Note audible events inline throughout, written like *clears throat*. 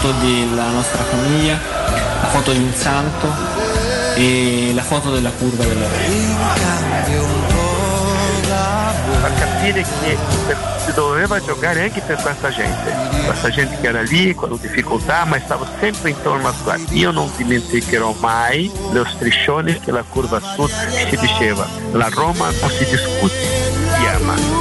foto, la foto della nostra famiglia, la foto di un santo e la foto della curva della a capire che per- si doveva giocare anche per questa gente, questa gente che era lì con difficoltà ma stava sempre intorno a squadra. Io non dimenticherò mai lo striscione che la curva sud si diceva, la Roma non si discute, si ama.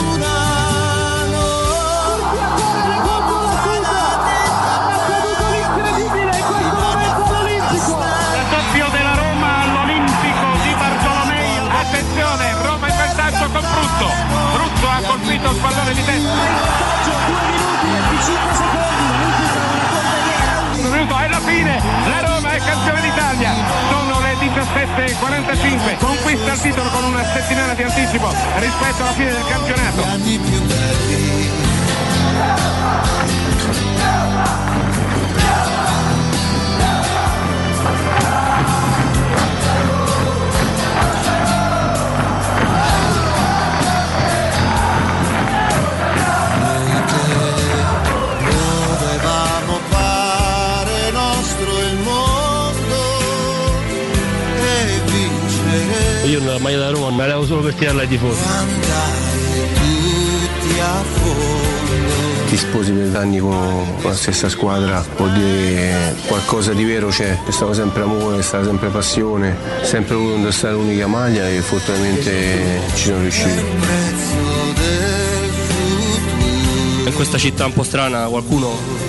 17.45. Conquista il titolo con una settimana di anticipo rispetto alla fine del campionato. Io nella maglia da Roma me la levo solo per tirarla ai tifosi. Ti sposi per anni con la stessa squadra, vuol dire qualcosa di vero c'è, c'è stato sempre amore, c'è stata sempre passione, sempre voluto indossare l'unica maglia e fortunatamente ci sono riuscito. In questa città un po' strana qualcuno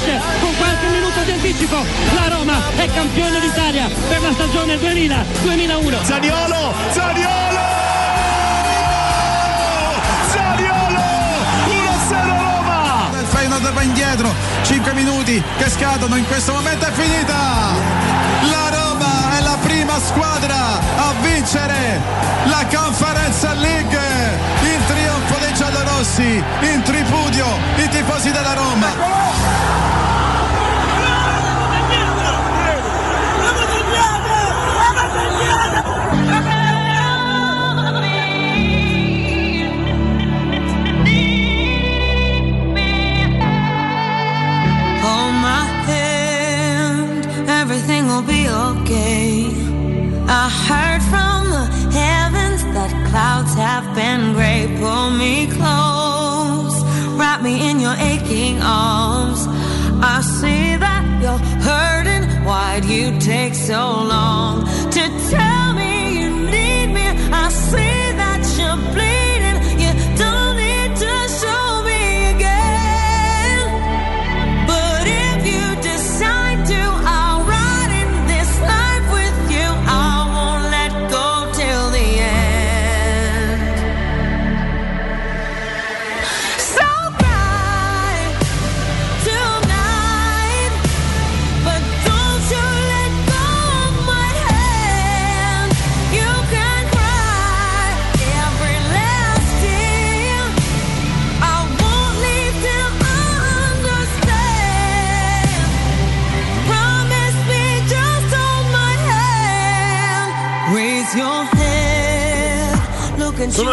Finisce con qualche minuto di anticipo. La Roma è campione d'Italia per la stagione 2000-2001. Zaniolo, Zaniolo! Zaniolo! 1-0 Roma! Il Feyenoord va indietro, 5 minuti che scadono, in questo momento è finita! La Roma è la prima squadra a vincere la Conference League! Dei giallorossi, in tripudio i tifosi della Roma! Arms. I see that you're hurting. Why'd you take so long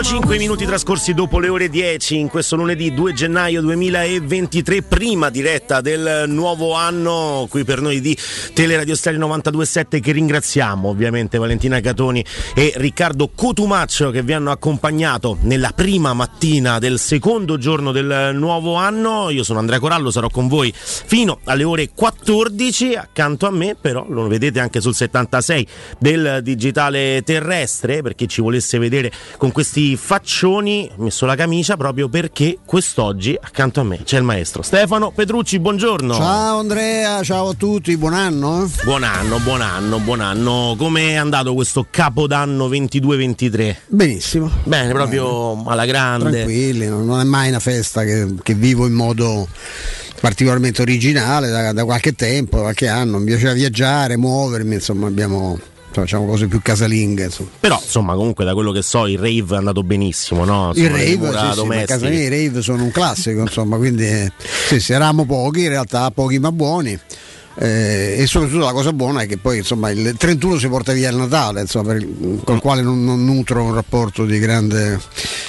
Technology. 5 minuti trascorsi dopo le ore 10 in questo lunedì 2 gennaio 2023, prima diretta del nuovo anno qui per noi di Teleradio Stereo 927 che ringraziamo ovviamente Valentina Catoni e Riccardo Cotumaccio che vi hanno accompagnato nella prima mattina del secondo giorno del nuovo anno. Io sono Andrea Corallo, sarò con voi fino alle ore 14, accanto a me però lo vedete anche sul 76 del digitale terrestre per chi ci volesse vedere con questi faccioni, ho messo la camicia proprio perché quest'oggi accanto a me c'è il maestro Stefano Petrucci, buongiorno. Ciao Andrea, ciao a tutti, buon anno. Buon anno, buon anno, buon anno. Come è andato questo capodanno 22-23? Benissimo. Bene, proprio Bene. alla grande. Tranquilli, non è mai una festa che, che vivo in modo particolarmente originale da, da, qualche tempo, qualche anno. Mi piaceva viaggiare, muovermi, insomma abbiamo facciamo cose più casalinghe. Insomma. Però, insomma, comunque da quello che so, il rave è andato benissimo, no? Insomma, il rave, sì, sì, casa mia i rave sono un classico, insomma, quindi eh, sì, sì, eravamo pochi, in realtà pochi ma buoni. Eh, e soprattutto la cosa buona è che poi insomma il 31 si porta via il Natale insomma, per, con il quale non, non, nutro un rapporto di grande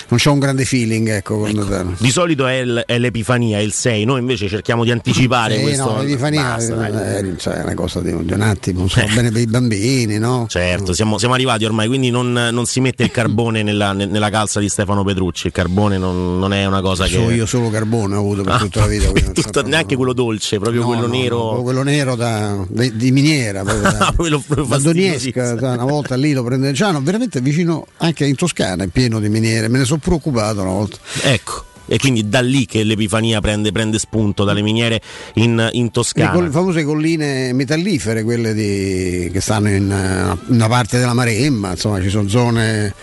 non c'è un grande feeling ecco, ecco. Di solito è, l, è, l'Epifania il 6 noi invece cerchiamo di anticipare sì, questo no, l'Epifania Basta, è, cioè, una cosa di, di un attimo non so eh. bene per i bambini no? certo siamo, siamo, arrivati ormai quindi non, non si mette il carbone nella, nella, calza di Stefano Petrucci. Il carbone non, non è una cosa so che io solo carbone ho avuto per ah, tutta la vita *laughs* tutta, neanche quello dolce proprio no, quello no, nero. quello nero nero da, di, di miniera da, *laughs* da Donetsk una volta lì lo prende cioè, no, veramente vicino anche in Toscana è pieno di miniere me ne sono preoccupato una volta. Ecco e quindi da lì che l'Epifania prende, prende spunto dalle miniere in, in Toscana. Le famose colline metallifere, quelle di, che stanno in, in, una parte della Maremma, insomma ci sono zone,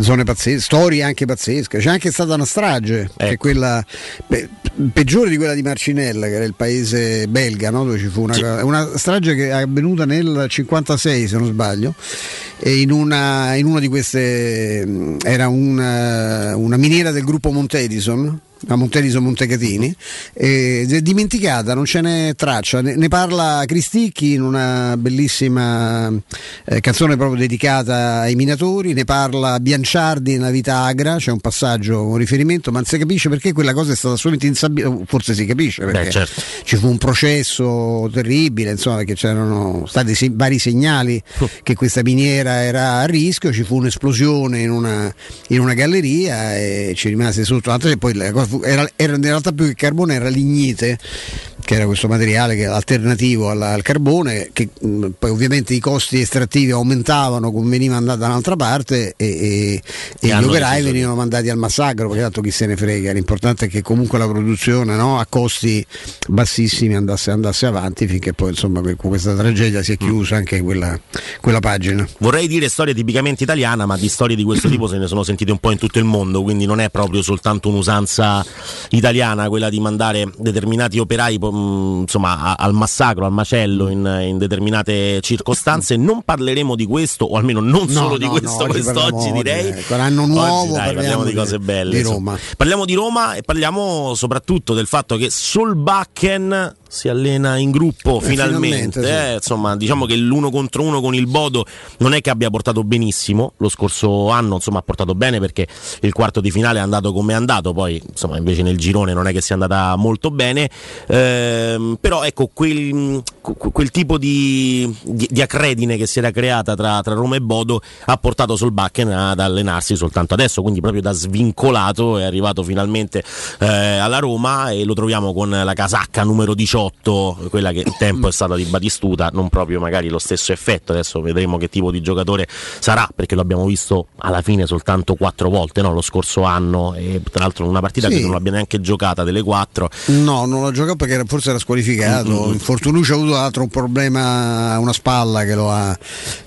zone pazzesche, storie anche pazzesche. C'è anche stata una strage, ecco. che è quella pe, peggiore di quella di Marcinella, che era il paese belga, no? dove ci fu una, sì. una strage che è avvenuta nel 56 se non sbaglio e in una, in una di queste era una, una miniera del gruppo Montedison them. A Monteliso Montecatini, eh, è dimenticata, non ce n'è traccia, ne, ne parla Cristicchi in una bellissima eh, canzone proprio dedicata ai minatori, ne parla Bianciardi nella vita agra, c'è un passaggio, un riferimento, ma non si capisce perché quella cosa è stata solamente insabbiata, forse si capisce perché Beh, certo. ci fu un processo terribile, insomma, perché c'erano stati se- vari segnali oh. che questa miniera era a rischio, ci fu un'esplosione in una, in una galleria e ci rimase sotto, e poi la cosa era, era, in realtà più che carbone era lignite che era questo materiale che alternativo alla, al carbone che mh, poi ovviamente i costi estrattivi aumentavano veniva andato da un'altra parte e, e, e gli operai venivano mandati al massacro perché tanto chi se ne frega l'importante è che comunque la produzione no, a costi bassissimi andasse, andasse, avanti finché poi insomma con questa tragedia si è chiusa anche quella, quella pagina. Vorrei dire storia tipicamente italiana ma di storie di questo *clears throat* tipo se ne sono sentite un po' in tutto il mondo quindi non è proprio soltanto un'usanza italiana, quella di mandare determinati operai mm, insomma, al massacro, al macello in, in, determinate circostanze. Non parleremo di questo, o almeno non no, solo di questo no, quest'oggi direi. Ecco, l'anno nuovo oggi, dai, parliamo, di cose belle. Di Roma. Parliamo di Roma e parliamo soprattutto del fatto che Solbakken si allena in gruppo eh, finalmente, finalmente eh, insomma diciamo che l'uno contro uno con il Bodo non è che abbia portato benissimo lo scorso anno insomma ha portato bene perché il quarto di finale è andato come è andato poi insomma invece nel girone non è che sia andata molto bene ehm, però ecco quel, quel tipo di, di, di, accredine che si era creata tra, tra, Roma e Bodo ha portato Solbakken ad allenarsi soltanto adesso quindi proprio da svincolato è arrivato finalmente eh, alla Roma e lo troviamo con la casacca numero 18 18, quella che il tempo è stata di Batistuta, non proprio magari lo stesso effetto, adesso vedremo che tipo di giocatore sarà, perché lo abbiamo visto alla fine soltanto quattro volte no? lo scorso anno e tra l'altro una partita sì. che non l'abbia neanche giocata delle quattro. No, non l'ha giocato perché forse era squalificato, mm-hmm. Infortunucci ha avuto altro un problema una spalla che lo ha,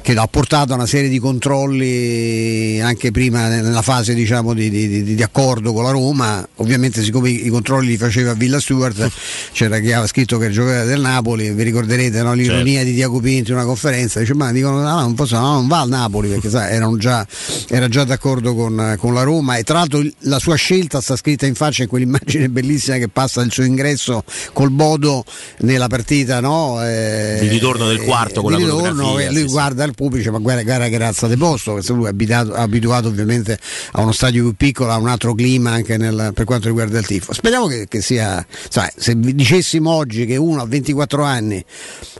che l'ha portato a una serie di controlli anche prima nella fase diciamo, di, di, di, di accordo con la Roma, ovviamente siccome i controlli li faceva Villa Stewart c'era chi aveva scritto scritto che il giocatore del Napoli, vi ricorderete no? l'ironia Certo. di Diaco Pinto in una conferenza, dice ma dicono no, non, posso, no, non va al Napoli perché erano già, era già d'accordo con, con la Roma e tra l'altro il- la sua scelta sta scritta in faccia in quell'immagine *laughs* bellissima che passa del suo ingresso col Bodo nella partita no? Eh, Di ritorno del quarto con di la ritorno, fotografia, e lui sì, guarda il pubblico dice ma guarda, guarda che razza di posto perché lui è abitato- abituato ovviamente a uno stadio più piccolo a un altro clima anche nel- per quanto riguarda il tifo speriamo che, che sia sai, se dicessimo oggi che uno a 24 anni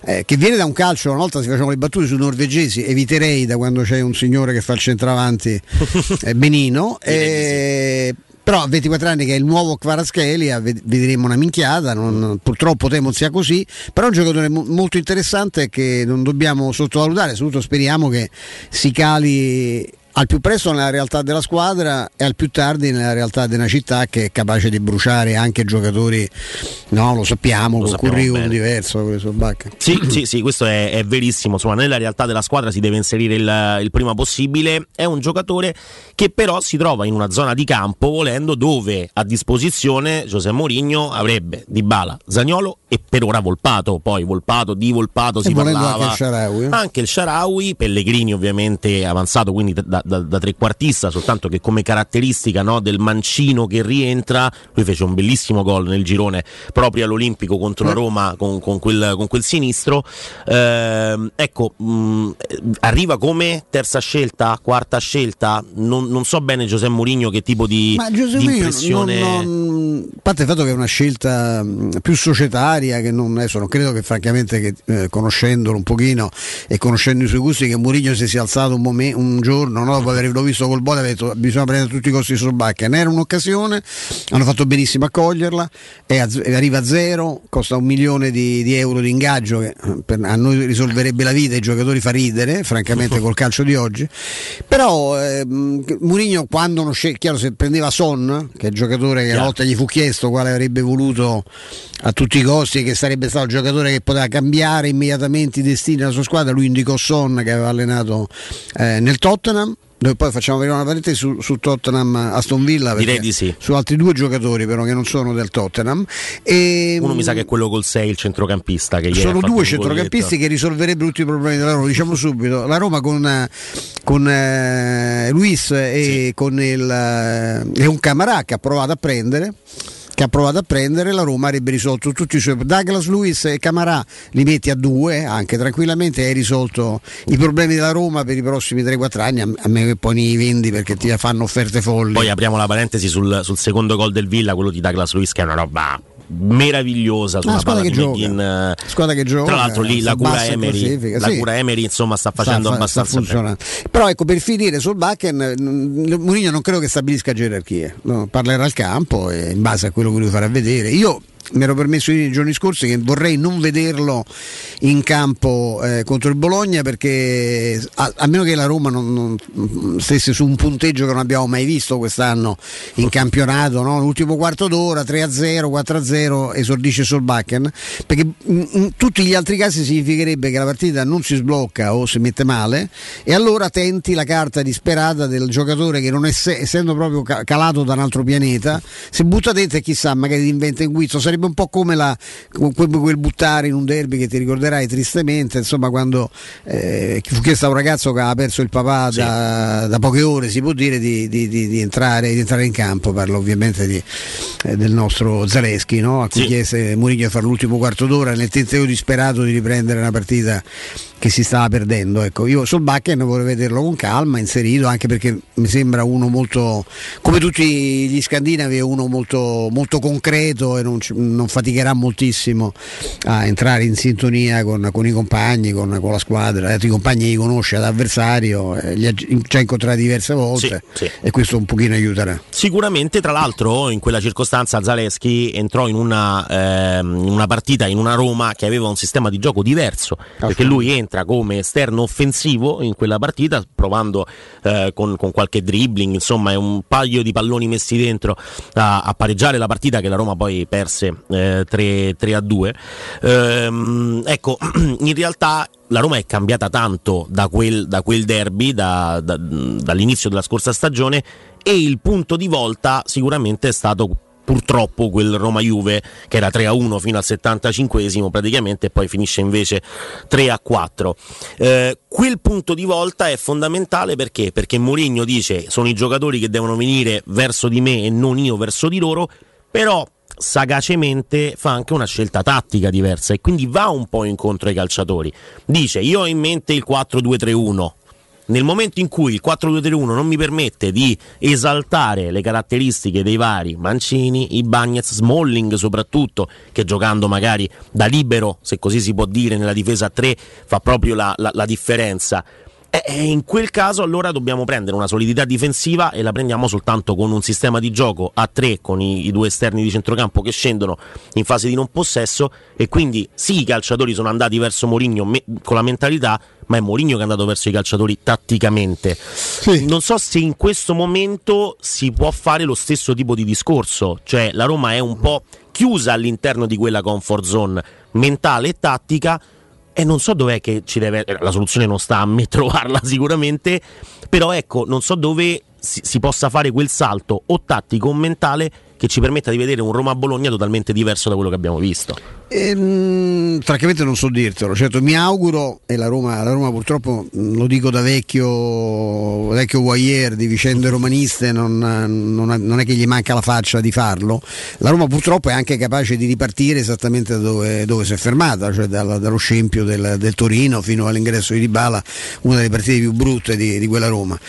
eh, che viene da un calcio una volta si facevano le battute sui norvegesi eviterei da quando c'è un signore che fa il centravanti *laughs* eh, benino eh, però a 24 anni che è il nuovo Kvaratskhelia ved- vedremo una minchiata non- purtroppo temo sia così però è un giocatore mo- molto interessante che non dobbiamo sottovalutare soprattutto speriamo che si cali al più presto nella realtà della squadra e al più tardi nella realtà di una città che è capace di bruciare anche giocatori no lo sappiamo Lo con sappiamo curriculum bene. diverso da quello di Solbacca Sì, sì, sì, questo è, è verissimo. Insomma, nella realtà della squadra si deve inserire il, il prima possibile. È un giocatore che però si trova in una zona di campo, volendo, dove a disposizione Giuseppe Mourinho avrebbe Dybala, Zagnolo e per ora Volpato. Poi Volpato, di Volpato si e parlava. anche il Sharawi eh. Anche il Sharawi, Pellegrini ovviamente avanzato, quindi da, da- da trequartista, soltanto che come caratteristica no, del mancino che rientra, lui fece un bellissimo gol nel girone proprio all'Olimpico contro la Roma con, con quel, con quel sinistro. Ehm, ecco, mh, arriva come terza scelta, quarta scelta, non, non so bene Giuseppe Mourinho che tipo di, Ma Giuseppe di impressione... non- non- a parte il fatto che è una scelta mh, più societaria, che non, adesso non credo che francamente che, eh, conoscendolo un pochino e conoscendo i suoi gusti, che Mourinho si sia alzato un, momen- un giorno no, dopo averlo visto col Bode, ha detto bisogna prendere tutti i costi su Bacca. Ne era un'occasione, hanno fatto benissimo a coglierla, a z- arriva a zero, costa un milione di, di euro di ingaggio che eh, per- a noi risolverebbe la vita, i giocatori fa ridere, francamente *laughs* col calcio di oggi. Però ehm, Mourinho quando non sceglie, chiaro se prendeva Son, che è il giocatore che una Chiaro. volta gli fu chiesto quale avrebbe voluto a tutti i costi, che sarebbe stato il giocatore che poteva cambiare immediatamente i destini della sua squadra, lui indicò Son che aveva allenato eh, nel Tottenham. Noi poi facciamo vedere una parentesi su, su Tottenham Aston Villa Direi di sì. su altri due giocatori però che non sono del Tottenham e, Uno mi sa che è quello col 6, il centrocampista. Che sono due centrocampisti che risolverebbero tutti i problemi della Roma, diciamo subito. La Roma con, con eh, Luis e con il, eh, un Camarà che ha provato a prendere che ha provato a prendere, la Roma avrebbe risolto tutti i suoi Douglas Luis e Camarà li metti a due anche tranquillamente hai risolto i problemi della Roma per i prossimi 3-4 anni a, a me che poi ne vendi perché ti fanno offerte folli Poi apriamo la parentesi sul, sul secondo gol del Villa, quello di Douglas Luiz, che è una roba meravigliosa su Ah, squadra che gioca. McGinn. Squadra che gioca, Tra l'altro lì sta la cura in Emery, la sì. cura Emery insomma sta facendo sta, abbastanza sta. Però ecco, per finire sul Bakken, Mourinho non credo che stabilisca gerarchie, no? parlerà al campo e in base a quello che lui farà vedere. Io mi ero permesso di dire nei giorni scorsi che vorrei non vederlo in campo eh, contro il Bologna perché a, a meno che la Roma non, non stesse su un punteggio che non abbiamo mai visto quest'anno in campionato, no? l'ultimo quarto d'ora 3-0, 4-0 esordisce sul Bakken perché in, in tutti gli altri casi significherebbe che la partita non si sblocca o si mette male. E allora tenti la carta disperata del giocatore che non esse- essendo proprio ca- calato da un altro pianeta si butta dentro e chissà magari ti inventa in guizzo. Sarebbe un po' come la, quel, buttare in un derby che ti ricorderai tristemente insomma quando eh, fu chiesto a un ragazzo che aveva perso il papà da, da poche ore si può dire di, di- di- di entrare, di entrare in campo parlo ovviamente eh, del nostro Zaleschi no? a cui Sì. chiese Mourinho di fare l'ultimo quarto d'ora nel tentativo disperato di riprendere una partita che si stava perdendo. Ecco, io sul Bakken vorrei vederlo con calma, inserito, anche perché mi sembra uno molto, come tutti gli scandinavi, è uno molto, molto concreto e non, non faticherà moltissimo a entrare in sintonia con, con i compagni, con, con la squadra. I compagni li conosce ad avversario, eh, li ha già incontrati diverse volte Sì, sì. e questo un pochino aiuterà. Sicuramente, tra l'altro, in quella circostanza Zaleschi entrò in una, in una partita in una Roma che aveva un sistema di gioco diverso, perché lui entra come esterno offensivo in quella partita, provando eh, con, con qualche dribbling, insomma, un paio di palloni messi dentro a, a pareggiare la partita che la Roma poi perse eh, 3, 3 a 2. Ehm, ecco, *clears throat* in realtà la Roma è cambiata tanto da quel, da quel derby, da- da- dall'inizio della scorsa stagione, e il punto di volta sicuramente è stato purtroppo quel Roma-Juve che era 3-1 fino al 75esimo praticamente e poi finisce invece 3-4. Eh, quel punto di volta è fondamentale perché? Perché Mourinho dice sono i giocatori che devono venire verso di me e non io verso di loro, però sagacemente fa anche una scelta tattica diversa e quindi va un po' incontro ai calciatori. Dice io ho in mente il 4-2-3-1. Nel momento in cui il 4-2-3-1 non mi permette di esaltare le caratteristiche dei vari Mancini, i Bagnets, Smalling soprattutto, che giocando magari da libero, se così si può dire, nella difesa a 3 fa proprio la, la, la differenza, e in quel caso allora dobbiamo prendere una solidità difensiva e la prendiamo soltanto con un sistema di gioco a tre con i, i, due esterni di centrocampo che scendono in fase di non possesso. E quindi sì i calciatori sono andati verso Mourinho me, con la mentalità ma è Mourinho che è andato verso i calciatori tatticamente sì. non so se in questo momento si può fare lo stesso tipo di discorso cioè la Roma è un po' chiusa all'interno di quella comfort zone mentale e tattica e non so dov'è che ci deve. La soluzione non sta a me *laughs* trovarla sicuramente, però ecco, non so dove si, si possa fare quel salto o tattico o mentale che ci permetta di vedere un Roma-Bologna totalmente diverso da quello che abbiamo visto? Ehm, francamente non so dirtelo, certo mi auguro, e la Roma, la Roma purtroppo lo dico da vecchio, vecchio voyeur di vicende romaniste, non, non, non, è che gli manca la faccia di farlo, la Roma purtroppo è anche capace di ripartire esattamente da dove, dove si è fermata, cioè dal, dallo scempio del, del, Torino fino all'ingresso di Dybala, una delle partite più brutte di, di quella Roma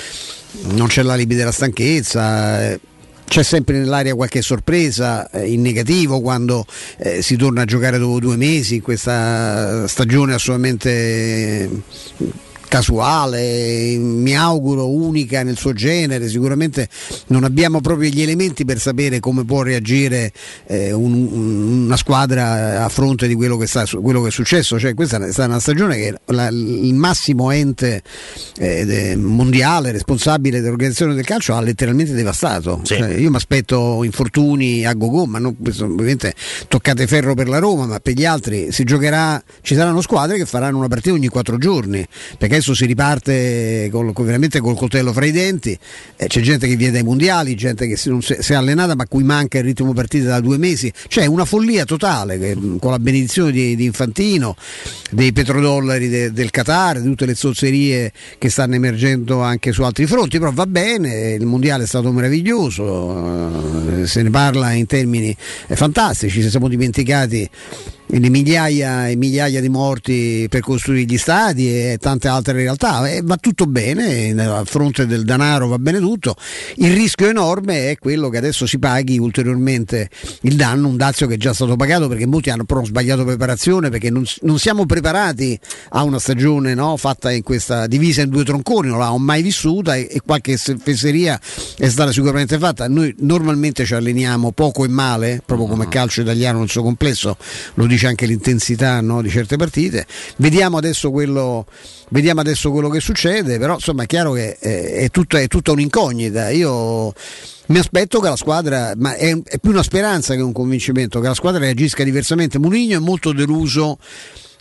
non c'è l'alibi della stanchezza. C'è sempre nell'aria qualche sorpresa eh, in negativo quando eh, si torna a giocare dopo due mesi in questa stagione assolutamente casuale, mi auguro unica nel suo genere, sicuramente non abbiamo proprio gli elementi per sapere come può reagire eh, un, una squadra a fronte di quello che, sta, quello che, è successo, cioè, questa è stata una stagione che la, il massimo ente eh, mondiale responsabile dell'organizzazione del calcio ha letteralmente devastato. Sì. Cioè, io mi aspetto infortuni a go-go, ma non, ovviamente toccate ferro per la Roma, ma per gli altri si giocherà, ci saranno squadre che faranno una partita ogni quattro giorni, perché adesso si riparte col, veramente col coltello fra i denti, eh, c'è gente che viene dai mondiali, gente che si, si, si, è allenata ma cui manca il ritmo partita da due mesi, c'è una follia totale che, con la benedizione di, di, Infantino, dei petrodollari de, del Qatar, di tutte le zozzerie che stanno emergendo anche su altri fronti, però va bene, il mondiale è stato meraviglioso, eh, se ne parla in termini eh, fantastici, ci siamo dimenticati le migliaia e migliaia di morti per costruire gli stadi e tante altre realtà. E va tutto bene, a fronte del denaro va bene tutto. Il rischio enorme è quello che adesso si paghi ulteriormente il danno, un dazio che è già stato pagato perché molti hanno però sbagliato preparazione, perché non, non siamo preparati a una stagione no, fatta in questa divisa in due tronconi, non l'ho mai vissuta e, e qualche fesseria è stata sicuramente fatta. Noi normalmente ci alleniamo poco e male, proprio come calcio italiano nel suo complesso, lo dice anche l'intensità no, di certe partite. Vediamo adesso, quello, vediamo adesso quello che succede, però insomma è chiaro che è, è, tutta, è tutta un'incognita. Io mi aspetto che la squadra, ma è, è, più una speranza che un convincimento, che la squadra reagisca diversamente. Mourinho è molto deluso.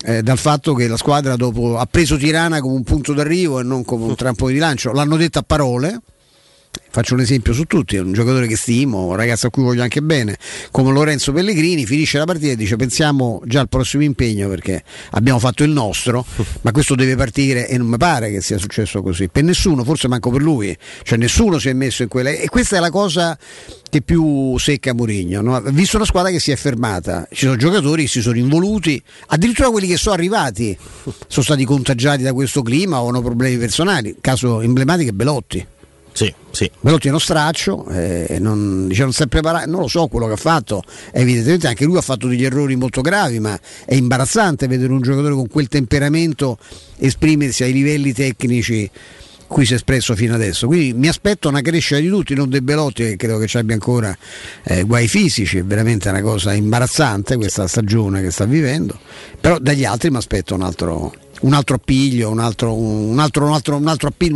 Eh, dal fatto che la squadra dopo ha preso Tirana come un punto d'arrivo e non come un trampolino di lancio, l'hanno detto a parole, Faccio un esempio su tutti, è un giocatore che stimo, un ragazzo a cui voglio anche bene, come Lorenzo Pellegrini, finisce la partita e dice pensiamo già al prossimo impegno perché abbiamo fatto il nostro, *laughs* ma questo deve partire e non mi pare che sia successo così. Per nessuno, forse manco per lui, cioè nessuno si è messo in quella... E questa è la cosa che più secca Mourinho, no? visto una squadra che si è fermata, ci sono giocatori che si sono involuti, addirittura quelli che sono arrivati sono stati contagiati da questo clima o hanno problemi personali, caso emblematico è Belotti. Sì, sì. Velotti è uno straccio, eh, non, dice, non, si è preparato, non lo so quello che ha fatto, evidentemente anche lui ha fatto degli errori molto gravi, ma è imbarazzante vedere un giocatore con quel temperamento esprimersi ai livelli tecnici cui si è espresso fino adesso. Quindi mi aspetto una crescita di tutti, non dei Belotti che credo che ci abbia ancora eh, guai fisici, è veramente una cosa imbarazzante questa stagione che sta vivendo, però dagli altri mi aspetto un altro un altro appiglio, un altro, un altro, un altro, un altro, appiglio,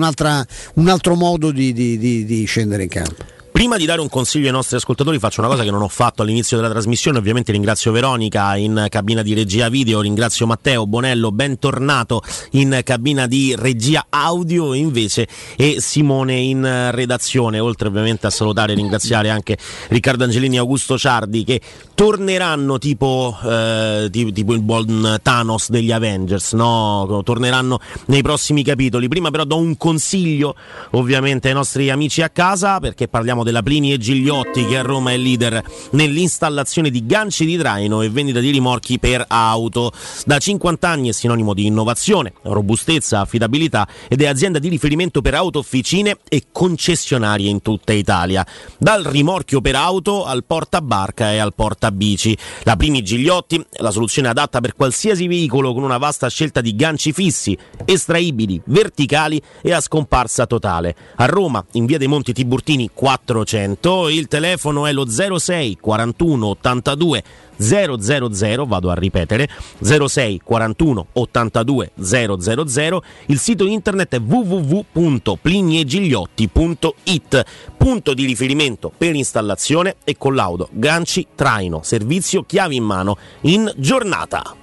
un altro modo di, di, di, di scendere in campo. Prima di dare un consiglio ai nostri ascoltatori faccio una cosa che non ho fatto all'inizio della trasmissione, ovviamente ringrazio Veronica in cabina di regia video, ringrazio Matteo Bonello, bentornato in cabina di regia audio invece e Simone in redazione, oltre ovviamente a salutare e ringraziare anche Riccardo Angelini e Augusto Ciardi che torneranno tipo, eh, tipo il buon Thanos degli Avengers, no? torneranno nei prossimi capitoli. Prima però do un consiglio ovviamente ai nostri amici a casa perché parliamo della Plini e Gigliotti che a Roma è leader nell'installazione di ganci di traino e vendita di rimorchi per auto. Da 50 anni è sinonimo di innovazione, robustezza, affidabilità ed è azienda di riferimento per auto, officine e concessionarie in tutta Italia. Dal rimorchio per auto al portabarca e al portabici. La Plini Gigliotti è la soluzione adatta per qualsiasi veicolo con una vasta scelta di ganci fissi, estraibili, verticali e a scomparsa totale. A Roma, in via dei Monti Tiburtini 400, il telefono è lo 06 41 82 000, vado a ripetere, 06 41 82 000, il sito internet è www.pliniegigliotti.it, punto di riferimento per installazione e collaudo, ganci, traino, servizio, chiavi in mano. In giornata.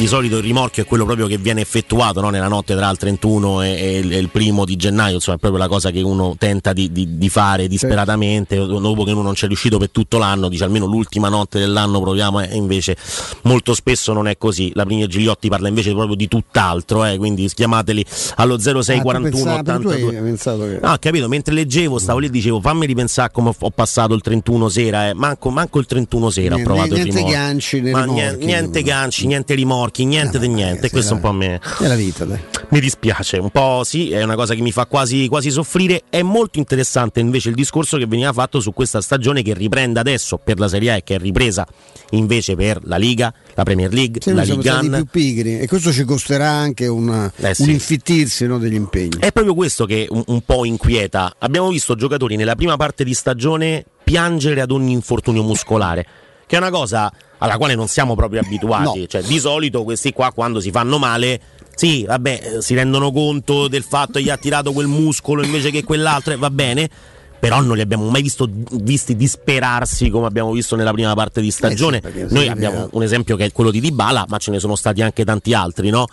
Di solito il rimorchio è quello proprio che viene effettuato no? nella notte tra il 31 e, e, il, e, il primo di gennaio, insomma è proprio la cosa che uno tenta di, di, di fare disperatamente, dopo che uno non c'è riuscito per tutto l'anno, dice almeno l'ultima notte dell'anno proviamo, e invece molto spesso non è così. La Plinio Gigliotti parla invece proprio di tutt'altro, eh? quindi chiamateli allo 0641 ah, 82. Che... No, capito, mentre leggevo stavo lì e dicevo fammi ripensare come ho passato il 31 sera, eh. manco, manco, il 31 sera niente, ho provato niente il rimorchio. Ganci, niente, niente ganci, niente rimorchi rimorchi, niente no, di niente. Ragazzi, questo un po' me. È la vita, dai. Mi dispiace, un po' sì, è una cosa che mi fa quasi, quasi soffrire. È molto interessante invece il discorso che veniva fatto su questa stagione che riprende adesso per la Serie A e che è ripresa invece per la Liga, la Premier League, sì, la Liga. più pigri e questo ci costerà anche una, Eh sì. un infittirsi no, degli impegni. È proprio questo che un, un po' inquieta. Abbiamo visto giocatori nella prima parte di stagione piangere ad ogni infortunio muscolare, che è una cosa alla quale non siamo proprio abituati. No. Cioè, di solito questi qua quando si fanno male, sì, vabbè, eh, si rendono conto del fatto che gli ha tirato quel muscolo invece che quell'altro e va bene. Però non li abbiamo mai visto, visti disperarsi come abbiamo visto nella prima parte di stagione. Eh sì, Noi abbiamo un esempio che è quello di Dybala, ma ce ne sono stati anche tanti altri, no?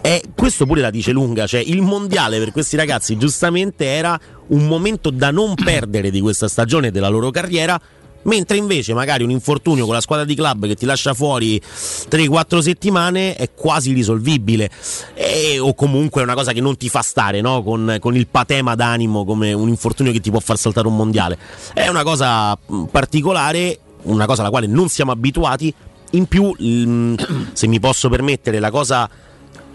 E questo pure la dice lunga, cioè il mondiale per questi ragazzi giustamente era un momento da non perdere di questa stagione della loro carriera, mentre invece magari un infortunio con la squadra di club che ti lascia fuori 3-4 settimane è quasi risolvibile E- o comunque è una cosa che non ti fa stare no? con, con il patema d'animo come un infortunio che ti può far saltare un mondiale. È una cosa mh, particolare, una cosa alla quale non siamo abituati. In più, il- *clears throat* se mi posso permettere, la cosa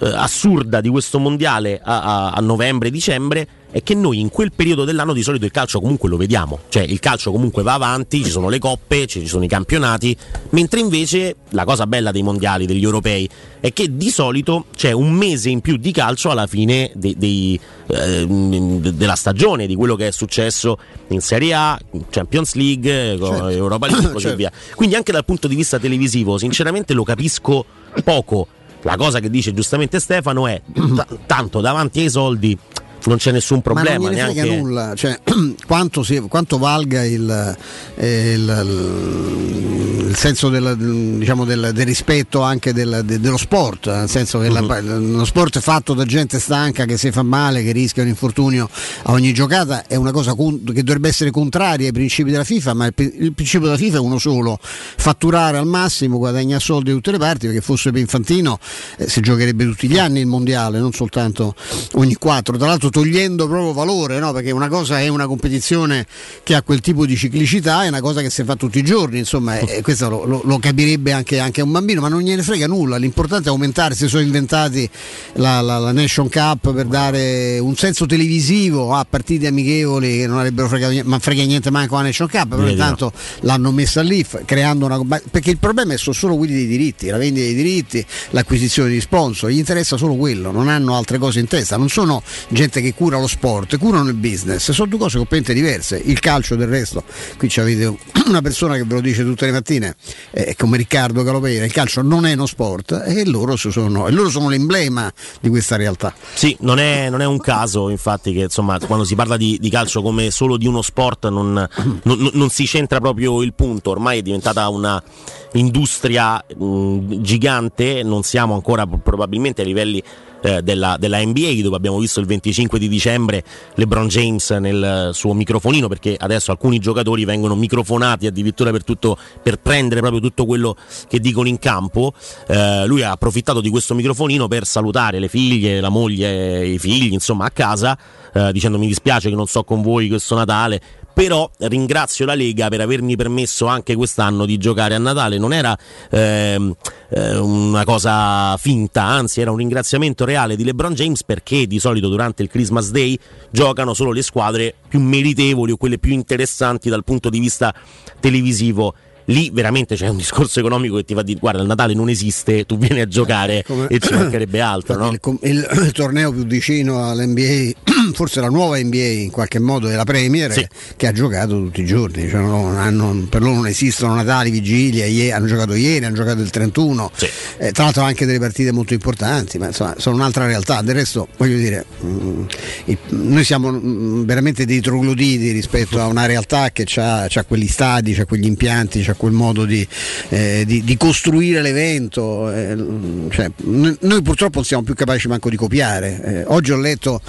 eh, assurda di questo mondiale a, a- a novembre-dicembre è che noi in quel periodo dell'anno di solito il calcio comunque lo vediamo, cioè il calcio comunque va avanti, ci sono le coppe, ci sono i campionati, mentre invece la cosa bella dei mondiali, degli europei, è che di solito c'è un mese in più di calcio alla fine dei- dei, eh, de- della stagione, di quello che è successo in Serie A, Champions League, con Certo. Europa League e così *coughs* Certo. via. Quindi anche dal punto di vista televisivo, sinceramente lo capisco poco. La cosa che dice giustamente Stefano è *clears throat* t- tanto davanti ai soldi non c'è nessun problema. Ma non frega neanche... nulla, cioè, *clears throat* quanto, si- quanto valga il, eh, il- il- senso del, diciamo, del- del rispetto anche del- de- dello sport, nel senso che la- Mhm. lo sport è fatto da gente stanca che si fa male, che rischia un infortunio a ogni giocata, è una cosa che dovrebbe essere contraria ai principi della FIFA, ma il, il principio della FIFA è uno solo, fatturare al massimo, guadagnare soldi da tutte le parti, perché fosse per Infantino eh, si giocherebbe tutti gli anni il mondiale, non soltanto ogni quattro, tra l'altro togliendo proprio valore, no? perché una cosa è una competizione che ha quel tipo di ciclicità, è una cosa che si fa tutti i giorni, insomma, e questo lo, lo- lo capirebbe anche, anche un bambino, ma non gliene frega nulla, l'importante è aumentare, si sono inventati la, la- la Nation Cup per dare un senso televisivo a partite amichevoli che non avrebbero fregato niente, ma frega niente manco la Nation Cup, però intanto l'hanno messa lì creando una perché il problema è sono solo quelli dei diritti, la vendita dei diritti, l'acquisizione di sponsor, gli interessa solo quello, non hanno altre cose in testa, non sono gente che cura lo sport, curano il business, sono due cose completamente diverse. Il calcio del resto, qui avete *clears throat* una persona che ve lo dice tutte le mattine, eh, come Riccardo Calopera, il calcio non è uno sport e loro sono, e loro sono l'emblema di questa realtà. Sì, non è, non è, un caso infatti che insomma, quando si parla di, di calcio come solo di uno sport non, *clears throat* non, non, si centra proprio il punto, ormai è diventata una industria mh, gigante, non siamo ancora probabilmente a livelli eh, della, della, NBA dove abbiamo visto il 25 di dicembre LeBron James nel suo microfonino perché adesso alcuni giocatori vengono microfonati addirittura per, tutto, per prendere proprio tutto quello che dicono in campo. Eh, lui ha approfittato di questo microfonino per salutare le figlie, la moglie, i figli insomma a casa eh, dicendo mi dispiace che non so con voi questo Natale però ringrazio la Lega per avermi permesso anche quest'anno di giocare a Natale, non era ehm, eh, una cosa finta, anzi era un ringraziamento reale di LeBron James perché di solito durante il Christmas Day giocano solo le squadre più meritevoli o quelle più interessanti dal punto di vista televisivo lì veramente c'è un discorso economico che ti fa dire guarda il Natale non esiste, tu vieni a giocare Come... e ci mancherebbe altro. No? Il, il, *clears throat* il, torneo più vicino all'NBA, *clears throat* forse la nuova NBA in qualche modo è la Premier sì. che ha giocato tutti i giorni, cioè non hanno, per loro non esistono Natali, vigilia, ieri, hanno giocato ieri, hanno giocato il 31, sì. eh, tra l'altro anche delle partite molto importanti, ma insomma sono un'altra realtà, del resto voglio dire, mh, mm, il, noi siamo mh, mm, veramente dei trogloditi rispetto a una realtà che ha quegli stadi, ha quegli impianti, ha quel modo di, eh, di, di costruire l'evento. Eh, cioè, noi purtroppo non siamo più capaci manco di copiare. Eh, oggi ho letto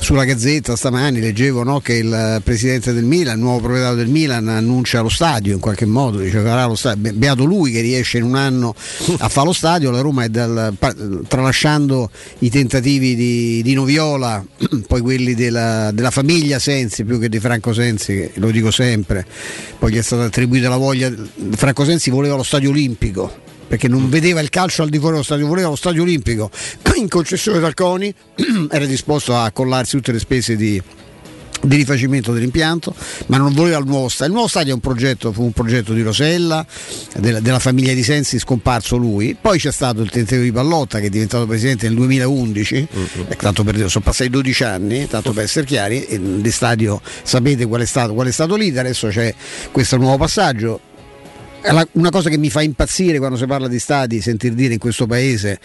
sulla Gazzetta stamani, leggevo no, che il presidente del Milan, il nuovo proprietario del Milan, annuncia lo stadio in qualche modo, dice farà lo stadio. Beato lui che riesce in un anno a fare lo stadio, la Roma è dal, tralasciando i tentativi di, di Noviola, *clears throat* poi quelli della, della famiglia Sensi più che di Franco Sensi, lo dico sempre, poi gli è stata attribuita la voglia Franco Sensi voleva lo stadio olimpico perché non vedeva il calcio al di fuori dello stadio, voleva lo stadio olimpico *clears throat* in concessione dal CONI, *clears throat* era disposto a collarsi tutte le spese di, di rifacimento dell'impianto, ma non voleva il nuovo stadio. Il nuovo stadio un progetto, fu un progetto di Rosella, della, della, famiglia di Sensi, scomparso lui. Poi c'è stato il tentativo di Pallotta che è diventato presidente nel 2011, uh-huh. eh, tanto per dire, sono passati 12 anni, tanto per essere chiari, il stadio sapete qual è stato, qual è stato l'iter, adesso c'è questo nuovo passaggio una cosa che mi fa impazzire quando si parla di stadi, sentir dire in questo paese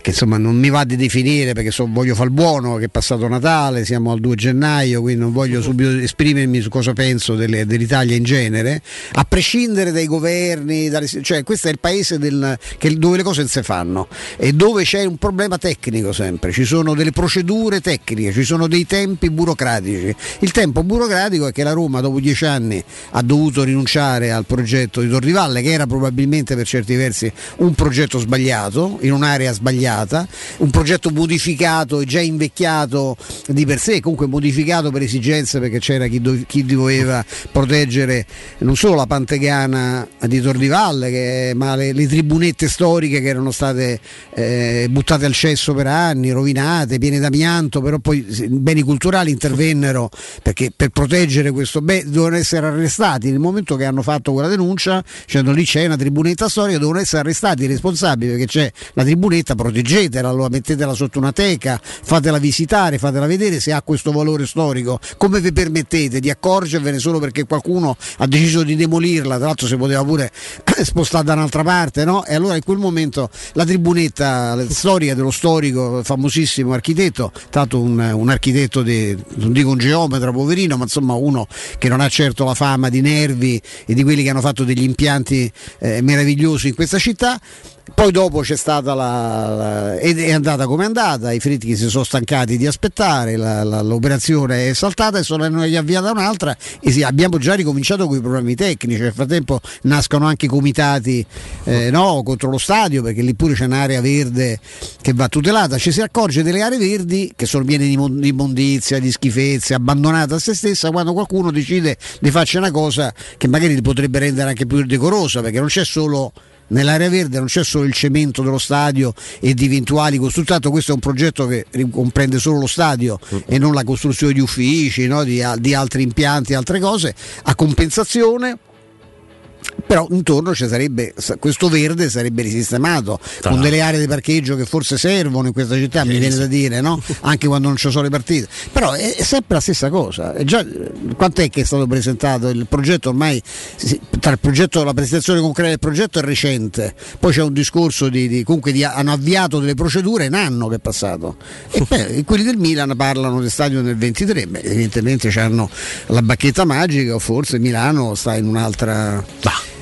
che insomma non mi va di definire perché so, voglio far buono che è passato Natale, siamo al 2 gennaio, quindi non voglio subito esprimermi su cosa penso delle, dell'Italia in genere, a prescindere dai governi, dalle, cioè questo è il paese del, che, dove le cose non si fanno e dove c'è un problema tecnico sempre, ci sono delle procedure tecniche, ci sono dei tempi burocratici. Il tempo burocratico è che la Roma dopo dieci anni ha dovuto rinunciare al progetto di Torrivalle che era probabilmente per certi versi un progetto sbagliato, in un'area sbagliata sbagliata, un progetto modificato e già invecchiato di per sé, comunque modificato per esigenze perché c'era chi, do, chi doveva proteggere non solo la Pantegana di Tor di Valle, che, ma le, le, tribunette storiche che erano state eh, buttate al cesso per anni, rovinate, piene d'amianto, però poi i beni culturali intervennero perché per proteggere questo bene dovevano essere arrestati. Nel momento che hanno fatto quella denuncia, dicendo lì c'è una tribunetta storica, devono essere arrestati i responsabili perché c'è la tribunetta protegge proteggetela, allora mettetela sotto una teca, fatela visitare, fatela vedere se ha questo valore storico. Come vi permettete di accorgervene solo perché qualcuno ha deciso di demolirla? Tra l'altro si poteva pure *coughs* spostare da un'altra parte, no? E allora in quel momento la tribunetta, la storia dello storico, famosissimo architetto, tanto un, un architetto di, non dico un geometra poverino, ma insomma uno che non ha certo la fama di nervi e di quelli che hanno fatto degli impianti eh, meravigliosi in questa città, poi dopo c'è stata la, la, è andata come è andata, i fritti si sono stancati di aspettare, la, la, l'operazione è saltata e sono avviata un'altra e sì, abbiamo già ricominciato con i problemi tecnici, nel frattempo nascono anche comitati eh, no, contro lo stadio perché lì pure c'è un'area verde che va tutelata, ci si accorge delle aree verdi che sono piene di immondizia, di schifezze, abbandonate a se stessa quando qualcuno decide di farci una cosa che magari potrebbe rendere anche più decorosa perché non c'è solo nell'area verde non c'è solo il cemento dello stadio e di eventuali costruzioni, questo è un progetto che comprende solo lo stadio e non la costruzione di uffici, no? di, di altri impianti, altre cose, a compensazione però intorno ci sarebbe questo verde sarebbe risistemato Tra con delle aree di parcheggio che forse servono in questa città, mi viene da dire, no? *laughs* anche quando non ci sono le partite. Però è, è sempre la stessa cosa. È già, quant'è che è stato presentato il progetto? Ormai tra il progetto, la presentazione concreta del progetto è recente, poi c'è un discorso di, di- comunque di- hanno avviato delle procedure in anno che è passato. E *laughs* beh, quelli del Milan parlano del stadio nel 23, beh, evidentemente hanno la bacchetta magica o forse Milano sta in un'altra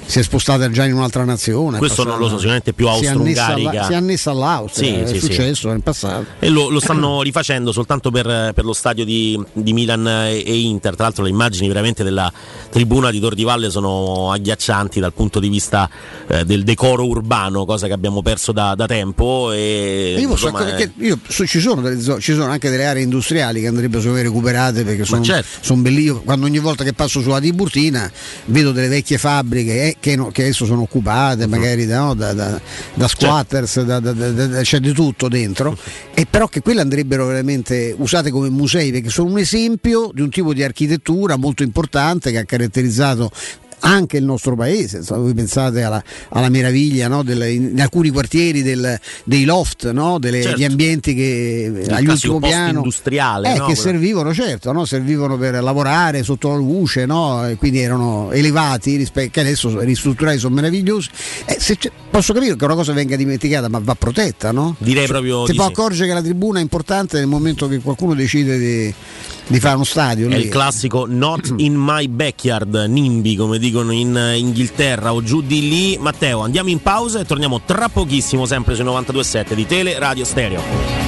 si è spostata già in un'altra nazione. Questo non lo so, passata- sicuramente più austro-ungarica. Si è annessa all'Austria, Sì, è sì, sì. successo nel passato. E lo, lo stanno *clears throat* rifacendo soltanto per, per lo stadio di, di Milan e, e Inter. Tra l'altro, le immagini veramente della tribuna di Tor di Valle sono agghiaccianti dal punto di vista eh, del decoro urbano, cosa che abbiamo perso da, da tempo. E, io, insomma, perché io- so- ci, sono delle ci sono anche delle aree industriali che andrebbero secondo me recuperate perché sono, certo. sono belli. Io quando ogni volta che passo sulla Tiburtina vedo delle vecchie fabbriche eh, che, no- che adesso sono occupate Mhm. magari da, no, da- da- da squatters, da- da- c'è di tutto dentro, e però che quelle andrebbero veramente usate come musei perché sono un esempio di un tipo di architettura molto importante che ha caratterizzato anche il nostro paese, insomma, voi pensate alla, alla meraviglia no, delle- in alcuni quartieri del- dei loft, no, delle- Certo. gli ambienti che Il agli classico ultimo piano post-industriale, eh, no? che servivano certo, no, servivano per lavorare sotto la luce, no, e quindi erano elevati rispetto che adesso ristrutturati sono meravigliosi. Eh, posso capire che una cosa venga dimenticata, ma va protetta, no? Direi proprio Si può sì. accorgere che la tribuna è importante nel momento che qualcuno decide di, di fare uno stadio. È lì. il classico not *clears throat* in my backyard, NIMBY come dicono in Inghilterra o giù di lì. Matteo, andiamo in pausa e torniamo tra pochissimo sempre sui 92.7 di Tele Radio Stereo.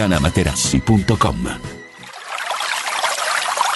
artigianamaterassi.com.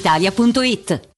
brispalitalia.it.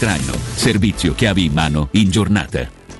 traino. Servizio chiavi in mano in giornata.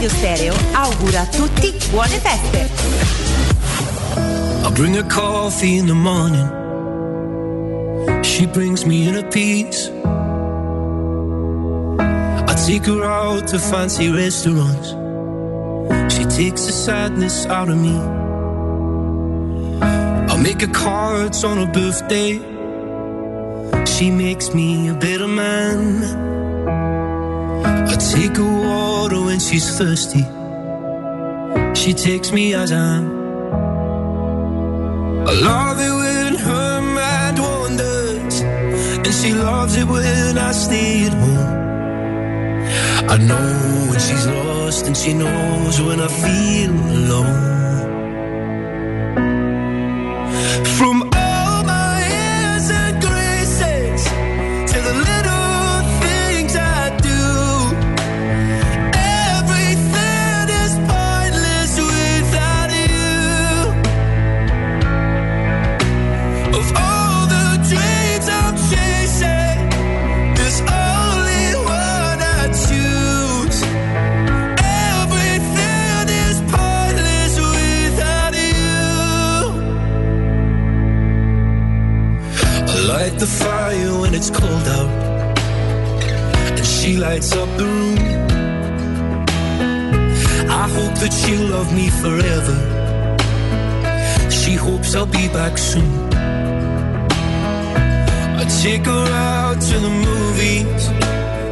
Teleradio Stereo augura a tutti buone feste. I bring her coffee in the morning. She brings me in a piece. I take her out to fancy restaurants. She takes the sadness out of me. I make her cards on her birthday. She makes me a better man. I take her water when she's thirsty. She takes me as I am. I love it when her mind wanders, and she loves it when I stay at home. I know when she's lost, and she knows when I feel alone. The fire when it's cold out, and she lights up the room. I hope that she'll love me forever. She hopes I'll be back soon. I take her out to the movies.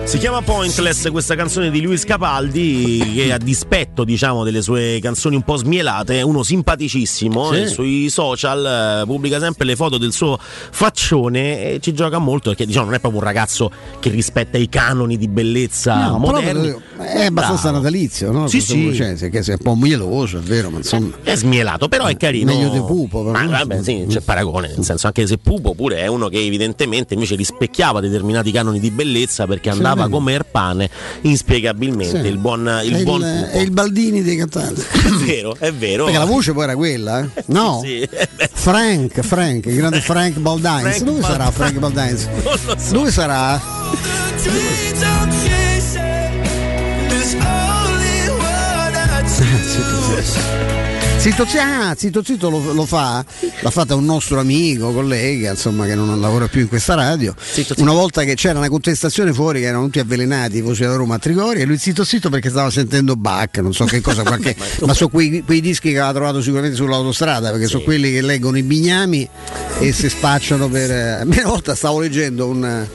Si chiama Pointless questa canzone di Luis Capaldi che a dispetto diciamo delle sue canzoni un po' smielate è uno simpaticissimo Sì. e sui social eh, pubblica sempre le foto del suo faccione e ci gioca molto perché diciamo non è proprio un ragazzo che rispetta i canoni di bellezza No, moderni è abbastanza Bravo. natalizio, no? Sì, sì. Cioè, se- che è un po' mieloso, è vero, ma insomma. è smielato però è carino Meglio di Pupo, però. Ma, vabbè, sì, c'è paragone nel senso anche se Pupo pure è uno che evidentemente invece rispecchiava determinati canoni di bellezza perché andava vero. a comer pane inspiegabilmente Sì. il buon, il è, buon il, è il Baldini dei cantanti. *laughs* È vero, è vero. Perché la voce poi era quella, eh? *laughs* No? Sì, eh, Frank, Frank, il grande Frank Baldines. Frank Dove sarà Baldines. Frank Baldines? *laughs* non lo so. Dove sarà? Dreams Zitto, zi- ah, zitto zitto lo, lo fa, l'ha fatta un nostro amico, collega, insomma, che non lavora più in questa radio. Una volta che c'era una contestazione fuori, che erano tutti avvelenati, i voci da Roma a Trigoria, e lui zitto zitto perché stava sentendo Bach, non so che cosa, *laughs* qualche, ma sono quei, quei dischi che aveva trovato sicuramente sull'autostrada, perché sono quelli che leggono i bignami e si spacciano per. eh, Una volta stavo leggendo un.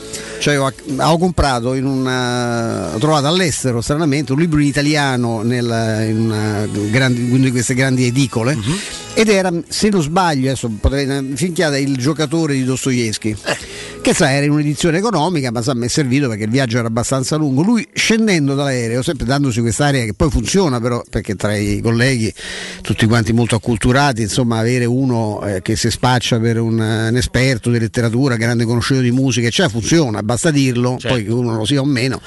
Cioè, ho, avevo comprato in una. ho trovato all'estero stranamente un libro in italiano nel- in una, grandi, una di queste grandi edicole. Ed era, se non sbaglio, adesso potrei finchiare il giocatore di Dostoevsky. Che sa, era in un'edizione economica, ma sa, mi è servito perché il viaggio era abbastanza lungo. Lui scendendo dall'aereo, sempre dandosi quest'area che poi funziona però, perché tra i colleghi, tutti quanti molto acculturati, insomma, avere uno eh, che si spaccia per un, un esperto di letteratura, grande conoscitore di musica, cioè funziona, basta dirlo, Certo. poi che uno lo sia o meno.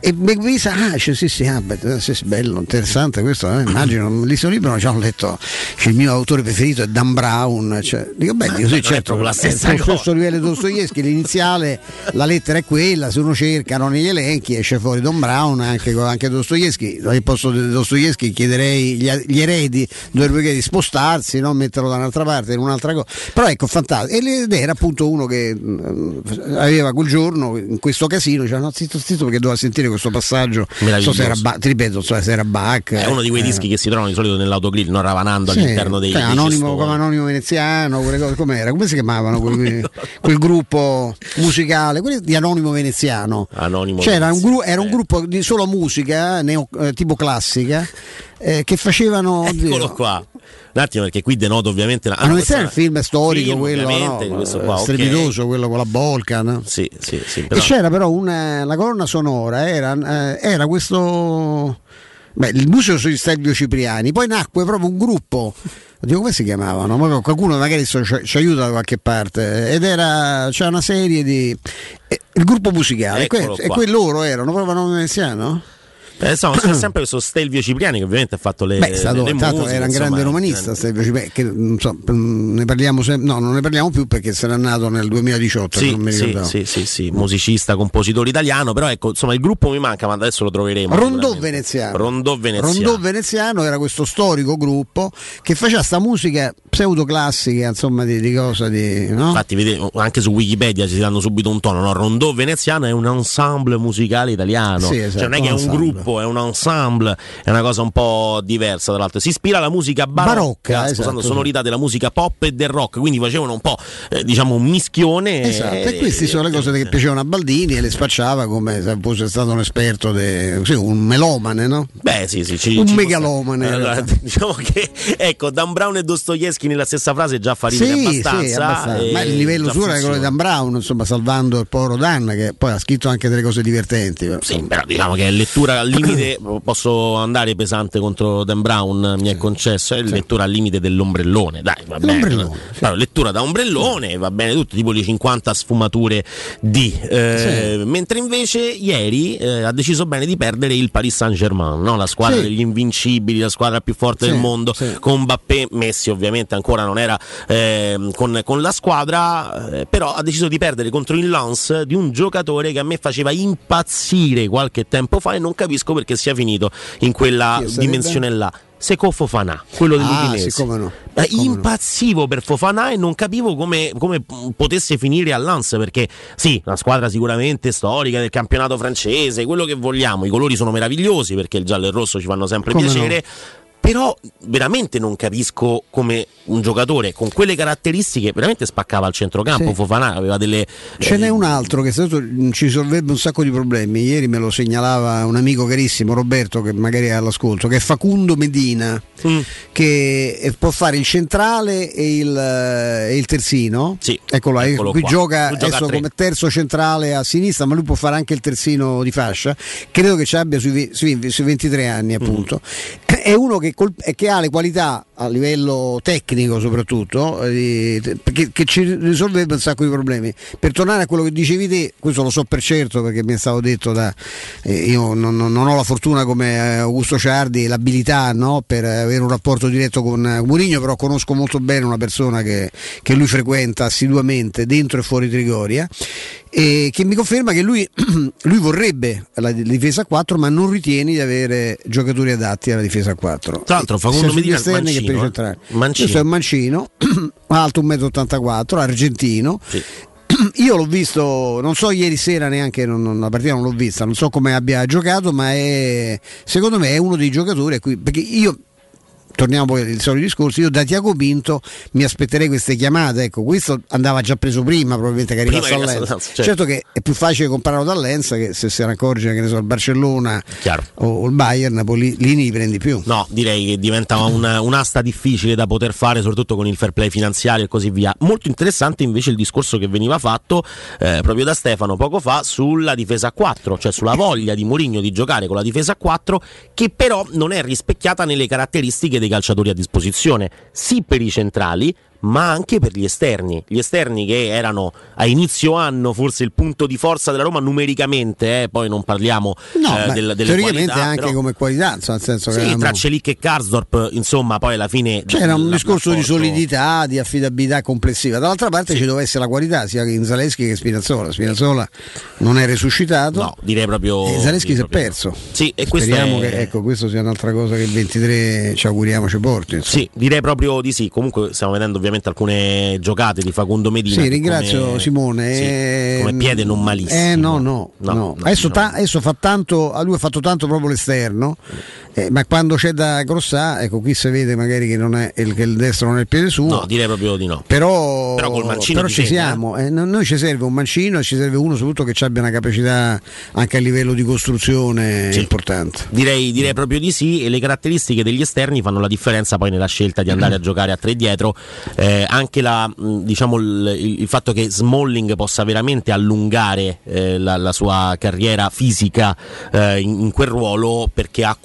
E mi sa, ah, dice, sì, sì, ah, beh, sì, sì, bello, interessante questo, eh, immagino, lì sto libro già ho letto, cioè, il mio autore preferito è Dan Brown, cioè, dico, beh, dico, non è sì, certo, la stessa cosa. stesso livello di Dostoevsky, l'iniziale, la lettera è quella, se uno cerca no, negli elenchi esce fuori Don Brown, anche, anche Dostoevsky, al posto di Dostoevsky chiederei gli, gli eredi, dovrebbero chiedere di spostarsi, no? metterlo da un'altra parte, in un'altra cosa, però ecco, fantastico, ed era appunto uno che mh, aveva quel giorno, in questo casino, diceva no, zitto, zitto, perché doveva sentire questo passaggio, non so se era, Bach, ti ripeto, so se era Bach. È uno di quei eh, dischi che si trovano di solito nell'autogrill, non ravanando sì, all'interno dei, cioè, anonimo, come anonimo veneziano, quelle cose, com'era? Come si chiamavano *laughs* quel, quel gruppo musicale? Quelli di anonimo veneziano. Anonimo C'era un, Veneziano, gru- era un gruppo di solo musica, neo- eh, tipo classica, eh, che facevano. *laughs* Eccolo oddio, qua. Un attimo perché qui denoto ovviamente la... Ah, non è il film storico, film, quello no, questo qua, strepitoso, quello con la Bolca. no? Sì, sì, sì. E però- c'era però una, la colonna sonora, era, eh, era questo. Beh, il museo sugli Stelvio Cipriani, poi nacque proprio un gruppo. Oddio, come si chiamavano? Ma Qualcuno magari so- ci, ci aiuta da qualche parte. Ed era c'è una serie di. eh, il gruppo musicale, Eccolo que- e quelli loro erano proprio non veneziano? Eh, insomma, c'è *clears throat* sempre questo Stelvio Cipriani che ovviamente ha fatto le, Beh, stato, le tanto musiche, era un insomma, grande romanista, Stelvio Cipriani, che, so, ne parliamo sem- no, non ne parliamo più perché sarà nato nel 2018, se Sì, non mi sì, ricordavo. sì, sì, sì, musicista, compositore italiano, però ecco, insomma, il gruppo mi manca, ma adesso lo troveremo. Rondò veneziano. Rondò veneziano. Rondò veneziano era questo storico gruppo che faceva sta musica pseudoclassica, insomma, di, di cosa di. No? Infatti, vedete, anche su Wikipedia ci danno subito un tono. No? Rondò Veneziano è un ensemble musicale italiano. Sì, esatto, cioè, non è che è un ensemble. gruppo, è un ensemble, è una cosa un po' diversa. Tra l'altro, si ispira alla musica barocca, Barocca, sposando esatto, sonorità della musica pop e del rock. Quindi facevano un po', eh, diciamo, un mischione. Esatto, e queste sono le cose che piacevano a Baldini e le spacciava come se fosse stato un esperto, de- sì, un melomane, no? Beh, sì, sì, ci- un ci megalomane. Allora, *laughs* diciamo che ecco, Dan Brown e Dostoevsky nella stessa frase già fa ridere Sì, abbastanza. sì, abbastanza. e ma il livello suo era quello di Dan Brown, insomma, salvando il povero Dan, che poi ha scritto anche delle cose divertenti. però, Sì, però diciamo che è lettura al limite, posso andare pesante contro Dan Brown, mi è concesso, è lettura al limite dell'ombrellone, dai, va bene. Allora, lettura da ombrellone, va bene tutto, tipo le 50 sfumature di. eh, Mentre invece ieri eh, ha deciso bene di perdere il Paris Saint-Germain, no? la squadra Sì. degli invincibili, la squadra più forte Sì, del mondo, sì. con Mbappé, Messi ovviamente ancora non era ehm, con, con la squadra, eh, però ha deciso di perdere contro il Lens di un giocatore che a me faceva impazzire qualche tempo fa e non capisco perché sia finito in quella dimensione là. Seco Fofana, quello Ah, dell'Udinese. come no. Come no. impazzivo per Fofana e non capivo come, come potesse finire a Lens perché sì, una squadra sicuramente storica del campionato francese, quello che vogliamo, i colori sono meravigliosi perché il giallo e il rosso ci fanno sempre Come piacere. Però veramente non capisco come un giocatore con quelle caratteristiche veramente spaccava al centrocampo. Sì. Fofana aveva delle. Ce eh, n'è un altro che stato, ci risolverebbe un sacco di problemi. Ieri me lo segnalava un amico carissimo, Roberto, che magari è all'ascolto, che è Facundo Medina, Mm. che eh, può fare il centrale e il, eh, e il terzino. Sì, Eccolo, là, eccolo qui qua. gioca Lui gioca adesso tre. come terzo centrale a sinistra, ma lui può fare anche il terzino di fascia. Credo che ci abbia sui, sui- sui 23 anni, appunto. Mm. È uno che, col- che ha le qualità a livello tecnico, soprattutto, eh, che, che ci risolverebbe un sacco di problemi. Per tornare a quello che dicevi te, questo lo so per certo perché mi è stato detto da. eh, io non, non- ho la fortuna come eh, Augusto Ciardi, l'abilità no, per avere un rapporto diretto con eh, Mourinho, però conosco molto bene una persona che, che lui frequenta assiduamente dentro e fuori Trigoria e che mi conferma che lui, *clears throat* lui vorrebbe la difesa a 4 ma non ritiene di avere giocatori adatti alla difesa a 4 Tra l'altro, Facundo Medina è mancino, eh? Mancino. questo è mancino *clears throat* alto 1,84 m argentino Sì. *clears throat* io l'ho visto, non so ieri sera neanche, non, non- la partita non l'ho vista, non so come abbia giocato, ma è, secondo me è uno dei giocatori a cui, perché io torniamo poi al solito discorso, io da Tiago Pinto mi aspetterei queste chiamate, ecco, questo andava già preso prima, probabilmente che arrivasse a Prima Lenz. a Lenz, Certo che è più facile compararlo da Lenz che se se ne accorge che ne so, il Barcellona o, o il Bayern, poi lì, ne prendi più. No, direi che diventa un- un'asta difficile da poter fare, soprattutto con il fair play finanziario e così via. Molto interessante invece il discorso che veniva fatto eh, proprio da Stefano poco fa sulla difesa a 4, cioè sulla voglia di Mourinho di giocare con la difesa a 4, che però non è rispecchiata nelle caratteristiche dei calciatori a disposizione, sì per i centrali, ma anche per gli esterni. Gli esterni che erano a inizio anno forse il punto di forza della Roma numericamente, eh, poi non parliamo No, eh, del- delle teoricamente qualità, anche però- come qualità, insomma, nel senso che sì, erano- tra Celic e Karsdorp, insomma, poi alla fine C'era un la- discorso di solidità, di affidabilità complessiva. Dall'altra parte ci doveva essere la qualità sia in Zaleschi che in Spinazzola. Spinazzola non è resuscitato. No, direi proprio. E Zaleschi si è perso. Sì, e questo Speriamo è- che ecco, questo sia un'altra cosa che il 23 ci auguriamo ci porti. insomma. Sì, direi proprio di sì. Comunque stiamo vedendo ovviamente alcune giocate di Facundo Medina. Sì, ringrazio come- Simone. sì, eh, come piede non malissimo. Eh, no, no, No, no. adesso, ta- adesso fa tanto, a lui ha fatto tanto proprio l'esterno, eh, ma quando c'è da Grossà, ecco qui si vede magari che, non è, il, che il destro non è il piede suo. No, direi proprio di no. Però, Però col mancino però ci segna, siamo, eh, no- noi ci serve un mancino e ci serve uno soprattutto che abbia una capacità anche a livello di costruzione importante. Direi, direi proprio di sì e le caratteristiche degli esterni fanno la differenza poi nella scelta di andare a giocare a tre dietro Eh, anche la, mh, diciamo, il, il- fatto che Smalling possa veramente allungare eh, la, la sua carriera fisica eh, in, in quel ruolo perché a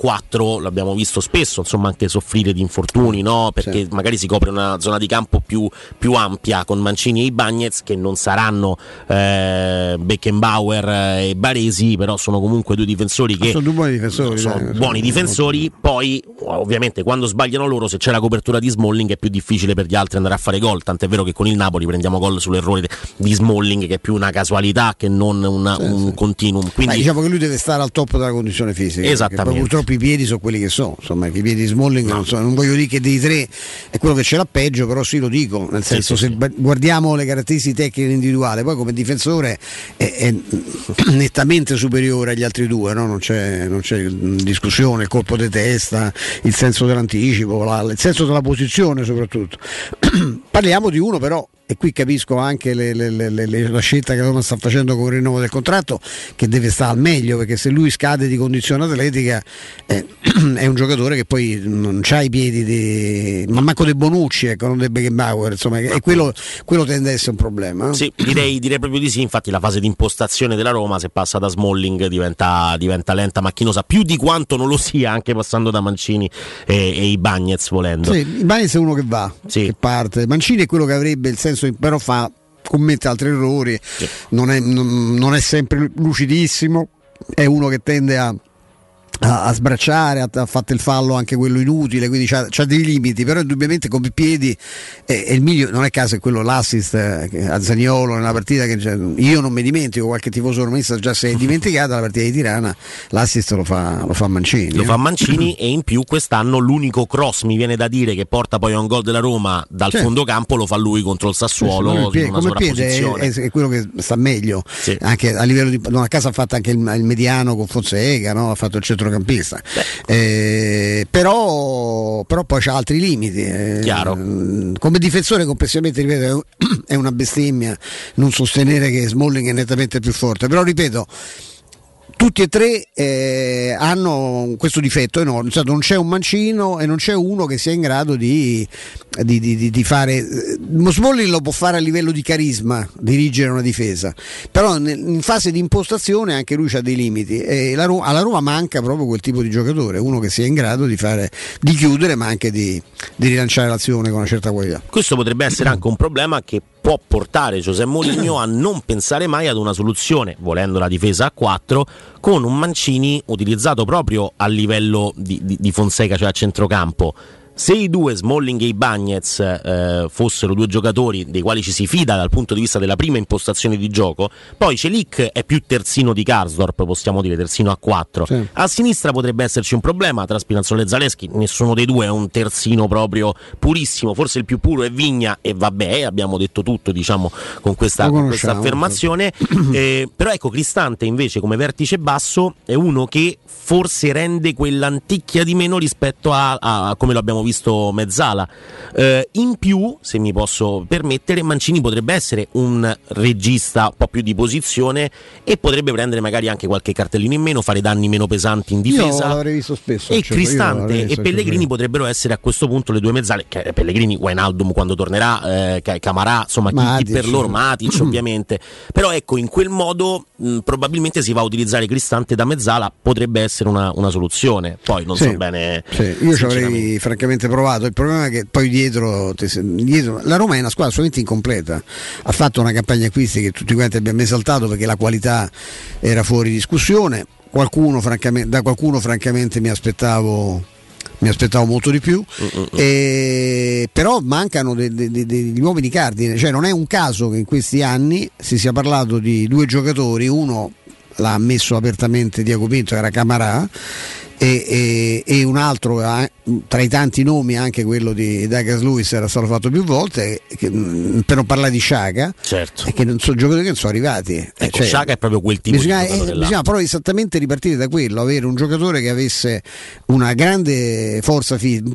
4 l'abbiamo visto spesso insomma anche soffrire di infortuni no? perché magari si copre una zona di campo più, più ampia con Mancini e Ibagnez che non saranno eh, Beckenbauer e Baresi però sono comunque due difensori che Sono due buoni difensori. sono dai, buoni sono- difensori, poi ovviamente quando sbagliano loro, se c'è la copertura di Smalling è più difficile per gli altri andare a fare gol, tant'è vero che con il Napoli prendiamo gol sull'errore di Smalling che è più una casualità che non una- un continuum. Ma Quindi diciamo che lui deve stare al top della condizione fisica. Esattamente. purtroppo i piedi sono quelli che sono. Insomma, che i piedi di Smalling non, so- non voglio dire che dei tre è quello che ce l'ha peggio, però sì lo dico. Nel senso, sì, se ba- guardiamo le caratteristiche tecniche individuali, poi come difensore è, è *clears throat* nettamente superiore agli altri due, no? non, c'è, non c'è discussione, il colpo di testa, il senso dell'anticipo, la- il senso della posizione soprattutto. *clears throat* Parliamo di uno però e qui capisco anche le- le- le- la scelta che Roma sta facendo con il rinnovo del contratto che deve stare al meglio perché se lui scade di condizione atletica eh, *clears throat* è un giocatore che poi non ha i piedi di ma manco dei Bonucci ecco non dei Beckenbauer insomma e quello, quello tende ad essere un problema. Sì, direi, direi proprio di sì. Infatti, la fase di impostazione della Roma, se passa da Smalling, diventa, diventa lenta, macchinosa, più di quanto non lo sia, anche passando da Mancini e, e i Bagnets volendo. Sì, Ibanez è uno che va che parte Mancini è quello che avrebbe il senso però fa commette altri errori. Non, è, non- non è sempre lucidissimo è uno che tende a a, a sbracciare, ha, ha fatto il fallo anche quello inutile, quindi c'ha, c'ha dei limiti, però indubbiamente come piedi è, è il migliore, non è caso è quello l'assist eh, a Zaniolo nella partita che cioè, io non mi dimentico, qualche tifoso romista già si è *laughs* dimenticata la partita di Tirana, l'assist lo fa, lo fa Mancini. Lo eh. fa Mancini *clears throat* e in più quest'anno l'unico cross mi viene da dire che porta poi a un gol della Roma dal Certo. fondo campo lo fa lui contro il Sassuolo Come in piede, come piede è, è- è quello che sta meglio anche a livello di non a caso ha fatto anche il, il mediano con Fonseca no? ha fatto il centrocampista. Eh, però, però poi c'ha altri limiti eh. come difensore complessivamente ripeto *clears throat* è una bestemmia non sostenere che Smalling è nettamente più forte. Però ripeto tutti e tre eh, hanno questo difetto enorme, senso, non c'è un mancino e non c'è uno che sia in grado di, di- di- di- fare. eh, Smalling lo può fare a livello di carisma, dirigere una difesa, però in fase di impostazione anche lui ha dei limiti e la alla Roma manca proprio quel tipo di giocatore, uno che sia in grado di, fare, di chiudere ma anche di, di rilanciare l'azione con una certa qualità. Questo potrebbe essere anche un problema che può portare Giuseppe Mourinho a *clears throat* non pensare mai ad una soluzione, volendo la difesa a 4, con un Mancini utilizzato proprio a livello di, di- di Fonseca, cioè a centrocampo. Se i due, Smalling e Bagnez, eh, fossero due giocatori dei quali ci si fida dal punto di vista della prima impostazione di gioco, poi Celic è più terzino di Karsdorp, possiamo dire terzino a 4. A sinistra potrebbe esserci un problema tra Spinazzola e Zaleschi, nessuno dei due è un terzino proprio purissimo, forse il più puro è Vigna e vabbè, abbiamo detto tutto diciamo con questa, con questa affermazione. Eh, però ecco, Cristante invece come vertice basso è uno che forse rende quell'anticchia di meno rispetto a, a come lo abbiamo visto mezzala. Eh, in più, se mi posso permettere, Mancini potrebbe essere un regista un po' più di posizione e potrebbe prendere magari anche qualche cartellino in meno, fare danni meno pesanti in Io difesa. l'avrei visto spesso. E cioè, io Cristante visto, e cioè, Pellegrini potrebbero essere a questo punto le due mezzale. Che Pellegrini, Wijnaldum quando tornerà, eh, Ca- Camarà, insomma, chi- chi, per loro. Matic *clears throat* ovviamente. Però ecco, in quel modo mh, probabilmente si va a utilizzare Cristante da mezzala, potrebbe essere una, una soluzione. Poi non Sì, so bene. sì, io ci avrei sinceramente. Francamente provato. Il problema è che poi dietro, dietro- la Roma è una squadra assolutamente incompleta. Ha fatto una campagna acquisti che tutti quanti abbiamo esaltato perché la qualità era fuori discussione. Qualcuno, francamente, da qualcuno francamente mi aspettavo. Mi aspettavo molto di più, Mm, E- però mancano de- de- de- degli uomini cardine, cioè non è un caso che in questi anni si sia parlato di due giocatori, uno l'ha ammesso apertamente Diaco Pinto, era Camarà, e, e- e un altro eh, tra i tanti nomi anche quello di Douglas Lewis era stato fatto più volte che, mm, per non parlare di Sciaga Certo. che non sono giocatori che non sono arrivati Ecco, Cioè, Sciaga è proprio quel tipo bisogna, di giocatore eh, bisogna però esattamente ripartire da quello avere un giocatore che avesse una grande forza fisica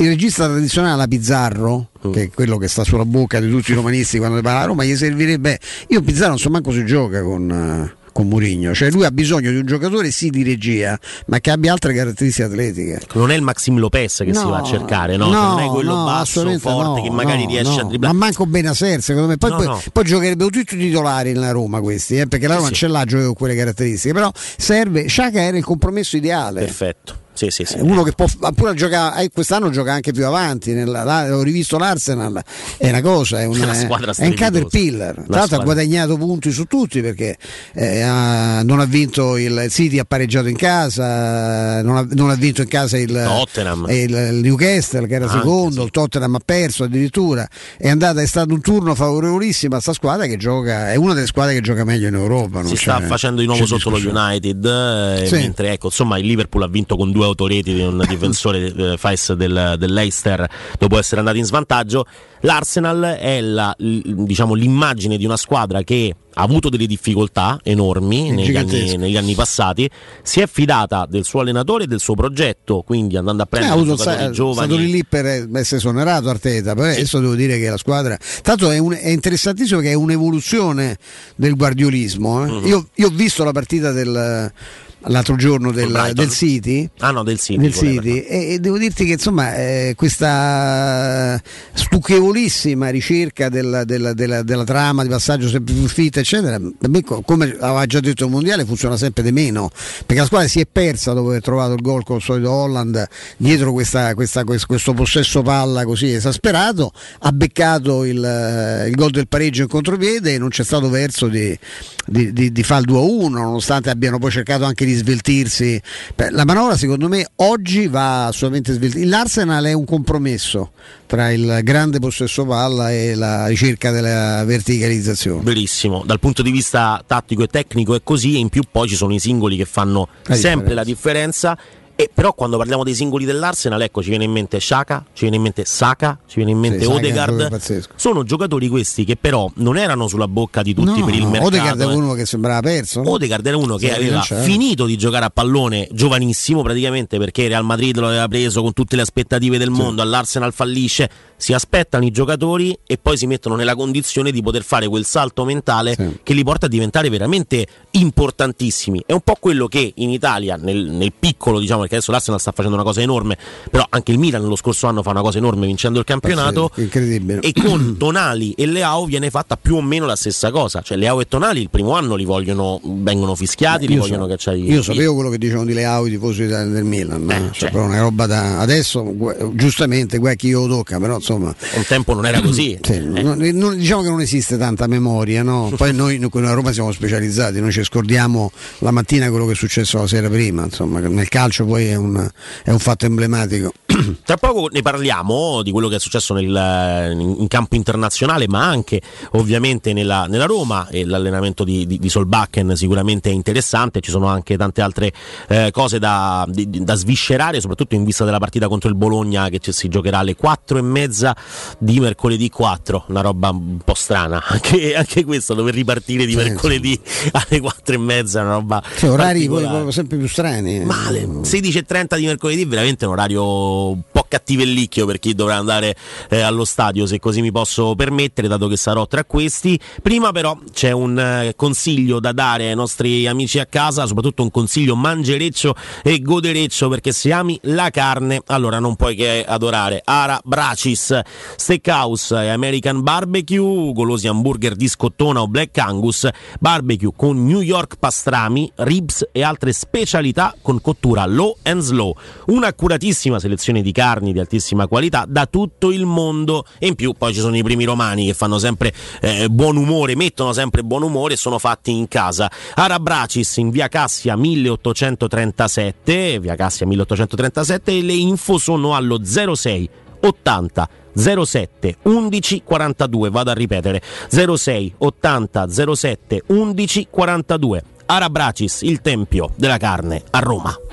il regista tradizionale Pizzarro Mm. che è quello che sta sulla bocca di tutti i romanisti quando parla a Roma gli servirebbe io Pizzarro non so manco si gioca con eh, con Murigno, cioè lui ha bisogno di un giocatore sì di regia, ma che abbia altre caratteristiche atletiche. Non è il Maxim Lopez che si No, va a cercare, no? no, non è quello no, basso, forte che magari riesce a dribblare. Ma manco Benaser, secondo me. Poi, poi, poi giocherebbero tutti i titolari nella Roma questi, eh, perché la Roma sì. ce l'ha gioca con quelle caratteristiche. Però serve. Sciaca era il compromesso ideale. Perfetto. Sì, sì, sì. Uno che può pure giocare, eh, quest'anno gioca anche più avanti. nella- la- ho rivisto l'Arsenal, è una cosa, è, un, *laughs* Una è- un caterpillar. Tra l'altro ha guadagnato punti su tutti perché eh, ha- non ha vinto il City, ha pareggiato in casa, non ha, non ha vinto in casa il Tottenham. e il, il Newcastle che era Anche, secondo, il Tottenham ha perso addirittura. È andata, è stato un turno favorevolissimo a sta squadra che gioca, è una delle squadre che gioca meglio in Europa. si sta facendo di nuovo sotto lo. United eh, Sì. mentre ecco insomma il Liverpool ha vinto con due autoreti di un difensore eh, Fais del, dell'Eister dopo essere andato in svantaggio l'Arsenal è la, diciamo, l'immagine di una squadra che ha avuto delle difficoltà enormi È negli anni, negli anni passati si è fidata del suo allenatore e del suo progetto quindi andando a Eh, prendere avuto giocatori sta- giovani stato lì lì per essere esonerato Arteta, però adesso devo dire che la squadra. Tanto è, un- è interessantissimo che è un'evoluzione del guardiolismo. eh. Mhm. io, io ho visto la partita del, l'altro giorno del, del City. ah no del City del con City. e, e devo dirti che insomma eh, questa stucchevolissima ricerca della, della- della- della trama di passaggio sempre più fitta eccetera per me co- come aveva già detto il mondiale funziona sempre di meno perché la squadra si è persa dopo aver trovato il gol col solito Holland dietro questa- questa- quest- questo possesso palla così esasperato ha beccato il, il gol del pareggio in contropiede e non c'è stato verso di, di, di- di fare il 2-1 nonostante abbiano poi cercato anche di sveltirsi. Beh, la manovra secondo me oggi va assolutamente sveltita. l'Arsenal è un compromesso tra il grande possesso palla e la ricerca della verticalizzazione. Benissimo, dal punto di vista tattico e tecnico è così e in più poi ci sono i singoli che fanno La sempre la differenza. E però quando parliamo dei singoli dell'Arsenal, ecco, ci viene in mente Shaka, ci viene in mente Saka, ci viene in mente Sì, Odegaard. Sono giocatori questi che però non erano sulla bocca di tutti No, per il no, mercato. Odegaard è eh. uno che sembrava perso no? Odegaard era uno che Sì, aveva finito di giocare a pallone giovanissimo praticamente perché il Real Madrid lo aveva preso con tutte le aspettative del mondo, all'Arsenal fallisce, si aspettano i giocatori e poi si mettono nella condizione di poter fare quel salto mentale che li porta a diventare veramente importantissimi. È un po' quello che in Italia, nel, nel piccolo diciamo, perché adesso l'Arsenal sta facendo una cosa enorme, però anche il Milan lo scorso anno fa una cosa enorme vincendo il campionato Pazzesco, incredibile e con *clears throat* Tonali e Leao viene fatta più o meno la stessa cosa. Cioè Leao e Tonali il primo anno li vogliono, vengono fischiati, li Io vogliono so- cacciare Io sapevo quello che dicevano di Leao i tifosi del, Milan, no? cioè, cioè. però una roba da adesso giustamente guai chi io lo tocca, però insomma un tempo non era così. *clears throat* Sì, non- non- diciamo che non esiste tanta memoria, no? *laughs* Poi noi noi a Roma siamo specializzati, noi ci scordiamo la mattina quello che è successo la sera prima, insomma, nel calcio poi è un, è un fatto emblematico. *clears throat* Tra poco ne parliamo di quello che è successo nel- in, campo internazionale, ma anche ovviamente nella, nella Roma e l'allenamento di, di, di Solbakken sicuramente è interessante, ci sono anche tante altre eh, cose da, di- da sviscerare, soprattutto in vista della partita contro il Bologna che ci si giocherà alle 4 e mezza di mercoledì 4, una roba un po' strana, *laughs* anche, anche questo, dover ripartire di Sì, mercoledì *laughs* alle 4 e mezza una roba... Cioè, orari poi sempre più strani. Male, 16.30 di mercoledì veramente un orario un po' cattivellicchio per chi dovrà andare eh, allo stadio, se così mi posso permettere, dato che sarò tra questi. Prima però c'è un eh, consiglio da dare ai nostri amici a casa, soprattutto un consiglio mangereccio e godereccio, perché se ami la carne, allora non puoi che adorare Ara Bracis, Steakhouse e American Barbecue, golosi hamburger di scottona o Black Angus, barbecue con New York pastrami, ribs e altre specialità con cottura low and slow. Un'accuratissima selezione di carni di altissima qualità da tutto il mondo. E in più poi ci sono i primi romani che fanno sempre eh, buon umore, mettono sempre buon umore e sono fatti in casa. Arabracis in via Cassia 1837, via Cassia 1837 e le info sono allo 06 80 07 11 42 vado a ripetere. 06 80 07 11 42 Arabracis il tempio della carne a Roma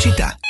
Pubblicità.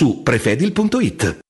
su prefedil.it.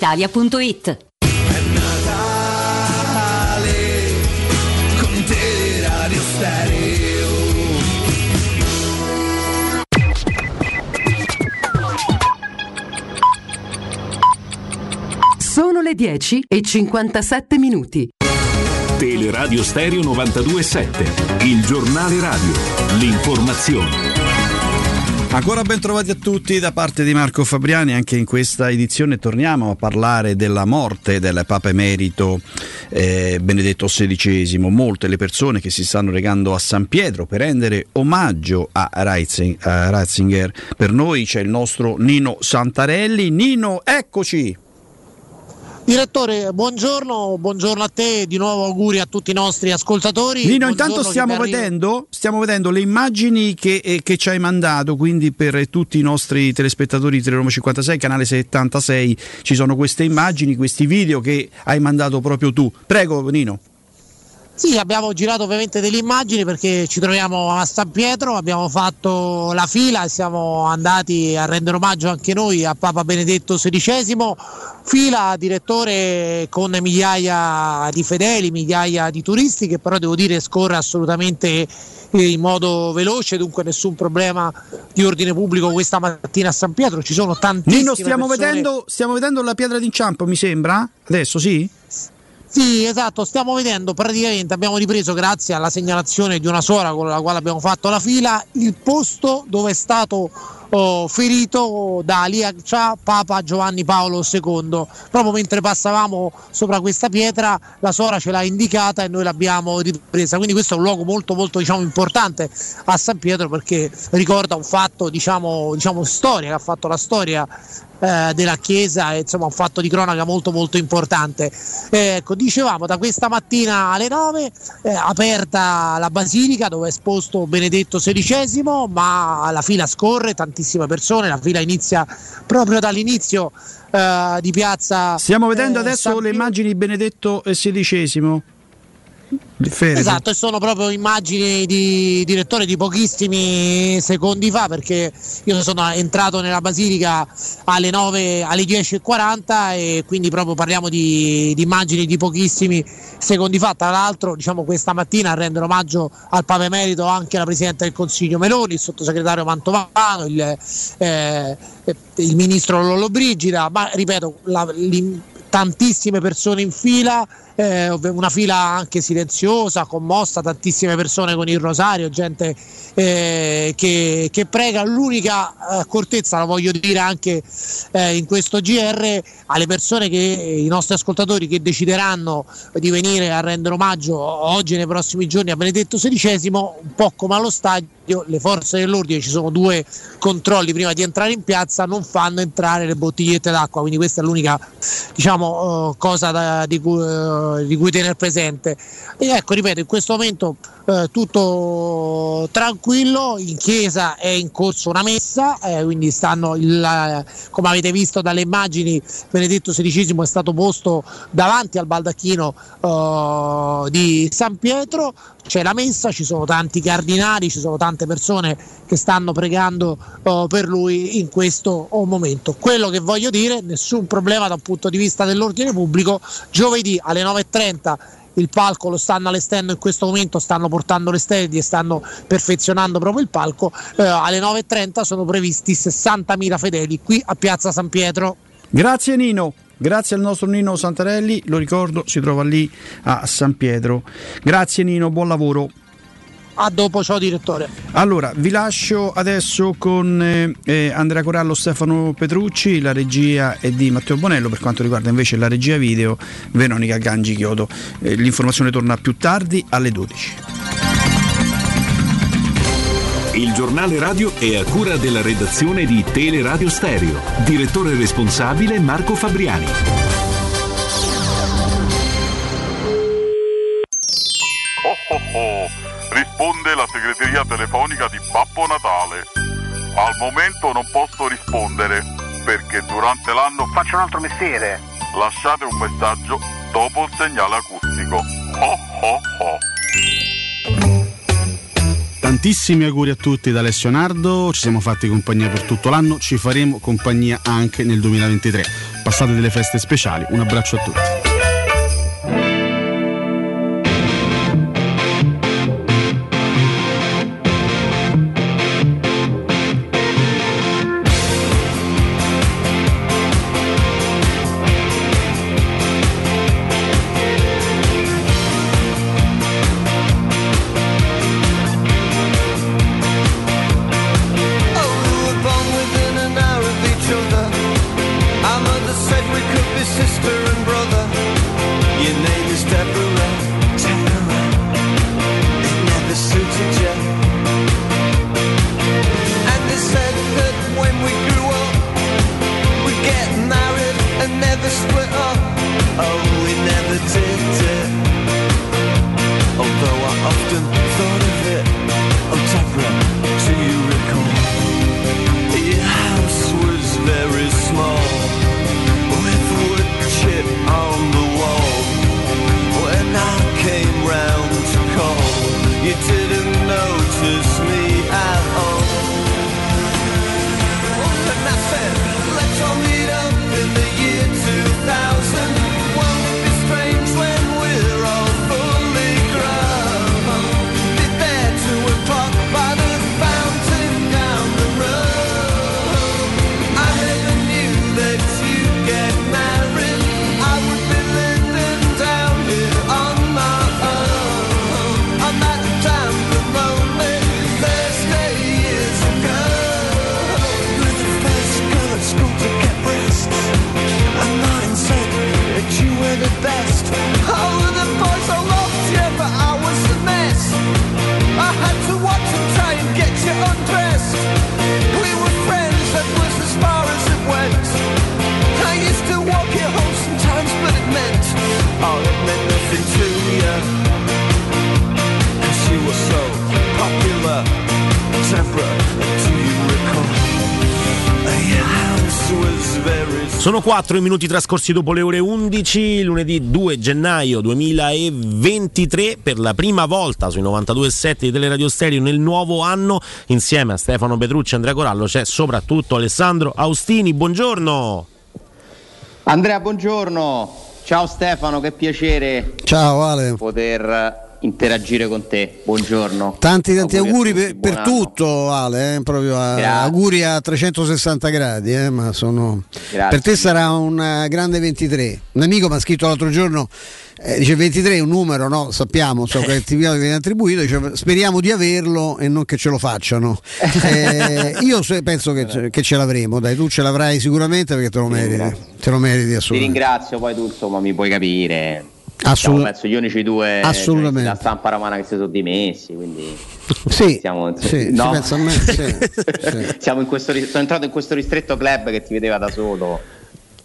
radioitalia.it Sono le 10 e 57 minuti. Teleradio Stereo 927, il giornale radio, l'informazione. Ancora ben trovati a tutti da parte di Marco Fabriani, anche in questa edizione torniamo a parlare della morte del Papa Emerito eh, Benedetto XVI. Molte le persone che si stanno recando a San Pietro per rendere omaggio a Ratzinger. Per noi c'è il nostro Nino Santarelli. Nino, eccoci! Direttore, buongiorno, buongiorno a te, di nuovo auguri a tutti i nostri ascoltatori. Nino, intanto stiamo vedendo, stiamo vedendo, le immagini che, eh, che, ci hai mandato, quindi per tutti i nostri telespettatori di Teleroma 56, canale 76, ci sono queste immagini, questi video che hai mandato proprio tu. Prego, Nino. Sì, abbiamo girato ovviamente delle immagini perché ci troviamo a San Pietro, abbiamo fatto la fila e siamo andati a rendere omaggio anche noi a Papa Benedetto XVI. Fila, direttore, con migliaia di fedeli, migliaia di turisti che però devo dire scorre assolutamente in modo veloce, dunque nessun problema di ordine pubblico questa mattina a San Pietro. Ci sono tantissime Nino, stiamo, persone... vedendo, stiamo vedendo la pietra d'inciampo, mi sembra? Adesso sì? Sì, esatto, stiamo vedendo praticamente, abbiamo ripreso grazie alla segnalazione di una suora con la quale abbiamo fatto la fila, il posto dove è stato oh, ferito da Aliaccia Papa Giovanni Paolo II. Proprio mentre passavamo sopra questa pietra la suora ce l'ha indicata e noi l'abbiamo ripresa. Quindi questo è un luogo molto molto diciamo, importante a San Pietro perché ricorda un fatto diciamo, diciamo storia che ha fatto la storia eh, della Chiesa, insomma un fatto di cronaca molto molto importante. Eh, ecco, dicevamo da questa mattina alle 9 eh, aperta la Basilica dove è esposto Benedetto XVI, ma la fila scorre, tantissime persone, la fila inizia proprio dall'inizio eh, di piazza. Stiamo vedendo eh, adesso San le immagini di Benedetto XVI. Ferito. Esatto, e sono proprio immagini di direttore di pochissimi secondi fa perché io sono entrato nella basilica alle 9, alle 10.40 e quindi proprio parliamo di, di, immagini di pochissimi secondi fa. Tra l'altro, diciamo questa mattina a rendere omaggio al Papa Emerito anche la Presidente del Consiglio Meloni, il sottosegretario Mantovano, il, eh, il ministro Lollobrigida, ma ripeto, la, tantissime persone in fila, eh, una fila anche silenziosa, commossa, tantissime persone con il rosario, gente eh, che, che, prega. L'unica eh, accortezza, la voglio dire anche eh, in questo GR, alle persone che i nostri ascoltatori che decideranno di venire a rendere omaggio oggi nei prossimi giorni a Benedetto XVI, un po' come allo stadio, le forze dell'ordine, ci sono due controlli prima di entrare in piazza, non fanno entrare le bottigliette d'acqua, quindi questa è l'unica diciamo, uh, cosa da, di, cui, uh, di cui tenere presente. E ecco, ripeto, in questo momento eh, tutto tranquillo, in chiesa è in corso una messa, eh, quindi stanno, il, come avete visto dalle immagini, Benedetto XVI è stato posto davanti al baldacchino eh, di San Pietro, c'è la messa, ci sono tanti cardinali, ci sono tante persone che stanno pregando eh, per lui in questo momento. Quello che voglio dire, nessun problema dal punto di vista dell'ordine pubblico, giovedì alle 9.30 il palco lo stanno allestendo in questo momento, stanno portando le sedie, stanno perfezionando proprio il palco. Eh, alle 9.30 sono previsti 60.000 fedeli qui a Piazza San Pietro. Grazie Nino. Grazie al nostro Nino Santarelli, lo ricordo, si trova lì a San Pietro. Grazie Nino, buon lavoro. A dopo, ciao direttore. Allora, vi lascio adesso con eh, eh, Andrea Corallo, Stefano Petrucci, la regia è di Matteo Bonello, per quanto riguarda invece la regia video, Veronica Gangi Chiodo. Eh, l'informazione torna più tardi alle 12. Il giornale radio è a cura della redazione di Teleradio Stereo. Direttore responsabile Marco Fabriani. Oh oh oh risponde la segreteria telefonica di Babbo Natale. Al momento non posso rispondere perché durante l'anno faccio un altro mestiere. Lasciate un messaggio dopo il segnale acustico. Ho ho ho. Tantissimi auguri a tutti da Alessio Nardo, ci siamo fatti compagnia per tutto l'anno, ci faremo compagnia anche nel 2023. Passate delle feste speciali, un abbraccio a tutti. 4 i minuti trascorsi dopo le ore 11, lunedì 2 gennaio 2023, per la prima volta sui 92.7 di Teleradio Stereo nel nuovo anno, insieme a Stefano Petrucci e Andrea Corallo c'è soprattutto Alessandro Austini. Buongiorno! Andrea, buongiorno. Ciao Stefano, che piacere Ciao Ale. poter interagire con te. Buongiorno. Tanti tanti Auguri a auguri per, per tutto Ale, eh, proprio a- Grazie. auguri a 360 gradi, eh, ma sono... Grazie. per te sarà un eh, grande 23. Un amico mi ha scritto l'altro giorno, eh, dice 23 è un numero, no? sappiamo, so che *laughs* attività viene attribuito, dice, speriamo di averlo e non che ce lo facciano. Eh, io penso che, che ce l'avremo, dai, tu ce l'avrai sicuramente perché te lo meriti, te lo meriti Ti assolutamente. ringrazio, poi tu insomma mi puoi capire. Assolut- penso gli unici due Assolutamente. giornalisti della stampa romana che si sono dimessi, quindi Sì, siamo, sì, no? me, sì, sì. *laughs* Siamo in questo, sono entrato in questo ristretto club che ti vedeva da solo.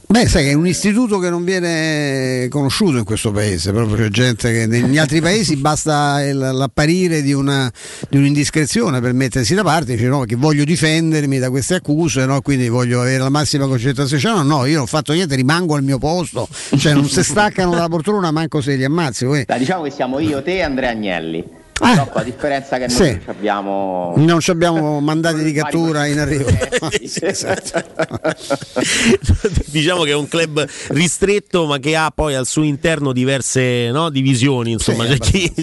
Beh, sai che è un istituto che non viene conosciuto in questo paese, proprio gente che negli altri paesi basta l'apparire di, una, di un'indiscrezione per mettersi da parte, dice no, che voglio difendermi da queste accuse, no, quindi voglio avere la massima concentrazione. No, no, io non ho fatto niente, rimango al mio posto, cioè non si staccano dalla poltrona manco se li ammazzi. poi- Dai, diciamo che siamo io, te e Andrea Agnelli. Purtroppo, a differenza che noi. Sì. non ci abbiamo Non ci abbiamo *laughs* mandati di cattura in arrivo. *laughs* *laughs* Sì, esatto. diciamo che è un club ristretto ma che ha poi al suo interno diverse no, divisioni insomma Sì, C'è chi-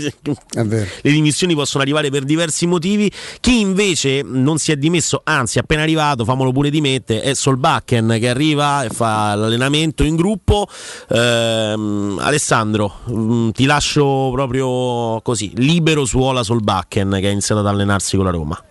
È vero. le dimissioni possono arrivare per diversi motivi chi invece non si è dimesso anzi è appena arrivato famolo pure dimette è Solbakken che arriva e fa l'allenamento in gruppo Ehm, Alessandro mm, ti lascio proprio così libero su Ola Solbakken che ha iniziato ad allenarsi con la Roma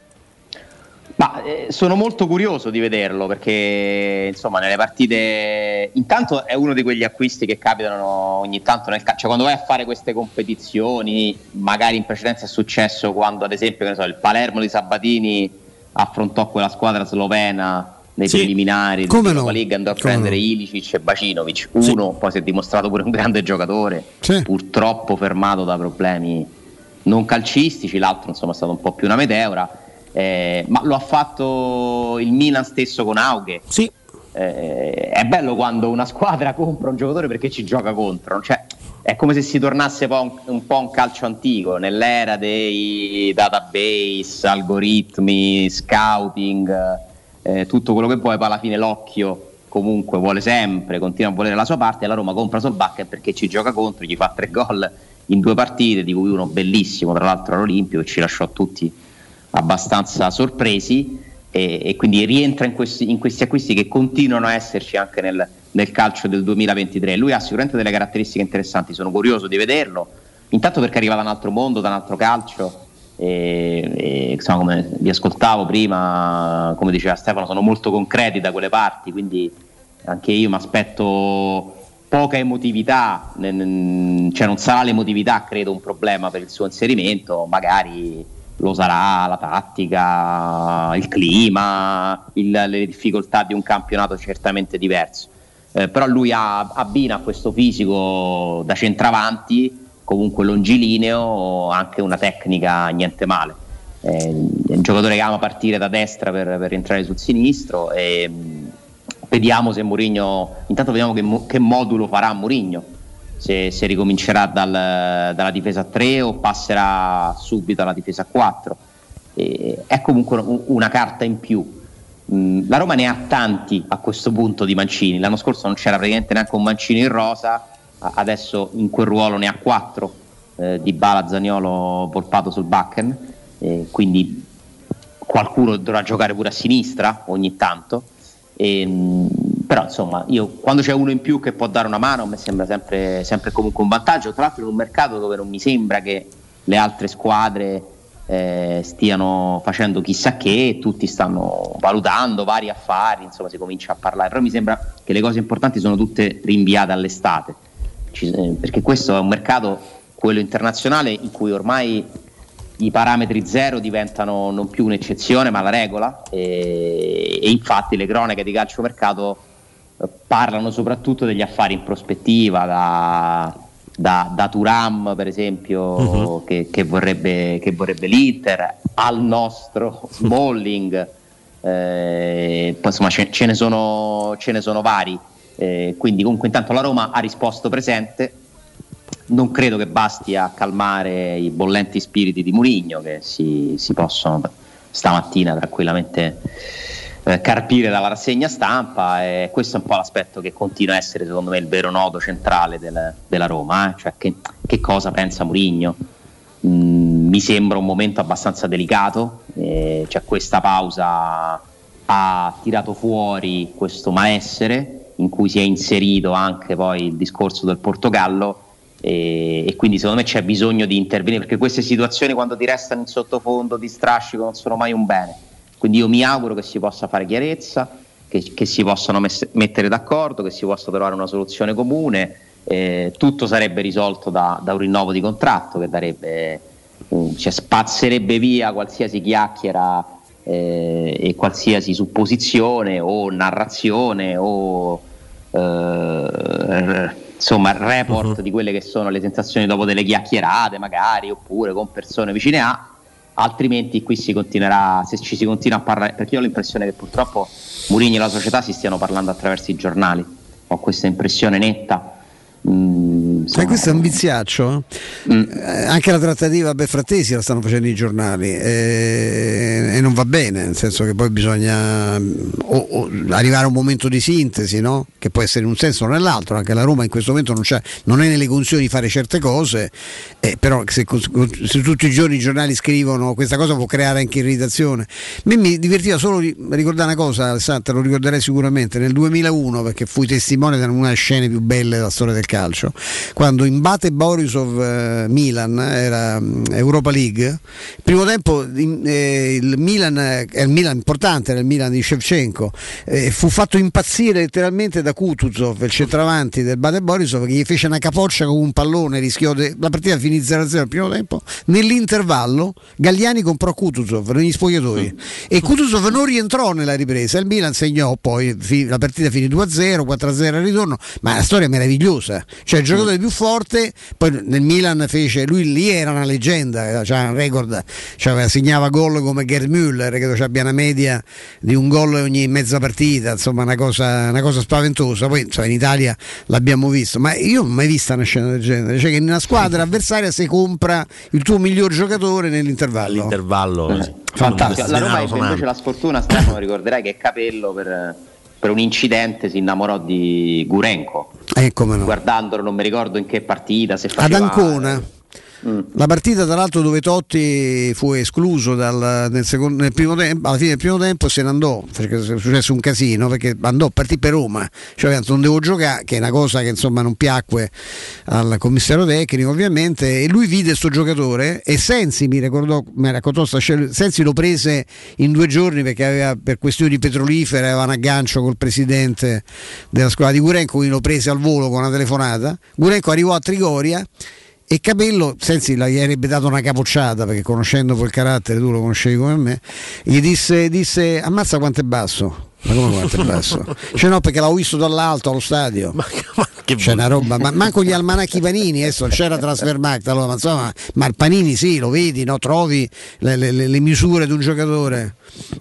Ma eh, sono molto curioso di vederlo perché insomma nelle partite intanto è uno di quegli acquisti che capitano ogni tanto nel calcio, cioè quando vai a fare queste competizioni, magari in precedenza è successo quando ad esempio che ne so, il Palermo di Sabatini affrontò quella squadra slovena nei Sì. preliminari Come della no? League andò a Come prendere no? Ilicic e Bacinovic, uno poi si è dimostrato pure un grande giocatore, purtroppo fermato da problemi non calcistici, l'altro insomma è stato un po' più una meteora, eh, ma lo ha fatto il Milan stesso con Aughe. Sì. Eh, è bello quando una squadra *laughs* compra un giocatore perché ci gioca contro, cioè, è come se si tornasse un, un po' un calcio antico, nell'era dei database, algoritmi, scouting, eh, tutto quello che vuoi, poi alla fine l'occhio comunque vuole sempre, continua a volere la sua parte e la Roma compra Solbakken perché ci gioca contro, gli fa tre gol in due partite, di cui uno bellissimo, tra l'altro all'Olimpio, che ci lasciò tutti abbastanza sorpresi e, e quindi rientra in questi, in questi acquisti che continuano a esserci anche nel, nel calcio del 2023. Lui ha sicuramente delle caratteristiche interessanti, sono curioso di vederlo, intanto perché arriva da un altro mondo, da un altro calcio. E, e, insomma, come vi ascoltavo prima, come diceva Stefano, sono molto concreti da quelle parti, quindi anche io mi aspetto poca emotività, cioè non sarà l'emotività credo un problema per il suo inserimento, magari lo sarà la tattica, il clima, il- le difficoltà di un campionato certamente diverso. Eh, però lui ha, abbina a questo fisico da centravanti, comunque longilineo, anche una tecnica niente male. Eh, è un giocatore che ama partire da destra per, per entrare sul sinistro e vediamo se Mourinho, intanto vediamo che, che modulo farà Mourinho, se, se ricomincerà dal- dalla difesa a 3 o passerà subito alla difesa a 4. E è comunque un- una carta in più. Mm, La Roma ne ha tanti a questo punto di Mancini. L'anno scorso non c'era praticamente neanche un Mancini in rosa, adesso in quel ruolo ne ha quattro. Eh, di Bala, Zaniolo, Volpato sul backen. Eh, quindi qualcuno dovrà giocare pure a sinistra ogni tanto. E, mh, però insomma, io quando c'è uno in più che può dare una mano, a me sembra sempre, sempre comunque un vantaggio. Tra l'altro, in un mercato dove non mi sembra che le altre squadre eh, stiano facendo chissà che, tutti stanno valutando vari affari, insomma, si comincia a parlare. Però mi sembra che le cose importanti sono tutte rinviate all'estate, Ci- eh, perché questo è un mercato, quello internazionale, in cui ormai i parametri zero diventano non più un'eccezione ma la regola e, e infatti le cronache di calciomercato eh, parlano soprattutto degli affari in prospettiva da, da, da Turam per esempio Mhm. che, che vorrebbe, che vorrebbe l'Inter al nostro *laughs* Smalling eh, insomma ce, ce ne sono, ce ne sono vari eh, quindi comunque intanto la Roma ha risposto presente non credo che basti a calmare i bollenti spiriti di Murigno che si, si possono stamattina tranquillamente eh, carpire dalla rassegna stampa e questo è un po' l'aspetto che continua a essere secondo me il vero nodo centrale del- della Roma, eh? cioè che, che cosa pensa Murigno. Mm, mi sembra un momento abbastanza delicato, eh, cioè questa pausa ha tirato fuori questo malessere in cui si è inserito anche poi il discorso del Portogallo e, e quindi secondo me c'è bisogno di intervenire perché queste situazioni quando ti restano in sottofondo di strascico non sono mai un bene. Quindi io mi auguro che si possa fare chiarezza che, che si possano messe- mettere d'accordo che si possa trovare una soluzione comune. Eh, tutto sarebbe risolto da, da un rinnovo di contratto che darebbe cioè spazzerebbe via qualsiasi chiacchiera eh, e qualsiasi supposizione o narrazione o eh, insomma report di quelle che sono le sensazioni dopo delle chiacchierate magari oppure con persone vicine a altrimenti qui si continuerà se ci si continua a parlare perché io ho l'impressione che purtroppo Mourinho e la società si stiano parlando attraverso i giornali. Ho questa impressione netta Mm, Sai, questo è un viziaccio. Eh, anche la trattativa Beffrattesi la stanno facendo i giornali eh, e non va bene, nel senso che poi bisogna mm, o- o arrivare a un momento di sintesi, no? che può essere in un senso o nell'altro. Anche la Roma in questo momento non, c'è- non è nelle condizioni di fare certe cose, eh, però se, se tutti i giorni i giornali scrivono questa cosa può creare anche irritazione. Me mi divertiva solo di ricordare una cosa, Alessandro, te lo ricorderai sicuramente, nel 2001 perché fui testimone di una delle scene più belle della storia del calcio, quando in Bate Borisov eh, Milan era mm, Europa League, primo tempo in- eh, il Milan eh, è il Milan importante, era il Milan di Shevchenko, eh, fu fatto impazzire letteralmente da Kutuzov, il centravanti del Bate Borisov, che gli fece una capoccia con un pallone, rischiò de- la partita finì 0-0 al primo tempo. Nell'intervallo Galliani comprò Kutuzov negli spogliatoi e Kutuzov non rientrò nella ripresa. Il Milan segnò poi la partita finì 2-0, 4-0 al ritorno, ma la storia è Cioè il giocatore più forte, poi nel Milan fece, lui lì era una leggenda, c'era un record, cioè, segnava gol come Gerd Müller, credo ci abbia una media di un gol ogni mezza partita, insomma una cosa, una cosa spaventosa. Poi insomma, in Italia l'abbiamo visto, ma io non ho mai visto una scena del genere, cioè che in una squadra *laughs* avversaria si compra il tuo miglior giocatore nell'intervallo. L'intervallo, Fantastico. La Roma ebbe invece la sfortuna, Stefano, *coughs* ricorderai che Capello per, per un incidente si innamorò di Gurenko. Eh, no. Guardandolo, non mi ricordo in che partita, se Ad faceva, Ancona. La partita, tra l'altro, dove Totti fu escluso dal, nel, secondo, nel tempo, alla fine del primo tempo se ne andò, perché è successo un casino, perché andò a partire per Roma, cioè non devo giocare, che è una cosa che insomma non piacque al commissario tecnico ovviamente, e lui vide questo giocatore e Sensi mi ricordò, mi raccontò Sensi lo prese in due giorni perché aveva per questioni petrolifere, aveva un aggancio col presidente della squadra di Gurenco, quindi lo prese al volo con una telefonata. Gurenco arrivò a Trigoria e Capello, Sensi gli avrebbe dato una capocciata perché conoscendo quel carattere, tu lo conoscevi come me, gli disse, disse ammazza quanto è basso. Ma come quanto è basso? *laughs* Cioè no, perché l'avevo visto dall'alto allo stadio. Ma, che c'è una roba, ma manco gli almanacchi panini, adesso c'era Transfermarkt, allora, ma insomma, ma il panini sì, lo vedi, no? trovi le, le, le, misure di un giocatore.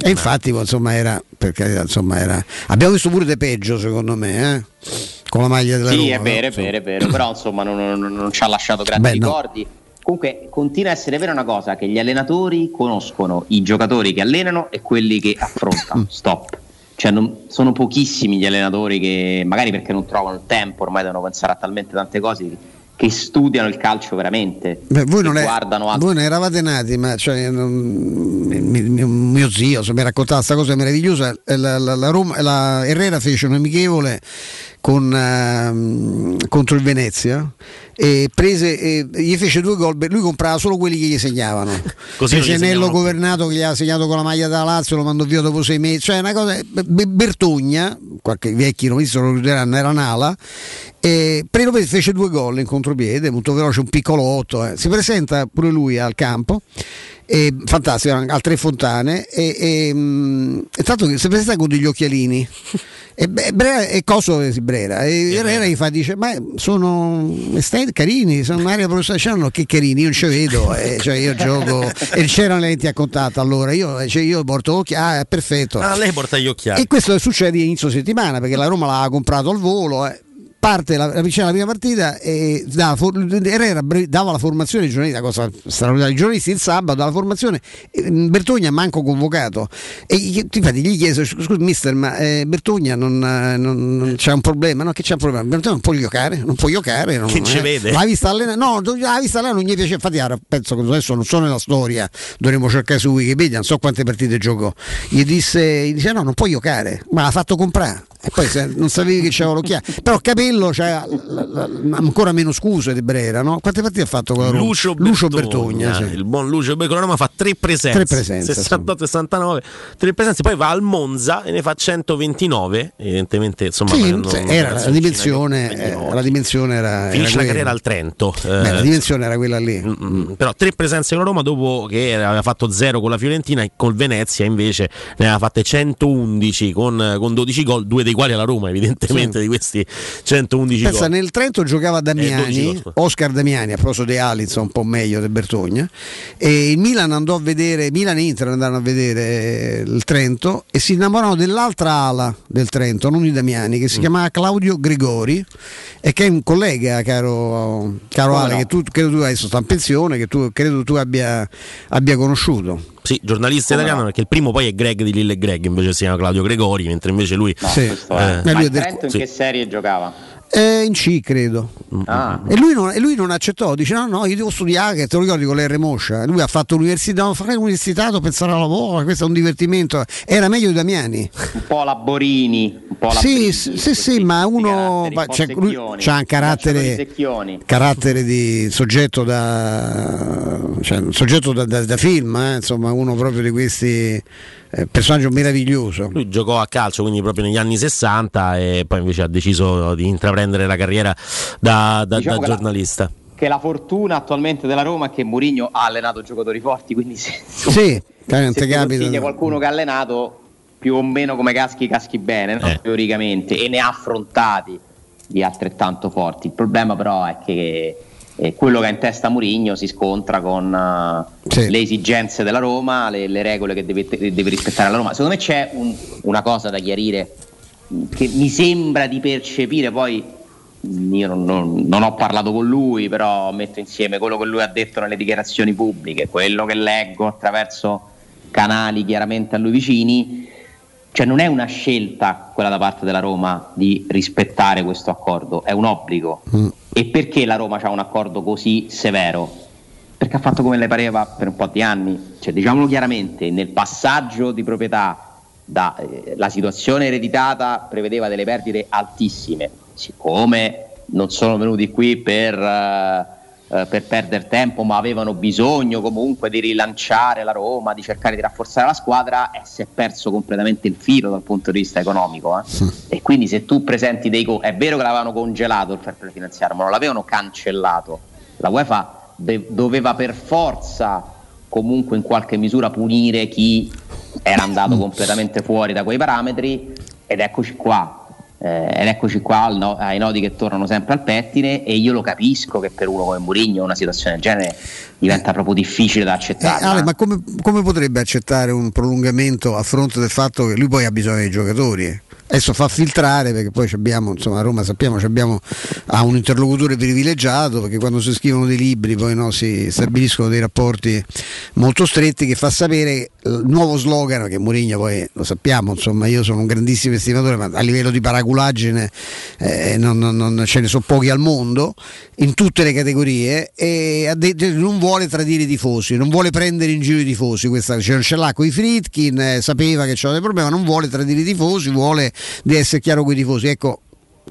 E infatti, insomma, era, perché, insomma, era. Abbiamo visto pure De peggio, secondo me, eh? Con la maglia della sì, Roma. Sì, è vero, no? è vero, è vero, però insomma non, non, non ci ha lasciato grandi Beh, no. ricordi. Comunque continua a essere vera una cosa, che gli allenatori conoscono i giocatori che allenano e quelli che affrontano. Stop. Cioè non- sono pochissimi gli allenatori che, magari perché non trovano il tempo, ormai devono pensare a talmente tante cose, che studiano il calcio veramente. Beh, voi, non è- voi non eravate nati, ma cioè, non- mi- mi- mio zio mi raccontava questa cosa meravigliosa. eh, La, la- la Roma- la Herrera fece un amichevole con, ehm, contro il Venezia e prese, e gli fece due gol. Lui comprava solo quelli che gli segnavano. *laughs* Così non fece gli Nello segnavano più. Governato che gli ha segnato con la maglia da Lazio, lo mandò via dopo sei mesi. Cioè, una cosa. Be- Bertogna, qualche vecchi romisti lo ricorderanno, era Nala. E Prelo fece due gol in contropiede, molto veloce, un piccolo 8. eh. Si presenta pure lui al campo. E, fantastico, erano al tre fontane e, e, mm, e tanto che si presenta con degli occhialini e, beh, Brera, e Coso si brera e Herrera gli fa dice ma sono esteti carini sono un'area professionale no, che carini io non ci vedo eh, cioè io gioco *laughs* e c'erano le lenti a contatto allora io, cioè, io porto occhiali ah, è perfetto Ah, lei porta gli occhiali. e questo succede inizio settimana perché la Roma l'ha comprato al volo. eh. Parte la, la vicina alla prima partita e dava, Herrera dava la formazione la cosa straordinaria, i giornalisti il sabato dava la formazione, e Bertogna manco convocato. E infatti gli chiese, scusa mister, ma eh, Bertogna non, eh, non- non c'è un problema? No, che c'è un problema? Bertogna non può giocare, non può giocare. Non, Che ci vede? L'ha vista allenare? No, l'ha vista allenare, non gli piace. Infatti, ora penso che adesso non so nella storia, dovremmo cercare su Wikipedia, non so quante partite giocò. Gli disse, gli dice: No, non puoi giocare, ma l'ha fatto comprare. E poi se non sapevi che c'aveva l'occhiale. Però Capello c'ha ancora meno scuse di Brera, no? Quante partite ha fatto con la Roma? Lucio, Lucio Bertogna, Bertogna, sì. il buon Lucio Bertogna, la Roma fa tre presenze, Tre presenze, 68-69, tre presenze, poi va al Monza e ne fa 129, evidentemente insomma Sì, non- era la che dimensione, Cina- eh, la dimensione era. Finisce era la carriera al Trento. Beh, eh, la dimensione era quella lì. Mm, però tre presenze con la Roma dopo che aveva fatto 0 con la Fiorentina e col Venezia invece ne aveva fatte 111 con, con 12 gol, due dei quali alla Roma evidentemente di questi 111 Pensa, gol. nel Trento giocava Eh, 12 Damiani, gol. Oscar Damiani, a proposito di Alizzo, un po' meglio di Bertogna. E il Milan andò a vedere, Milan e Inter andarono a vedere eh, il Trento e si innamorarono dell'altra ala del Trento, non di Damiani, che si Mm. chiamava Claudio Gregori e che è un collega, caro, caro Come Ale, no? che tu credo tu adesso sta in pensione, che tu credo tu abbia, abbia conosciuto. Sì, giornalista Come italiano perché il primo poi è Greg di Lille e Greg, invece si chiama Claudio Gregori, mentre invece lui Sì. Questo è. Eh, Ma lui il è del- Trento in sì. che serie giocava? Eh, in C credo. Ah. E lui, non, e lui non accettò, dice no, no, io devo studiare, che te lo ricordi con l'R Moscia. Lui ha fatto l'università, no, fare l'università, pensare al lavoro, questo è un divertimento. Era meglio di Damiani. Un po' la Borini, un po' la Sì, Brini, sì, sì, sì, ma uno ma un c'è- lui c'ha un carattere, carattere di soggetto da, cioè, un soggetto da, da- da film, eh, insomma, uno proprio di questi personaggio meraviglioso. Lui giocò a calcio quindi proprio negli anni 60 e poi invece ha deciso di intraprendere la carriera da, da- Diciamo da che la- giornalista. Che la fortuna attualmente della Roma è che Mourinho ha allenato giocatori forti, quindi se, Sì, chiaramente se ti capita. consiglia qualcuno che ha allenato più o meno come caschi, caschi bene, no? Eh. teoricamente, e ne ha affrontati di altrettanto forti. Il problema però è che eh, quello che ha in testa Mourinho si scontra con eh, Sì. le esigenze della Roma, le, le regole che deve, deve rispettare la Roma. Secondo me c'è un- una cosa da chiarire mh, che mi sembra di percepire poi mh, io non, non- non ho parlato con lui però metto insieme quello che lui ha detto nelle dichiarazioni pubbliche quello che leggo attraverso canali chiaramente a lui vicini cioè non è una scelta quella da parte della Roma di rispettare questo accordo è un obbligo Mm. e perché la Roma ha un accordo così severo perché ha fatto come le pareva per un po' di anni. Cioè, diciamolo chiaramente, nel passaggio di proprietà da, eh, la situazione ereditata prevedeva delle perdite altissime, siccome non sono venuti qui per, eh, eh, per perdere tempo, ma avevano bisogno comunque di rilanciare la Roma, di cercare di rafforzare la squadra, e si è perso completamente il filo dal punto di vista economico. eh. Sì. E quindi se tu presenti dei... co- è vero che l'avevano congelato il fair play finanziario, ma non l'avevano cancellato. La UEFA de- doveva per forza comunque in qualche misura punire chi era andato completamente fuori da quei parametri ed eccoci qua. Eh, ed eccoci qua al no- ai nodi che tornano sempre al pettine e io lo capisco che per uno come Mourinho una situazione del genere diventa proprio difficile da Eh, accettare. Ale, ma come, come potrebbe accettare un prolungamento a fronte del fatto che lui poi ha bisogno dei giocatori? Adesso fa filtrare perché poi abbiamo, insomma, a Roma sappiamo abbiamo ha un interlocutore privilegiato perché quando si scrivono dei libri poi no, si stabiliscono dei rapporti molto stretti che fa sapere il nuovo slogan che Mourinho poi lo sappiamo, insomma, io sono un grandissimo estimatore, ma a livello di paraculaggine eh, non, non- non ce ne sono pochi al mondo in tutte le categorie e ha detto- non vuole tradire i tifosi, non vuole prendere in giro i tifosi, questa ce, ce l'ha con i Fritkin, eh, sapeva che c'era dei problemi, non vuole tradire i tifosi, vuole di essere chiaro con i tifosi. Ecco,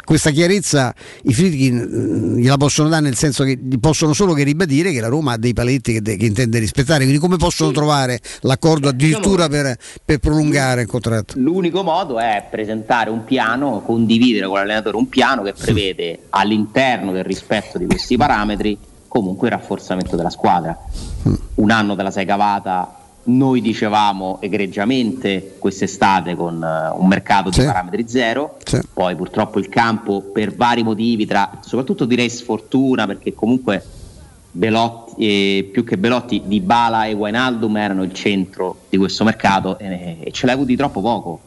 questa chiarezza i Fritkin mm, gliela possono dare nel senso che possono solo che ribadire che la Roma ha dei paletti che, de- che intende rispettare, quindi come possono trovare l'accordo addirittura per, per prolungare il contratto? L'unico modo è presentare un piano, condividere con l'allenatore un piano che prevede all'interno del rispetto di questi parametri comunque il rafforzamento della squadra. Un anno te la sei cavata, noi dicevamo egregiamente quest'estate con eh, un mercato Sì. di parametri zero, poi purtroppo il campo per vari motivi, tra, soprattutto direi sfortuna perché comunque Belotti, eh, più che Belotti, Di Bala e Wijnaldum erano il centro di questo mercato e, e ce l'hai avuti troppo poco.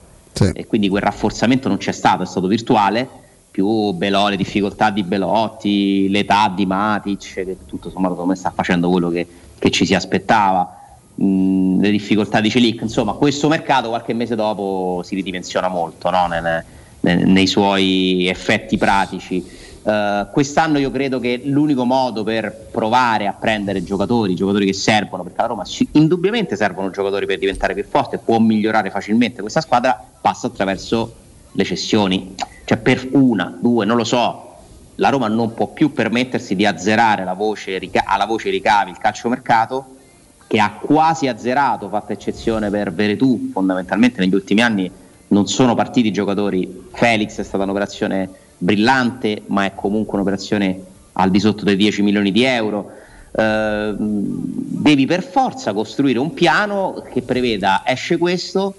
E quindi quel rafforzamento non c'è stato, è stato virtuale. Più Belò, le difficoltà di Belotti, l'età di Matic che tutto sommato secondo me sta facendo quello che, che ci si aspettava le difficoltà di Celic. Insomma questo mercato qualche mese dopo si ridimensiona molto no? Nel- nel- nei suoi effetti pratici. Uh, quest'anno io credo che l'unico modo per provare a prendere giocatori, giocatori che servono, perché la Roma ci- indubbiamente servono giocatori per diventare più forte, può migliorare facilmente questa squadra, passa attraverso le cessioni, cioè per una, due, non lo so, la Roma non può più permettersi di azzerare voce, alla voce ricavi il calciomercato che ha quasi azzerato, fatta eccezione per Veretù, fondamentalmente negli ultimi anni non sono partiti giocatori, Felix è stata un'operazione brillante, ma è comunque un'operazione al di sotto dei 10 milioni di euro. Eh, devi per forza costruire un piano che preveda esce questo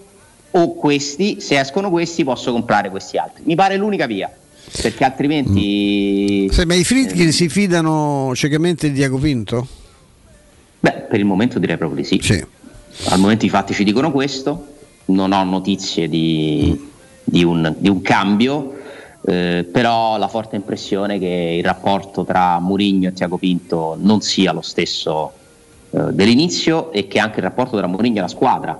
o questi, se escono questi posso comprare questi altri. Mi pare l'unica via, perché altrimenti... Se, ma i Fritkin si fidano ciecamente di Diaco Pinto? Beh, per il momento direi proprio di sì. Al momento i fatti ci dicono questo, non ho notizie di, di un, di un cambio, eh, però ho la forte impressione che il rapporto tra Mourinho e Tiago Pinto non sia lo stesso eh, dell'inizio e che anche il rapporto tra Mourinho e la squadra,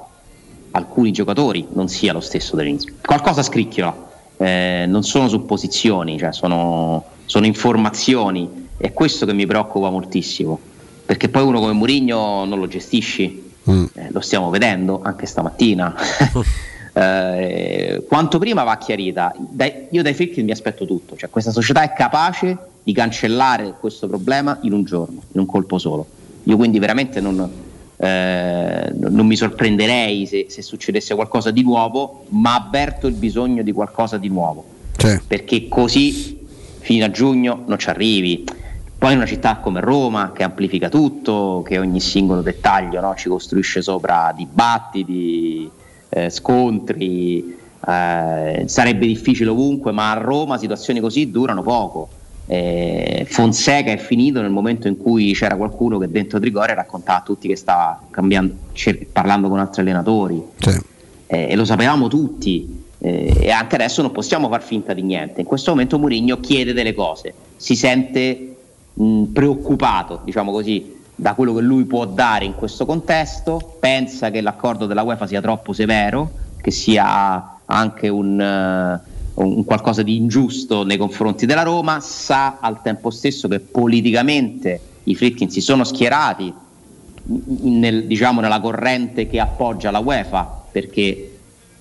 alcuni giocatori, non sia lo stesso dell'inizio. Qualcosa scricchiola, eh, non sono supposizioni, cioè sono, sono informazioni, è questo che mi preoccupa moltissimo, perché poi uno come Mourinho non lo gestisci, eh, lo stiamo vedendo anche stamattina. *laughs* Eh, quanto prima va chiarita, Dai- io dai Friedkin mi aspetto tutto, cioè questa società è capace di cancellare questo problema in un giorno, in un colpo solo. Io quindi veramente non, eh, non mi sorprenderei se, se succedesse qualcosa di nuovo, ma avverto il bisogno di qualcosa di nuovo, perché così fino a giugno non ci arrivi. Poi in una città come Roma che amplifica tutto, che ogni singolo dettaglio no, ci costruisce sopra dibattiti, eh, scontri, eh, sarebbe difficile ovunque, ma a Roma situazioni così durano poco. Eh, Fonseca è finito nel momento in cui c'era qualcuno che dentro Trigoria raccontava a tutti che stava cambiando, cer- parlando con altri allenatori Eh, e lo sapevamo tutti eh, e anche adesso non possiamo far finta di niente. In questo momento Mourinho chiede delle cose, si sente mh, preoccupato, diciamo così, da quello che lui può dare in questo contesto, pensa che l'accordo della UEFA sia troppo severo, che sia anche un, eh, un qualcosa di ingiusto nei confronti della Roma, sa al tempo stesso che politicamente i Fritkin si sono schierati nel- diciamo, nella corrente che appoggia la UEFA, perché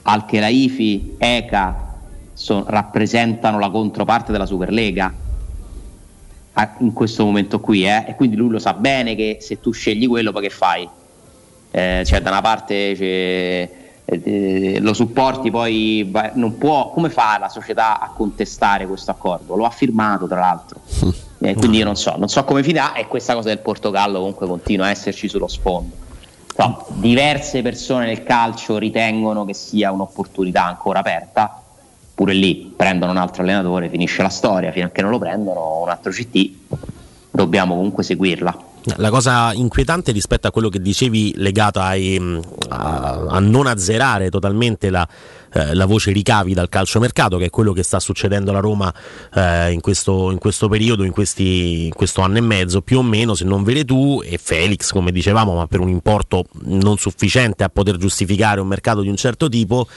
Al-Khelaifi, ECA so- rappresentano la controparte della Superlega in questo momento qui, eh, e quindi lui lo sa bene che se tu scegli quello poi che fai? Eh, cioè da una parte c'è- eh, lo supporti poi va- non può come fa la società a contestare questo accordo? Lo ha firmato tra l'altro. Eh, quindi io non so non so come finirà e questa cosa del Portogallo comunque continua a esserci sullo sfondo. No, diverse persone nel calcio ritengono che sia un'opportunità ancora aperta pure lì prendono un altro allenatore finisce la storia fino a che non lo prendono un altro CT dobbiamo comunque seguirla. La cosa inquietante rispetto a quello che dicevi legato ai, mh, a, a non azzerare totalmente la, eh, la voce ricavi dal calciomercato, che è quello che sta succedendo alla Roma eh, in, questo, in questo periodo, in, questi, in questo anno e mezzo, più o meno, se non vede tu e Felix, come dicevamo, ma per un importo non sufficiente a poter giustificare un mercato di un certo tipo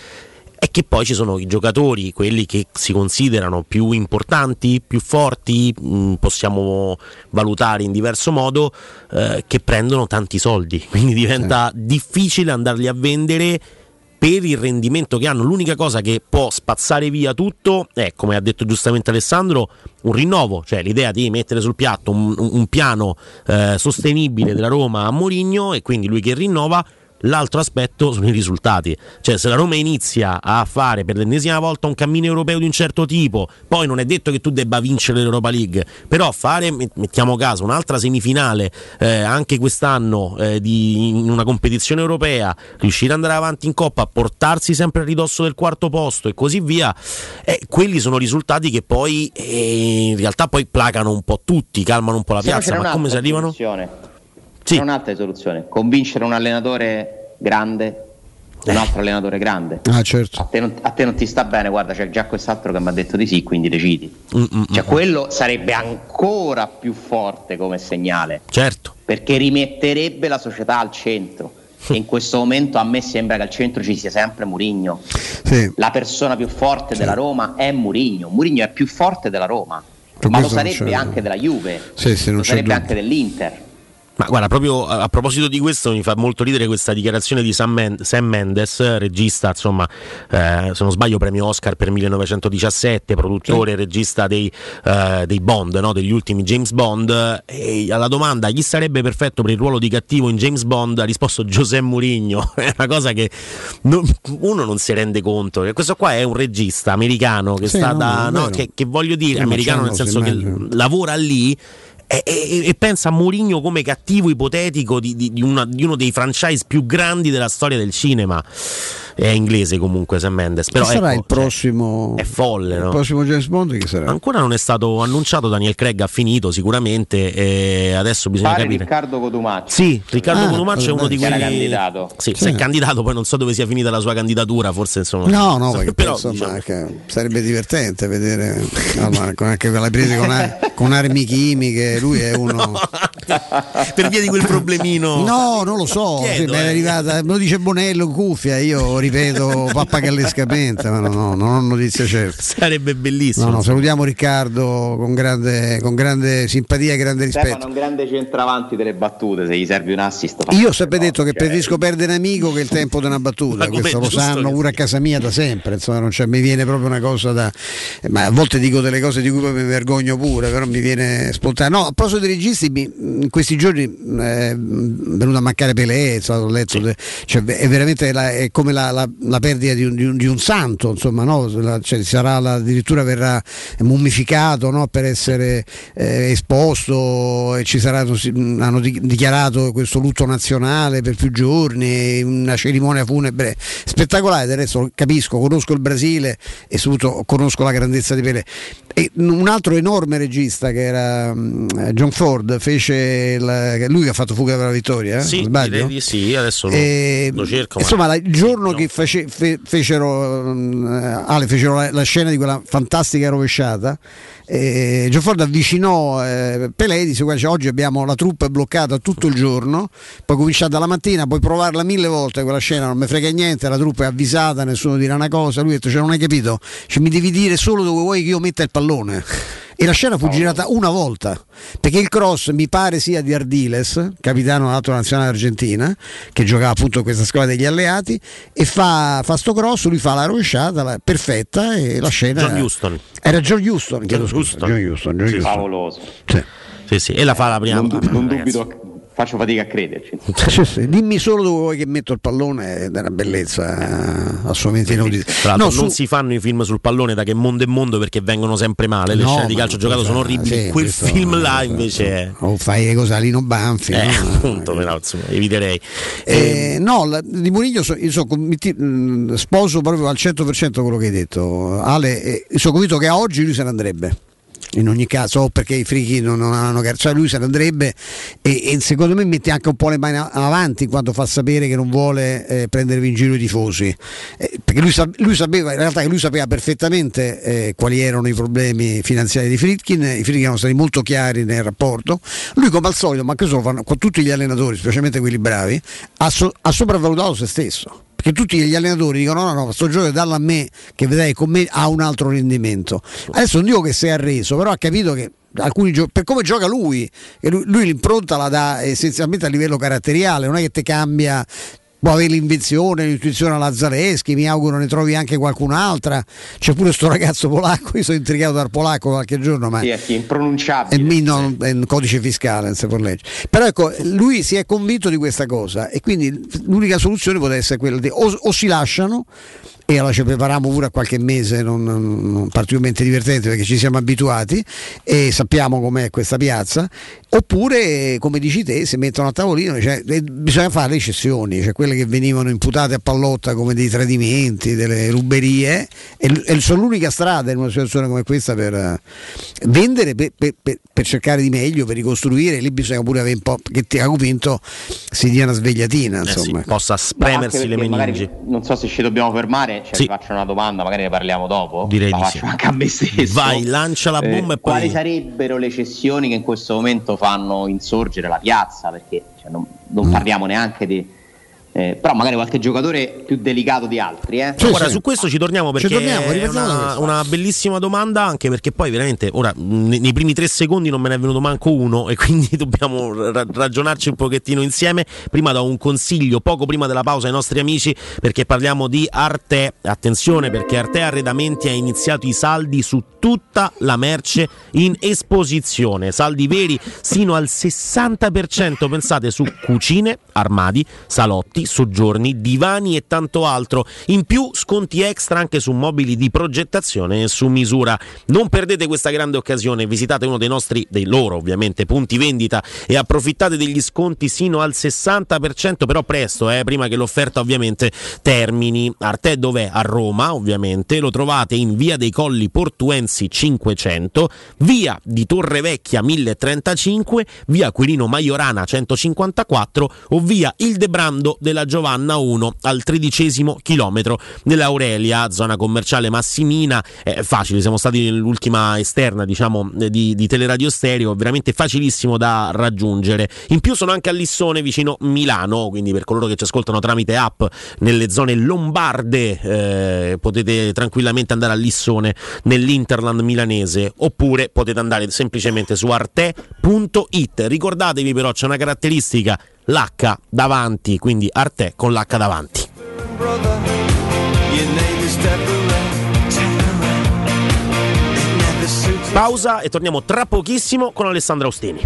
è che poi ci sono i giocatori, quelli che si considerano più importanti, più forti, mh, possiamo valutare in diverso modo, eh, che prendono tanti soldi, *laughs* quindi diventa difficile andarli a vendere per il rendimento che hanno. L'unica cosa che può spazzare via tutto è, come ha detto giustamente Alessandro, un rinnovo, cioè l'idea di mettere sul piatto un, un- un piano eh, sostenibile della Roma a Mourinho e quindi lui che rinnova. L'altro aspetto sono i risultati, cioè se la Roma inizia a fare per l'ennesima volta un cammino europeo di un certo tipo, poi non è detto che tu debba vincere l'Europa League, però fare, met- mettiamo caso, un'altra semifinale eh, anche quest'anno eh, di- in una competizione europea, riuscire ad andare avanti in Coppa, portarsi sempre a ridosso del quarto posto e così via, eh, quelli sono risultati che poi eh, in realtà poi placano un po' tutti, calmano un po' la piazza, ma come si arrivano? Soluzione. C'era un'altra soluzione, convincere un allenatore grande, un altro allenatore grande. Ah, certo. A te, non, a te non ti sta bene, guarda, c'è già quest'altro che mi ha detto di sì, quindi decidi. Cioè, quello sarebbe ancora più forte come segnale. Certo. Perché rimetterebbe la società al centro. E in questo momento a me sembra che al centro ci sia sempre Murigno. La persona più forte della Roma è Murigno. Murigno è più forte della Roma, Per ma lo non sarebbe c'è- anche della Juve, Sì, sì, non lo sarebbe anche dell'Inter. Ma guarda, proprio a proposito di questo mi fa molto ridere questa dichiarazione di Sam, Men- Sam Mendes, regista, insomma, eh, se non sbaglio premio Oscar per 1917, produttore e regista dei, eh, dei Bond, no? degli ultimi James Bond, e alla domanda chi sarebbe perfetto per il ruolo di cattivo in James Bond? Ha risposto José Mourinho, *laughs* è una cosa che non- uno non si rende conto, che questo qua è un regista americano che Sì, sta no, da... no, che, che voglio dire, Eh, americano nel senso che lavora lì e, e- e pensa a Mourinho come cattivo ipotetico di, di- di una- di uno dei franchise più grandi della storia del cinema. È inglese comunque Sam Mendes, però Chi sarà ecco, il prossimo? è folle, Il no? prossimo James Bond chi sarà? Ancora non è stato annunciato, Daniel Craig ha finito sicuramente e adesso bisogna Pare capire. Riccardo Cotumaccio. Sì, Riccardo Ah, Cotumaccio è uno di Che era quelli candidato. Sì, Sì. se è candidato, poi non so dove sia finita la sua candidatura, forse insomma. No, no, perché *laughs* però, insomma, diciamo, che sarebbe divertente vedere allora, con- anche quelle prese con, ar- con armi chimiche. Lui è uno. *laughs* per via di quel problemino. No, non lo so. Chiedo, sì, eh. arrivata, me lo dice Bonello cuffia, io ripeto pappagallescamente, ma no, no, non ho notizie certe. Sarebbe bellissimo. No, no, salutiamo Riccardo con grande, con grande simpatia e grande rispetto. Stefano è un grande centravanti delle battute, se gli serve un assist. Io ho sempre detto che cioè, preferisco perdere un amico che il tempo di una battuta, questo lo sanno pure a casa mia da sempre, insomma, non c'è- mi viene proprio una cosa da... ma a volte dico delle cose di cui poi mi vergogno pure, però mi viene spontaneo. No, a proposito dei registi, mi- in questi giorni eh, è venuto a mancare Pelé, insomma, ho letto, cioè, è veramente la- è come la, la- la perdita di un, di un- di un santo, insomma, no? La- cioè, sarà la- addirittura verrà mummificato no? per essere eh, esposto e ci sarà, hanno di- dichiarato questo lutto nazionale per più giorni, una cerimonia funebre spettacolare, del resto capisco, conosco il Brasile e soprattutto conosco la grandezza di Pelé. E un altro enorme regista che era John Ford fece il- che lui che ha fatto Fuga per la vittoria, eh? Sì, sbaglio? sì, adesso lo, E, lo cerco. ma- insomma, la- il giorno che face- fe- fecero, mm, Ale, fecero la, la scena di quella fantastica rovesciata, eh, Ford avvicinò eh, Pelé disse: "Guarda, cioè, Oggi abbiamo la truppa bloccata tutto il giorno, poi cominciate dalla mattina, puoi provarla mille volte quella scena, non mi frega niente, la truppa è avvisata, nessuno dirà una cosa. Lui ha detto: cioè, Non hai capito? Cioè, mi devi dire solo dove vuoi che io metta il pallone. E la scena fu girata una volta perché il cross mi pare sia di Ardiles, capitano dell'altro nazionale argentina, che giocava appunto in questa squadra degli alleati e fa, fa sto cross, lui fa la rovesciata la- perfetta e la scena John Houston. era John Houston, chiedo John scusa, Houston. John Houston, John Sì, Houston. Favoloso. Sì, sì, e la fa la prima. Non, non ragazzi. dubito, faccio fatica a crederci. *laughs* Sì, sì, Dimmi solo dove vuoi che metto il pallone ed è una bellezza eh, assolutamente inaudita. Tra l'altro No, non su- si fanno i film sul pallone da che mondo è mondo perché vengono sempre male, le No, scene di calcio giocato sono orribili, sì, quel questo- film là invece è... o fai le cose a Lino Banfi, Eh, no? *laughs* appunto, però, insomma, eviterei. Eh, no, la- di Mourinho so- io so mh, sposo proprio al 100% quello che hai detto, Ale, e sono convinto che a oggi lui se ne andrebbe. In ogni caso, o perché i frighi non, non hanno cioè lui se ne andrebbe e, e secondo me mette anche un po' le mani avanti in quanto fa sapere che non vuole eh, prendere in giro i tifosi. Eh, perché lui, lui sapeva, in realtà lui sapeva perfettamente eh, quali erano i problemi finanziari di Fritkin, i Fritkin erano stati molto chiari nel rapporto. Lui come al solito, ma questo lo fanno con tutti gli allenatori, specialmente quelli bravi, ha, so- ha sopravvalutato se stesso. Perché tutti gli allenatori dicono: no, no, questo gioco dallo a me, che vedrai con me ha un altro rendimento. Adesso non dico che si è arreso, però ha capito che alcuni gio- per come gioca lui, lui, lui l'impronta la dà essenzialmente a livello caratteriale, non è che ti cambia. Può avere l'invenzione, l'intuizione alla Zaleschi, mi auguro ne trovi anche qualcun'altra. C'è pure sto ragazzo polacco, io sono intrigato dal polacco qualche giorno, ma Sì, è impronunciabile. è, mi- no, è un codice fiscale, non si può leggere. Però ecco, lui si è convinto di questa cosa e quindi l'unica soluzione potrebbe essere quella di o, o si lasciano e allora ci prepariamo pure a qualche mese non, non- particolarmente divertente perché ci siamo abituati e sappiamo com'è questa piazza oppure come dici te si mettono a tavolino cioè, eh, bisogna fare le eccezioni cioè quelle che venivano imputate a pallotta come dei tradimenti delle ruberie e, e sono l'unica strada in una situazione come questa per eh, vendere per, per- per- per cercare di meglio per ricostruire lì bisogna pure avere un po' che Tiago Pinto si dia una svegliatina Eh sì, insomma possa spremersi le perché magari- meningi. non so se ci dobbiamo fermare, cioè Sì. ti faccio una domanda, magari ne parliamo dopo. Direi la di faccio sì. anche a me stesso. Vai, lancia la Eh, bomba e poi- Quali sarebbero le cessioni che in questo momento fanno insorgere la piazza? Perché cioè, non, non parliamo neanche di. Eh, però magari qualche giocatore più delicato di altri. Eh? Guarda, su questo ci torniamo perché torniamo, è una, una bellissima domanda, anche perché poi veramente ora ne- nei primi tre secondi non me ne è venuto manco uno e quindi *laughs* dobbiamo ra- ragionarci un pochettino insieme. Prima do un consiglio poco prima della pausa ai nostri amici perché parliamo di Arte. Attenzione perché Arte Arredamenti ha iniziato i saldi su tutta la merce in esposizione, saldi veri sino al 60%, pensate su cucine, armadi, salotti, soggiorni, divani e tanto altro. In più sconti extra anche su mobili di progettazione e su misura. Non perdete questa grande occasione, visitate uno dei nostri, dei loro ovviamente, punti vendita e approfittate degli sconti sino al 60%, però presto, eh, prima che l'offerta ovviamente termini. Arte dov'è? A Roma, ovviamente, lo trovate in via dei Colli Portuensi 500, via di Torre Vecchia 1035, via Quirino Maiorana 154 o via Ildebrando della Giovanna 1 al tredicesimo chilometro dell'Aurelia, zona commerciale Massimina. È facile, siamo stati nell'ultima esterna, diciamo, eh, di, di Teleradio Stereo, veramente facilissimo da raggiungere. In più sono anche a Lissone vicino Milano, quindi per coloro che ci ascoltano tramite app nelle zone lombarde eh, potete tranquillamente andare a Lissone nell'Interland milanese oppure potete andare semplicemente su arte.it. Ricordatevi però c'è una caratteristica, l'H davanti, quindi arte con l'H davanti. Pausa e torniamo tra pochissimo con Alessandra Ostini.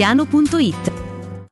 centromedicotiziano.it.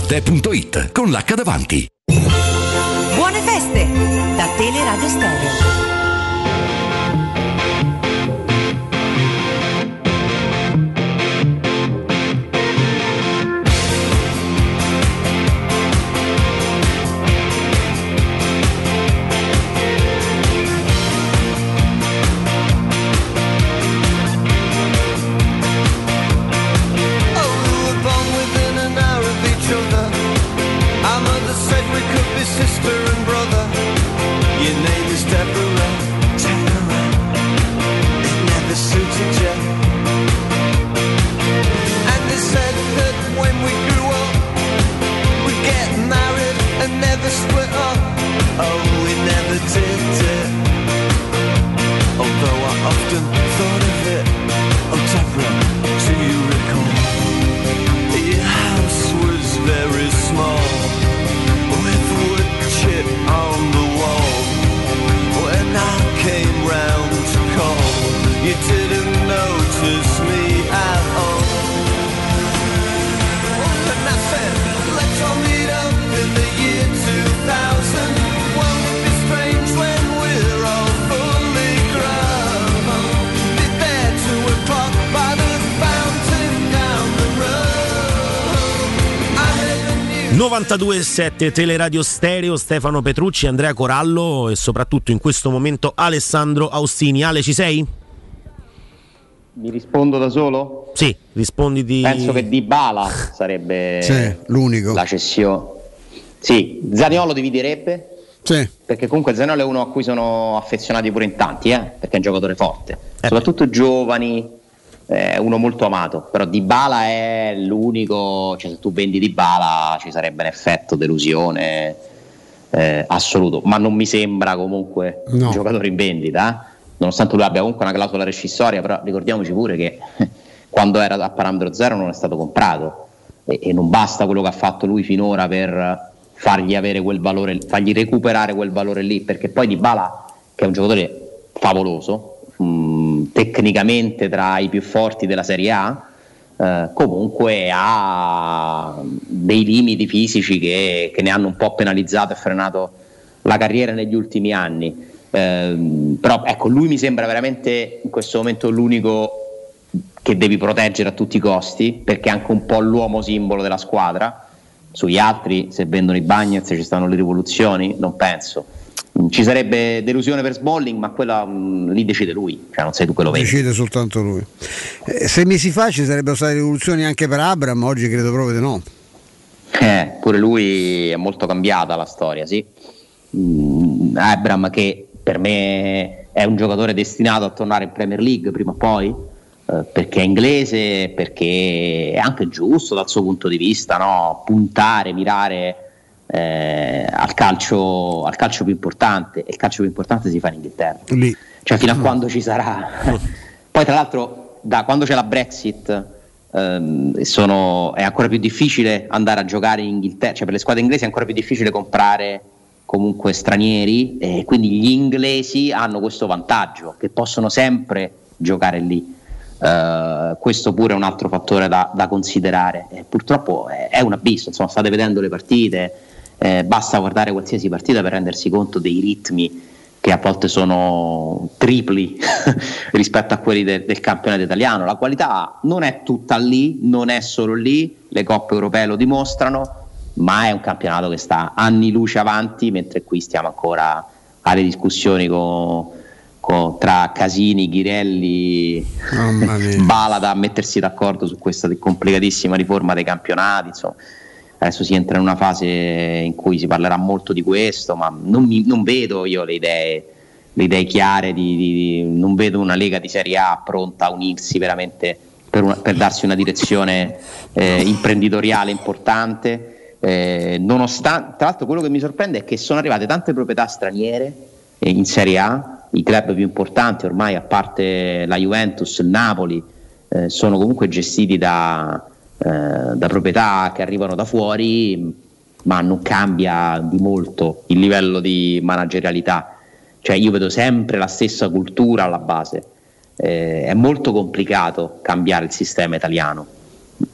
Arte.it con l'H davanti. Buone feste da Teleradio Stereo. 92.7 Teleradio Stereo, Stefano Petrucci, Andrea Corallo e soprattutto in questo momento Alessandro Austini. Ale, ci sei? Mi rispondo da solo? Sì, rispondi di... Penso che Di Bala sarebbe Sì, l'unico. la cessione. Sì, Zaniolo dividerebbe? Sì. Perché comunque Zaniolo è uno a cui sono affezionati pure in tanti, eh? perché è un giocatore forte. Soprattutto giovani, è uno molto amato. Però Di Bala è l'unico, cioè se tu vendi Di Bala ci sarebbe un effetto delusione eh, assoluto. Ma non mi sembra comunque No. un giocatore in vendita. eh. Nonostante lui abbia comunque una clausola rescissoria, però ricordiamoci pure che *laughs* quando era a parametro zero non è stato comprato. E, e non basta quello che ha fatto lui finora per fargli avere quel valore, fargli recuperare quel valore lì, perché poi Di Bala, che è un giocatore favoloso, mh, tecnicamente tra i più forti della Serie A, eh, comunque ha dei limiti fisici che, che ne hanno un po' penalizzato e frenato la carriera negli ultimi anni. Ehm, però ecco, lui mi sembra veramente in questo momento l'unico che devi proteggere a tutti i costi, perché è anche un po' l'uomo simbolo della squadra. Sugli altri, se vendono i Bagnets, ci stanno le rivoluzioni, non penso. Mm, Ci sarebbe delusione per Smalling, ma quella mm, lì decide lui, cioè non sei tu che lo vedi. Decide soltanto lui. Eh, sei mesi fa ci sarebbero state rivoluzioni anche per Abram, oggi credo proprio di no. Eh, pure lui è molto cambiata la storia, sì. Mm, Abram che per me è un giocatore destinato a tornare in Premier League prima o poi, eh, perché è inglese, perché è anche giusto dal suo punto di vista, no? puntare, mirare eh, al, calcio, al calcio più importante e il calcio più importante si fa in Inghilterra. Lì. Cioè fino a quando ci sarà. *laughs* Poi tra l'altro da quando c'è la Brexit ehm, sono- è ancora più difficile andare a giocare in Inghilterra, cioè per le squadre inglesi è ancora più difficile comprare comunque stranieri e quindi gli inglesi hanno questo vantaggio che possono sempre giocare lì. Eh, questo pure è un altro fattore da, da considerare. Eh, purtroppo è, è un abisso, insomma, state vedendo le partite, eh, basta guardare qualsiasi partita per rendersi conto dei ritmi che a volte sono tripli *laughs* rispetto a quelli de- del campionato italiano. La qualità non è tutta lì, non è solo lì, le coppe europee lo dimostrano, ma è un campionato che sta anni luce avanti, mentre qui stiamo ancora alle discussioni con- con- tra Casini, Ghirelli. Balada a mettersi d'accordo su questa complicatissima riforma dei campionati. Insomma. Adesso si entra in una fase in cui si parlerà molto di questo, ma non, mi- non vedo io le idee, le idee chiare, di, di- non vedo una lega di Serie A pronta a unirsi veramente per, una- per darsi una direzione eh, imprenditoriale importante. Eh, nonostante, tra l'altro, quello che mi sorprende è che sono arrivate tante proprietà straniere eh, in Serie A, i club più importanti ormai, a parte la Juventus, il Napoli, eh, sono comunque gestiti da, eh, da proprietà che arrivano da fuori, ma non cambia di molto il livello di managerialità. Cioè io vedo sempre la stessa cultura alla base. Eh, è molto complicato cambiare il sistema italiano,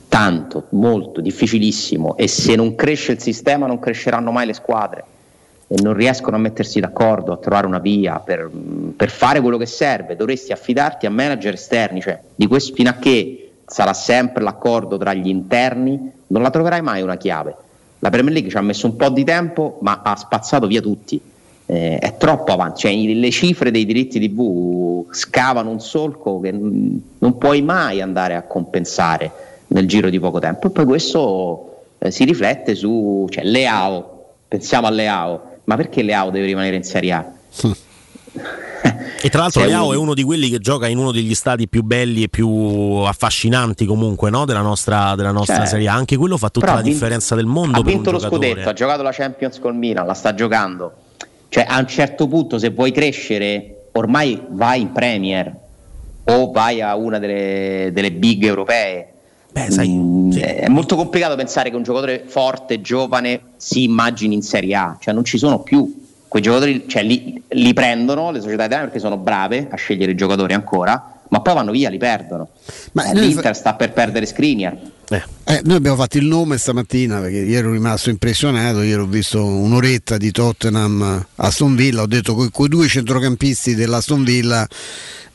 tanto, molto, difficilissimo e se non cresce il sistema non cresceranno mai le squadre e non riescono a mettersi d'accordo, a trovare una via per, per fare quello che serve, dovresti affidarti a manager esterni, cioè di questo fino a che sarà sempre l'accordo tra gli interni, non la troverai mai una chiave. La Premier League ci ha messo un po' di tempo, ma ha spazzato via tutti. Eh, è troppo avanti, cioè, le cifre dei diritti TV scavano un solco che non puoi mai andare a compensare nel giro di poco tempo. E poi questo eh, si riflette su cioè, Leao, pensiamo a Leao, ma perché Leao deve rimanere in Serie A? *laughs* E tra l'altro Leao è uno di quelli che gioca in uno degli stadi più belli e più affascinanti comunque no? della nostra, della nostra Cioè, Serie A. Anche quello fa tutta la vinto- differenza del mondo ha vinto lo giocatore. scudetto, ha giocato la Champions col Milan, la sta giocando. Cioè, a un certo punto, se vuoi crescere, ormai vai in Premier o vai a una delle, delle big europee. Mm, È molto complicato pensare che un giocatore forte, giovane, si immagini in Serie A, cioè non ci sono più. Quei giocatori cioè, li, li prendono le società italiane perché sono brave a scegliere i giocatori ancora, ma poi vanno via, li perdono. Eh, noi L'Inter sta per perdere Skriniar. Eh, noi abbiamo fatto il nome stamattina perché ieri ero rimasto impressionato, ieri ho visto un'oretta di Tottenham Aston Villa, ho detto con quei due centrocampisti dell'Aston Villa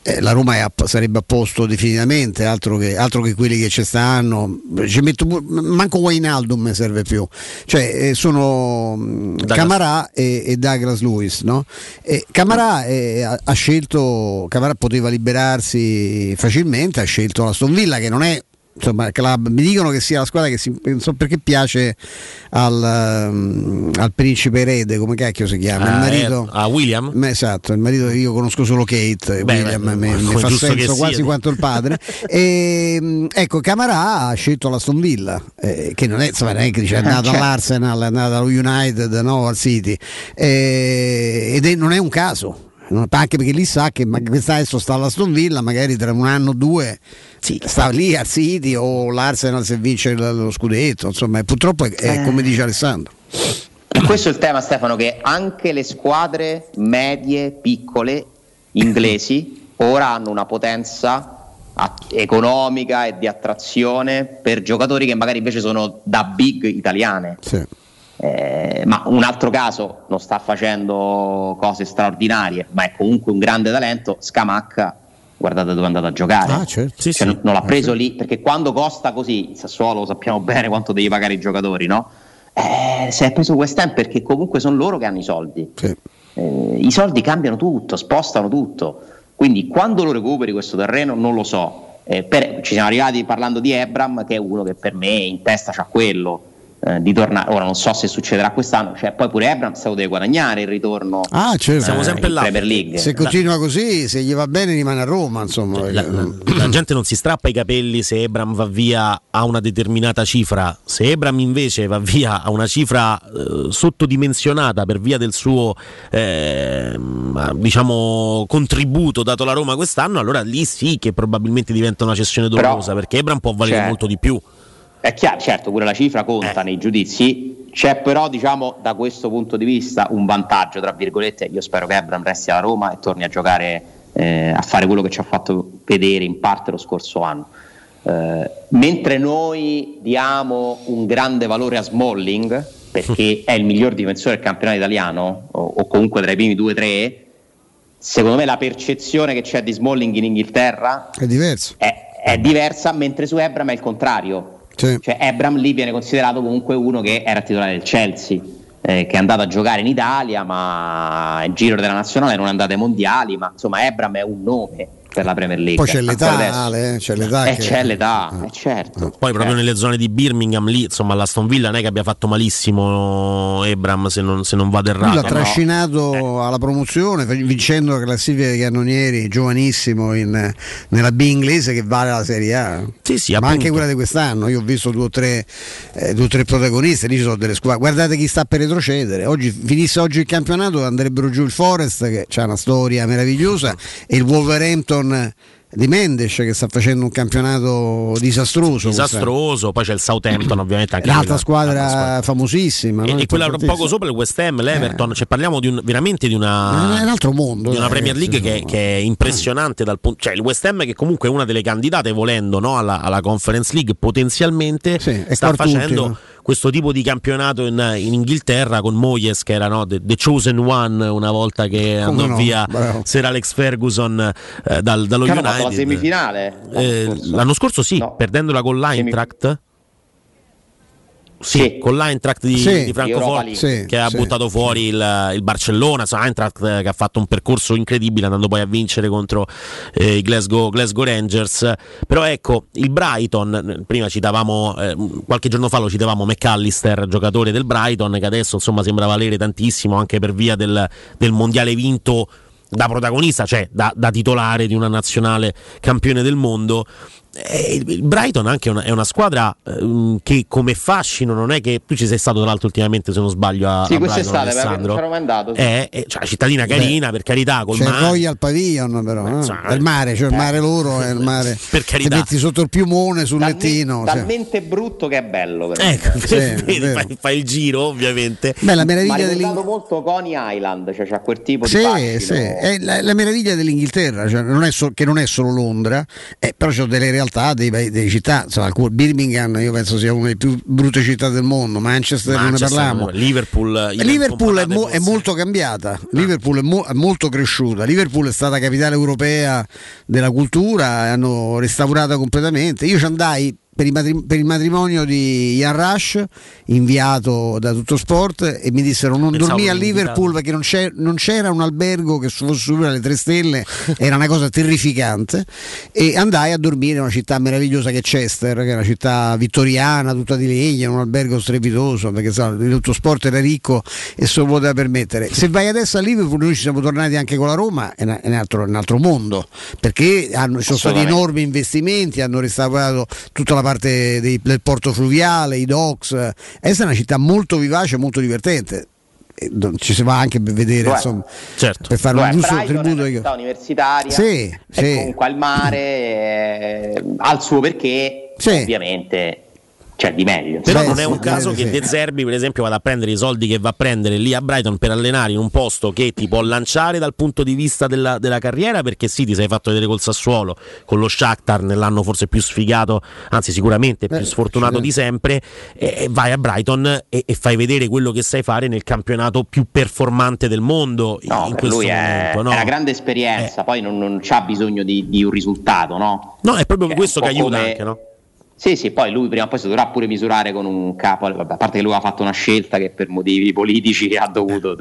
eh, la Roma a, sarebbe a posto definitivamente, altro che, altro che, quelli che ci stanno. Ci metto, manco Wijnaldum mi serve più. Cioè, eh, sono Douglas. Camarà e, e, Douglas Lewis. No? E Camarà eh, ha, ha, scelto, Camarà poteva liberarsi facilmente, ha scelto la Villa che non è insomma, club, mi dicono che sia la squadra che si, non so perché piace al, um, al principe erede, come cacchio si chiama? il Ah, marito, eh, a William? esatto, il marito io conosco solo Kate, Beh, William beh, mi, come mi fa senso sia. quasi quanto il padre. *laughs* e, mh, ecco, Camarà ha scelto la Aston Villa, eh, che non è, insomma, non è che dice, è andato certo. all'Arsenal, è andato allo United, no, al City, Eh, ed è- non è un caso. Anche perché lì sa che ma- questa adesso sta alla Aston Villa, magari tra un anno o due sta lì al City o l'Arsenal se vince lo scudetto, insomma, purtroppo è, è Eh. come dice Alessandro. Questo è il tema, Stefano, che anche le squadre medie, piccole, inglesi, *laughs* ora hanno una potenza economica e di attrazione per giocatori che magari invece sono da big italiane. Eh, ma un altro caso non sta facendo cose straordinarie, ma è comunque un grande talento. Scamacca, guardate dove è andato a giocare. Ah, certo. Cioè, non, non l'ha preso lì perché quando costa così, il Sassuolo lo sappiamo bene quanto devi pagare i giocatori, no? Eh, se è preso West Ham perché comunque sono loro che hanno i soldi. Eh, I soldi cambiano tutto, spostano tutto. Quindi quando lo recuperi questo terreno non lo so. Eh, per- ci siamo arrivati parlando di Ebram, che è uno che per me in testa c'ha quello. Eh, di tornare, ora non so se succederà quest'anno, cioè poi pure Ebram se lo deve guadagnare il ritorno Ah, certo. eh, in Premier League. Se continua così, se gli va bene rimane a Roma, insomma. La, la- la *clears throat* gente non si strappa i capelli se Ebram va via a una determinata cifra. Se Ebram invece va via a una cifra eh, sottodimensionata per via del suo eh, diciamo contributo dato alla Roma quest'anno, allora lì sì che probabilmente diventa una cessione Però- dolorosa perché Ebram può valere Cioè- molto di più. È chiaro, certo, pure la cifra conta Eh. nei giudizi. C'è però, diciamo, da questo punto di vista un vantaggio, tra virgolette. Io spero che Ebram resti alla Roma e torni a giocare, eh, a fare quello che ci ha fatto vedere in parte lo scorso anno. Eh, mentre noi diamo un grande valore a Smalling, perché *laughs* è il miglior difensore del campionato italiano, o, o comunque tra i primi due o tre, secondo me la percezione che c'è di Smalling in Inghilterra È è, è diversa, mentre su Ebram è il contrario. Cioè Ebram lì viene considerato comunque uno che era titolare del Chelsea, eh, che è andato a giocare in Italia, ma il giro della nazionale non è andato ai mondiali, ma insomma Ebram è un nome per la Premier League. Poi c'è l'età, adesso. Ale, eh, c'è l'età Eh, che- c'è l'età, eh, certo. Poi proprio nelle zone di Birmingham, lì insomma l'Aston Villa non è che abbia fatto malissimo Ebram se non, se non vado errato. l'ha trascinato Eh. alla promozione vincendo la classifica dei cannonieri giovanissimo in- nella B inglese che vale la Serie A ma appunto. anche quella di quest'anno io ho visto due o tre, eh, due o tre protagonisti lì ci sono delle squadre guardate chi sta per retrocedere oggi, finisse oggi il campionato andrebbero giù il Forest che ha una storia meravigliosa e il Wolverhampton di Mendes che sta facendo un campionato disastroso disastroso. Poi c'è il Southampton, *clears throat* ovviamente. Anche l'altra quella- squadra famosissima E, no? e quella poco sopra il West Ham, l'Everton, cioè parliamo di un- veramente di una, un altro mondo di una dai, Premier League che, che è impressionante dal punto, cioè il West Ham che comunque è una delle candidate volendo no, alla, alla Conference League potenzialmente è sta facendo questo tipo di campionato in, in Inghilterra con Moyes che era no, the, the chosen one una volta che Come andò no, via bravo. Sir Alex Ferguson eh, dal- dallo Che hanno fatto la United semifinale? Eh, l'anno scorso sì, perdendola con l'Eintracht sì, con l'Eintracht di, Sì. di Francoforte. Sì, che ha sì, buttato fuori il, il Barcellona, insomma, Eintracht eh, che ha fatto un percorso incredibile andando poi a vincere contro eh, i Glasgow, Glasgow Rangers. Però ecco, il Brighton, prima citavamo, eh, qualche giorno fa lo citavamo McAllister, giocatore del Brighton, che adesso insomma sembra valere tantissimo anche per via del, del mondiale vinto da protagonista, cioè da, da titolare di una nazionale campione del mondo. E il Brighton anche è una, è una squadra ehm, che come fascino non è che tu ci sei stato tra l'altro ultimamente se non sbaglio a, Sì, a quest'estate, però, Alessandro. c'ero mai andato. sì. È, è- cioè, una cittadina carina per carità col c'è il mare Royal Pavilion però eh? insomma, il mare c'è il mare loro e il mare Per carità. ti metti sotto il piumone sul lettino cioè. Talmente brutto che è bello. Però. Ecco, Sì, *laughs* è vedi, fai, fai il giro ovviamente Beh, la meraviglia ricordato molto Coney Island, cioè c'ha quel tipo di Sì, fascino. sì, è la, la meraviglia dell'Inghilterra, cioè non è so- che non è solo Londra, eh, però c'ho delle realtà dei, delle città, insomma, Birmingham io penso sia una delle più brutte città del mondo, Manchester, Manchester, non ne parliamo. Liverpool, Liverpool è, mo- è molto cambiata, Liverpool è, mo- è molto cresciuta, Liverpool è stata capitale europea della cultura, hanno restaurata completamente. Io ci andai per, il matrimonio di Ian Rush, inviato da Tutto Sport, e mi dissero non Pensavo dormì a Liverpool perché non, c'è- non c'era un albergo che fosse superiore alle tre stelle, *laughs* era una cosa terrificante. E andai a dormire in una città meravigliosa che è Chester, che è una città vittoriana, tutta di legno, un albergo strepitoso, perché sa, Tutto Sport era ricco e se lo poteva permettere. Se vai adesso a Liverpool, noi ci siamo tornati anche con la Roma, è, è un, altro, un altro mondo, perché hanno, ci sono stati enormi investimenti, hanno restaurato tutta la parte dei- del porto fluviale, i docks. Essa è una città molto vivace, molto divertente. E Ci si va anche per vedere, è. insomma, Certo. per fare Lo un è, giusto Brighton è tributo. una ai- città universitaria Sì, sì. comunque al mare eh, ha il suo perché ovviamente c'è di meglio Però Sì, non è sì, un caso sì. che De Zerbi, per esempio, vada a prendere i soldi che va a prendere lì a Brighton per allenare in un posto che ti può lanciare dal punto di vista della, della carriera, perché sì, ti sei fatto vedere col Sassuolo, con lo Shakhtar nell'anno forse più sfigato, anzi sicuramente più Eh, sfortunato sì. di sempre, e, e vai a Brighton e, e fai vedere quello che sai fare nel campionato più performante del mondo No, in questo lui è, momento. No? è una grande esperienza, poi non, non c'ha bisogno di, di un risultato, no? No, è proprio Cioè, questo che aiuta come- anche, no? Sì, sì, poi lui prima o poi si dovrà pure misurare con un capo, a parte che lui ha fatto una scelta che per motivi politici *laughs* ha dovuto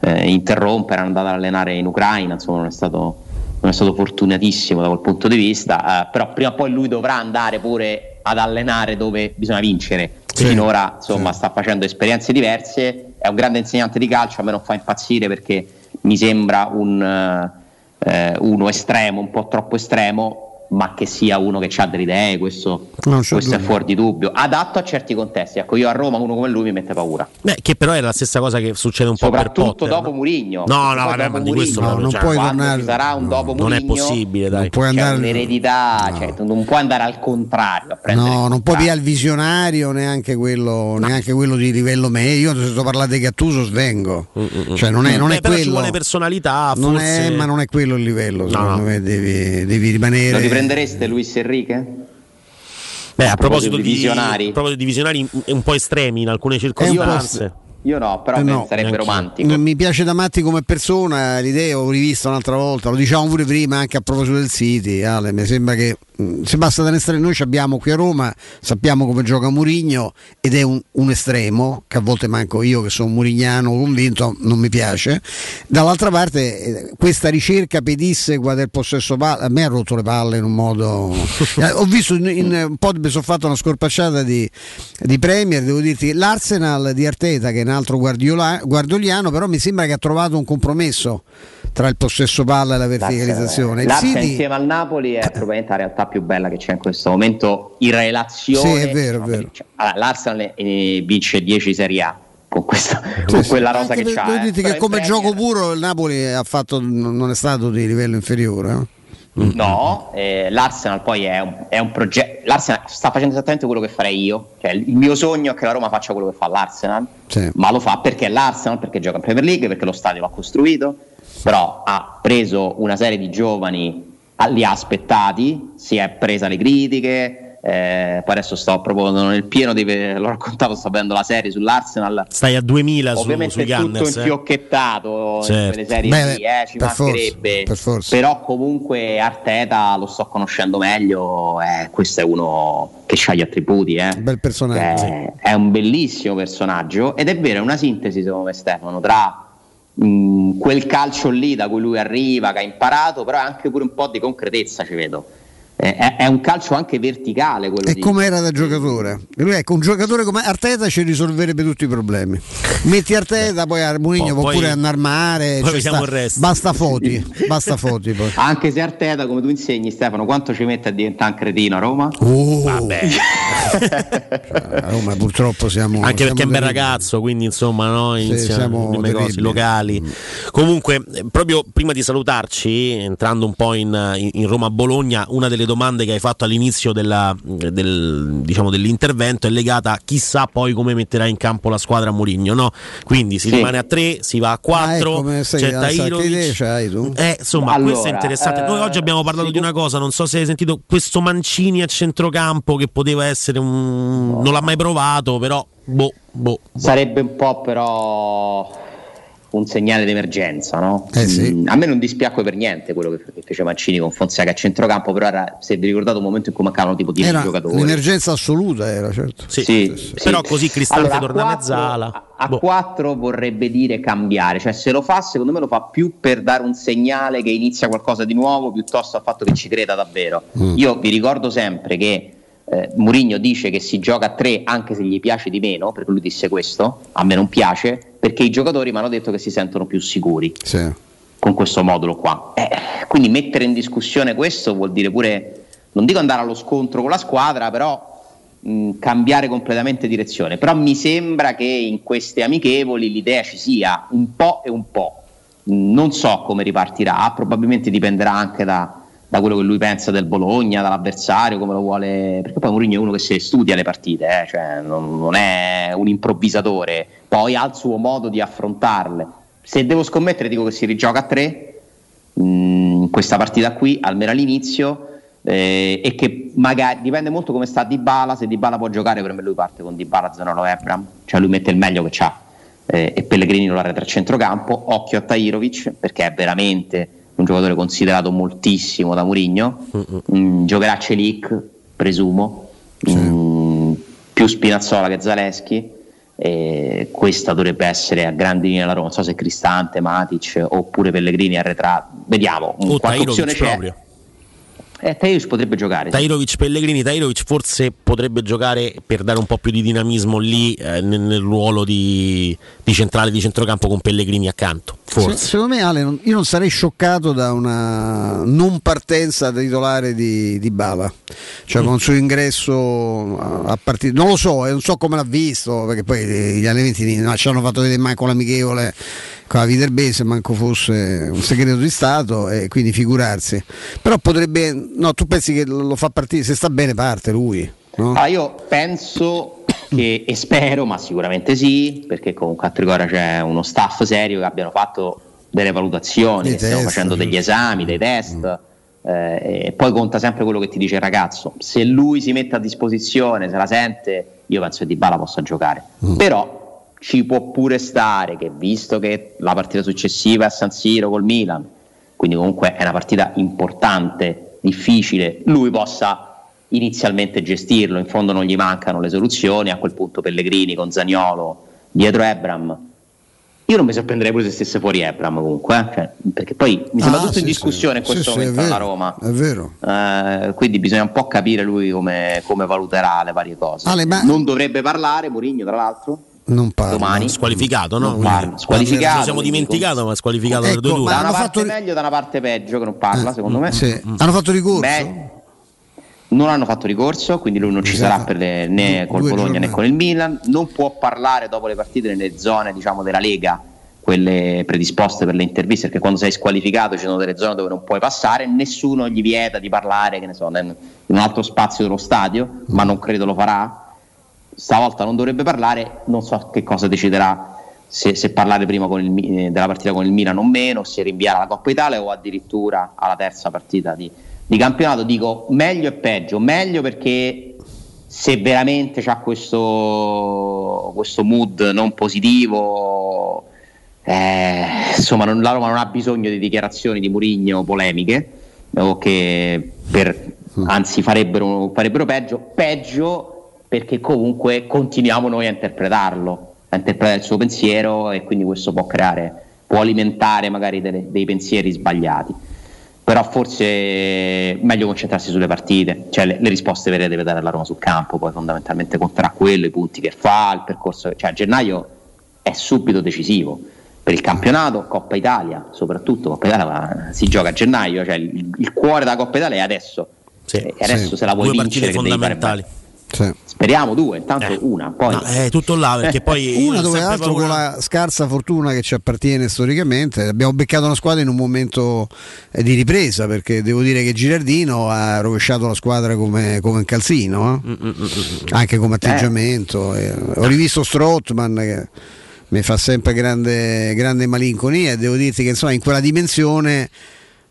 eh, interrompere, è andato ad allenare in Ucraina, insomma non è stato, non è stato fortunatissimo da quel punto di vista, eh, però prima o poi lui dovrà andare pure ad allenare dove bisogna vincere. Sì, Finora insomma sta facendo esperienze diverse, è un grande insegnante di calcio, a me non fa impazzire perché mi sembra un, eh, uno estremo, un po' troppo estremo, ma che sia uno che ha delle idee, questo, Non questo è fuori di dubbio. Adatto a certi contesti. Ecco, io a Roma uno come lui mi mette paura. Beh, che però è la stessa cosa che succede un po' per Soprattutto Potter. dopo no? Murigno. No, no, vabbè, dopo ma di questo no, non non c'è- puoi tornare- ci sarà un dopo non è Mourinho, possibile, dai. Non puoi c'è andare- un'eredità, cioè, non puoi andare al contrario No, non puoi pigliare il visionario neanche quello, neanche quello di livello medio. Io se parlare di Gattuso svengo. Cioè non è, non è Beh, però ci quello. vuole personalità, Non forse. è, ma non è quello il livello, secondo no. me devi, devi rimanere. Riprendereste Luis Enrique? Beh, a proposito di di visionari. a proposito di visionari un po' estremi in alcune un circostanze. Io no, però Eh, me- no, sarebbe romantico. Mi piace da matti come persona, l'idea ho rivista un'altra volta, lo diciamo pure prima anche a proposito del City, Ale, mi sembra che mh, se basta da un estremo, noi ci abbiamo qui a Roma, sappiamo come gioca Murigno ed è un, un estremo, che a volte manco io che sono murignano convinto, non mi piace. Dall'altra parte eh, questa ricerca pedissequa del possesso palla, a me ha rotto le palle in un modo... *laughs* Eh, ho visto in, in un po' mi sono fatto una scorpacciata di, di Premier, devo dirti l'Arsenal di Arteta che è un altro guardiola- guardioliano, però mi sembra che ha trovato un compromesso tra il possesso palla e la verticalizzazione. Il City- insieme al Napoli è probabilmente la realtà più bella che c'è in questo momento in relazione. Sì, è vero, è vero. Allora, L'Arsenal eh, vince 10 Serie A con, questa, con Sì, quella sì. rosa che c'ha. devo eh. che come Premier- gioco puro il Napoli ha fatto, non è stato di livello inferiore. eh. No, eh, l'Arsenal poi è un, è un progetto. L'Arsenal sta facendo esattamente quello che farei io. Cioè, il mio sogno è che la Roma faccia quello che fa l'Arsenal, Sì. ma lo fa perché è l'Arsenal, perché gioca in Premier League, perché lo stadio l'ha costruito. Però ha preso una serie di giovani, ah, li ha aspettati, si è presa le critiche. Eh, poi adesso sto proprio nel pieno di. L'ho raccontato, sto vedendo la serie sull'Arsenal. Stai a 2000 su, Ovviamente sui è tutto Gunners. eh. infiocchettato Certo. in quelle serie Beh, lì, eh, ci per forza, mancherebbe. per forza. Però comunque Arteta lo sto conoscendo meglio, eh, questo è uno che ha gli attributi. Eh. Bel personaggio. Eh, È un bellissimo personaggio ed è vero, è una sintesi secondo me Stefano tra mh, quel calcio lì da cui lui arriva, che ha imparato, però anche pure un po' di concretezza ci vedo. Eh, è, è un calcio anche verticale quello E di come era da giocatore? Lui, ecco, un giocatore come Arteta ci risolverebbe tutti i problemi. Metti Arteta, poi Armonigno Poi- può pure andare mare. poi ci vediamo sta. il resto. Basta foti, basta foti poi. *laughs* Anche se Arteta, come tu insegni Stefano, quanto ci mette a diventare un cretino a Roma? Oh. Vabbè. *laughs* A Roma purtroppo siamo Anche perché è un siamo bel ragazzo, quindi insomma, no? inizia siamo nelle cose locali. Comunque, eh, proprio prima di salutarci, entrando un po' in, in- in Roma-Bologna, una delle domande che hai fatto all'inizio della, del, diciamo, dell'intervento è legata a chissà poi come metterà in campo la squadra Mourinho, no? Quindi si Sì. rimane a 3, si va a 4, Ah, c'è tu? Eh, insomma, Allora, questo è interessante. Noi eh, oggi abbiamo parlato di una cosa, non so se hai sentito questo Mancini a centrocampo che poteva essere un non l'ha mai provato, però boh, boh. Sarebbe un po' però un segnale d'emergenza, no? Eh sì. Mm, a me non dispiacque per niente quello che che fece Mancini con Fonseca a centrocampo, però era, se vi ricordate un momento in cui mancavano tipo 10 Era giocatori. l'emergenza assoluta era certo. Sì, Sì, però sì. così Cristante Allora, torna a quattro- mezzala. A 4 vorrebbe dire cambiare, cioè se lo fa secondo me lo fa più per dare un segnale che inizia qualcosa di nuovo piuttosto al fatto che ci creda davvero. Mm. Io vi ricordo sempre che eh, Mourinho dice che si gioca a 3 anche se gli piace di meno, perché lui disse questo, a me non piace, perché i giocatori mi hanno detto che si sentono più sicuri Sì. con questo modulo qua. Eh, quindi mettere in discussione questo vuol dire pure, non dico andare allo scontro con la squadra, però mh, cambiare completamente direzione. Però mi sembra che in queste amichevoli l'idea ci sia un po' e un po'. Mh, Non so come ripartirà, probabilmente dipenderà anche da, da quello che lui pensa del Bologna, dall'avversario, come lo vuole. Perché poi Mourinho è uno che si studia le partite, eh, cioè non, non è un improvvisatore, poi ha il suo modo di affrontarle. Se devo scommettere, dico che si rigioca a tre. Mm, in questa partita qui, almeno all'inizio. eh, e che magari dipende molto come sta Dybala. Se Dybala può giocare per me lui parte con Dybala Zanolo Ebram cioè lui mette il meglio che c'ha eh, e Pellegrini lo arretra a centrocampo. Occhio a Tahirovic perché è veramente un giocatore considerato moltissimo da Mourinho. Mm, giocherà Celic presumo. Mm, più Spinazzola che Zaleschi e questa dovrebbe essere a grandi linee la Roma non so se Cristante, Matic oppure Pellegrini arretrato vediamo O qualche opzione c'è proprio. Eh, Tahirovic potrebbe giocare sì. Tahirovic Pellegrini, Tahirovic forse potrebbe giocare per dare un po' più di dinamismo lì eh, nel, nel ruolo di, di centrale di centrocampo con Pellegrini accanto. Forse. Se- secondo me Ale, non- io non sarei scioccato da una non partenza da titolare di, di Bala, cioè con il suo ingresso a, a partire, non lo so, eh, non so come l'ha visto, perché poi gli allenamenti non ci hanno fatto vedere manco l'amichevole con la Viterbese, manco fosse un segreto di Stato e quindi figurarsi. Però potrebbe, no, tu pensi che lo fa partire, se sta bene parte lui, no? Ah, io penso che, e spero, ma sicuramente sì, perché comunque a Trigora c'è uno staff serio che abbiano fatto delle valutazioni, Dei che stiamo test, facendo degli esami, dei test. eh, e poi conta sempre quello che ti dice il ragazzo. Se lui si mette a disposizione, se la sente, io penso che Di Bala possa giocare. Però ci può pure stare che visto che la partita successiva è a San Siro col Milan, quindi comunque è una partita importante, difficile, lui possa inizialmente gestirlo, in fondo non gli mancano le soluzioni, a quel punto Pellegrini con Zagnolo dietro Ebram. Io non mi sorprenderei pure se stesse fuori Ebram comunque, eh, cioè, perché poi mi sembra Ah, tutto in sì, discussione in sì. questo Sì, momento alla Roma. È vero. Eh, quindi bisogna un po' capire lui come, come valuterà le varie cose. Ale, ma- Non dovrebbe parlare Mourinho, tra l'altro. Non parla. Domani. Squalificato, no? Non parla. Squalificato, Ci siamo dimenticato, ma squalificato Ecco, per due ma turni. Da una hanno parte fatto- meglio, da una parte peggio che non parla, secondo me. Sì. Hanno fatto ricorso? Beh, non hanno fatto ricorso, quindi lui non ci Esatto. sarà per le- né col Due Bologna né giornate. con il Milan. Non può parlare dopo le partite nelle zone diciamo, della Lega, quelle predisposte per le interviste, perché quando sei squalificato ci sono delle zone dove non puoi passare, nessuno gli vieta di parlare, che ne so, in un altro spazio dello stadio, ma non credo lo farà. Stavolta non dovrebbe parlare, non so che cosa deciderà. Se, se parlare prima con il eh, della partita con il Milan o meno, se rinviare alla Coppa Italia o addirittura alla terza partita di, di campionato. Dico meglio e peggio. Meglio perché se veramente c'ha questo, questo mood non positivo, eh, insomma, non- la Roma non ha bisogno di dichiarazioni di Murigno polemiche, o che per- anzi farebbero, farebbero peggio. Peggio perché comunque continuiamo noi a interpretarlo, a interpretare il suo pensiero e quindi questo può creare, può alimentare magari delle- dei pensieri sbagliati. Però forse è meglio concentrarsi sulle partite, cioè le, le risposte vere deve dare la Roma sul campo, poi fondamentalmente conterà quello, i punti che fa, il percorso, cioè a gennaio è subito decisivo per il campionato, Coppa Italia, soprattutto Coppa Italia ma si gioca a gennaio, cioè il, il cuore della Coppa Italia è adesso. E adesso se la vuoi Due vincere partite che devi fare fondamentali. bene. Speriamo due, intanto una, poi No, è tutto là perché poi io Una dove l'altro paura- con la scarsa fortuna che ci appartiene storicamente. Abbiamo beccato una squadra in un momento eh, di ripresa perché devo dire che Girardino ha rovesciato la squadra come, come un calzino Mm, eh. anche come atteggiamento eh, ho rivisto Strottman che mi fa sempre grande, grande malinconia e devo dirti che insomma in quella dimensione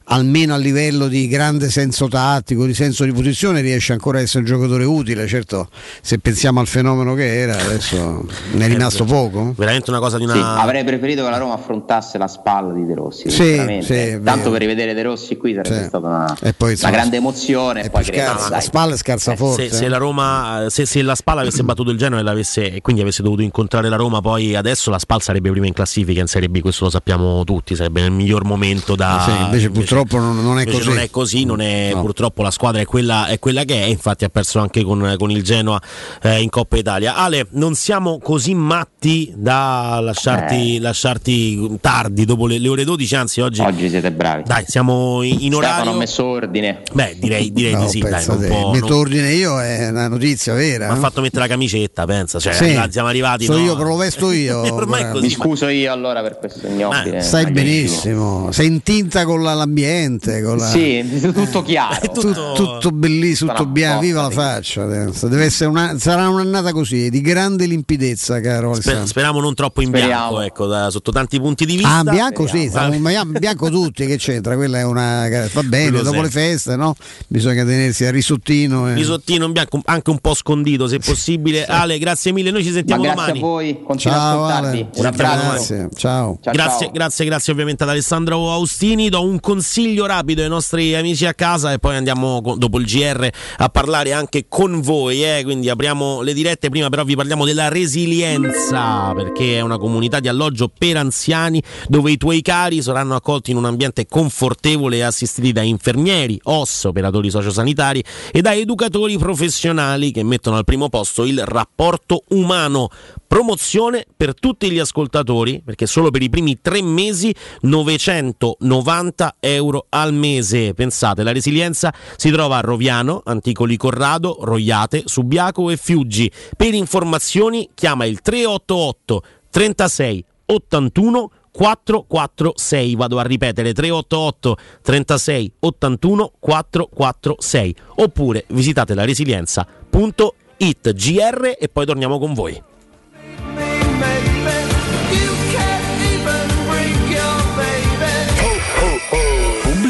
almeno a livello di grande senso tattico, di senso di posizione, riesce ancora a essere un giocatore utile. Certo, se pensiamo al fenomeno che era, adesso ne è rimasto poco. Veramente una cosa di una. Sì, avrei preferito che la Roma affrontasse la spalla di De Rossi. Sì, sì, Tanto per rivedere De Rossi qui sarebbe Sì. stata una, E poi, una insomma, grande emozione. E poi scarsa, la spalla è scarsa forte. Se, se la Roma, se, se la Spal avesse battuto il Genoa e, l'avesse- e quindi avesse dovuto incontrare la Roma, poi adesso la Spal sarebbe prima in classifica in Serie B, questo lo sappiamo tutti, sarebbe nel miglior momento da. Sì, invece purtroppo non, non è invece così. non è così, non è- purtroppo la squadra è quella, è quella che è, infatti ha perso anche con, con il Genoa eh, in Coppa Italia. Ale, non siamo così matti da lasciarti, lasciarti tardi dopo le, le ore 12, anzi oggi... Oggi siete bravi. Dai, siamo in, in Stefano orario... ha messo ordine. Beh, direi, direi No, di sì, dai, te, può- metto non- ordine io è una notizia vera. mi ha eh? fatto mettere la camicetta, pensa, cioè, Sì. siamo arrivati... So no? io, però lo vesto *laughs* io. Ormai è guarda. così. Mi scuso io allora per questo ignobile. Sai aggettivo. benissimo, sei in tinta con la- l'ambiente, con la... Sì, tutto chiaro. *laughs* Tu- tutto bellissimo, tutto bianco, viva la faccia adesso. Deve essere una, sarà un'annata così, di grande limpidezza, caro Sper- Alessandro. speriamo non troppo in bianco, ecco, da- sotto tanti punti di vista. Ah, bianco sì, Speriamo. ma in bianco tutti, che c'entra? Quella è una. va bene, Quello dopo sì. le feste, no? Bisogna tenersi a risottino. e- Risottino in bianco, anche un po' scondito se possibile. Ale, grazie mille, noi ci Ma sentiamo grazie domani. a voi, Ciao, ascoltarvi. Ale. Un abbraccio. Grazie, ciao. Ciao, grazie, ciao. grazie, grazie ovviamente ad Alessandro Austini. Do un consiglio rapido ai nostri amici a casa e poi andiamo dopo il GR a parlare anche con voi. eh. Quindi apriamo le dirette. Prima, però, vi parliamo della resilienza perché è una comunità di alloggio per anziani dove i tuoi cari saranno accolti in un ambiente confortevole e assistiti da infermieri, OS, operatori sociosanitari e da educatori professionali che mettono al primo posto il rapporto umano. Promozione per tutti gli ascoltatori, perché solo per i primi tre mesi 990 euro al mese. Pensate, la resilienza si trova a Roviano, Anticoli Corrado, Roiate, Subiaco e Fiuggi. Per informazioni chiama il 388 36 81 446 vado a ripetere 388 36 81 446 oppure visitate la resilienza.it gr e poi torniamo con voi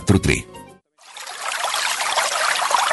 443.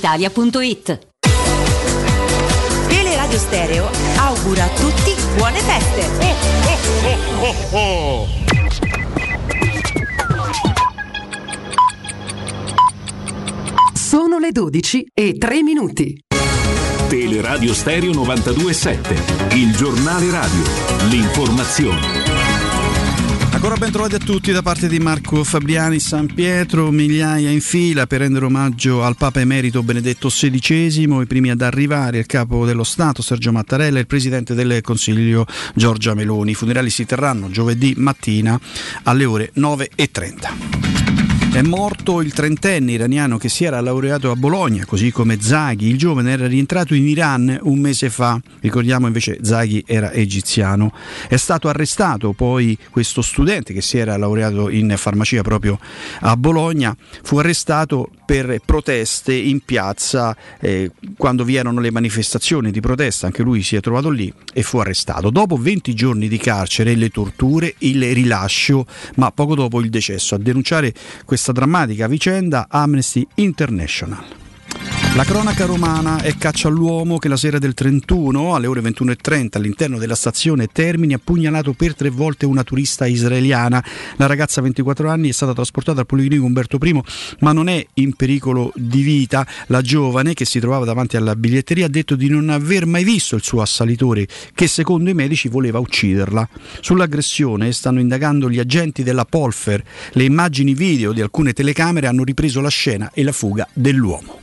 brispalitalia.it. Teleradio Stereo augura a tutti buone feste. Sono le 12 e 3 minuti. Teleradio Stereo 92.7, il giornale radio, l'informazione. Ancora ben trovati a tutti da parte di Marco Fabriani San Pietro, migliaia in fila per rendere omaggio al Papa Emerito Benedetto XVI, i primi ad arrivare il capo dello Stato Sergio Mattarella e il Presidente del Consiglio Giorgia Meloni. I funerali si terranno giovedì mattina alle ore 9.30. È morto il trentenne iraniano che si era laureato a Bologna, così come Zaghi. Il giovane era rientrato in Iran un mese fa. Ricordiamo invece Zaghi era egiziano. È stato arrestato poi questo studente che si era laureato in farmacia proprio a Bologna. Fu arrestato per proteste in piazza eh, quando vi erano le manifestazioni di protesta. Anche lui si è trovato lì e fu arrestato. Dopo 20 giorni di carcere, le torture, il rilascio, ma poco dopo il decesso. A denunciare questa drammatica vicenda Amnesty International. La cronaca romana è caccia all'uomo che la sera del 31 alle ore 21.30 all'interno della stazione Termini ha pugnalato per tre volte una turista israeliana. La ragazza 24 anni è stata trasportata al Policlinico Umberto I ma non è in pericolo di vita. La giovane che si trovava davanti alla biglietteria ha detto di non aver mai visto il suo assalitore che secondo i medici voleva ucciderla. Sull'aggressione stanno indagando gli agenti della Polfer. Le immagini video di alcune telecamere hanno ripreso la scena e la fuga dell'uomo.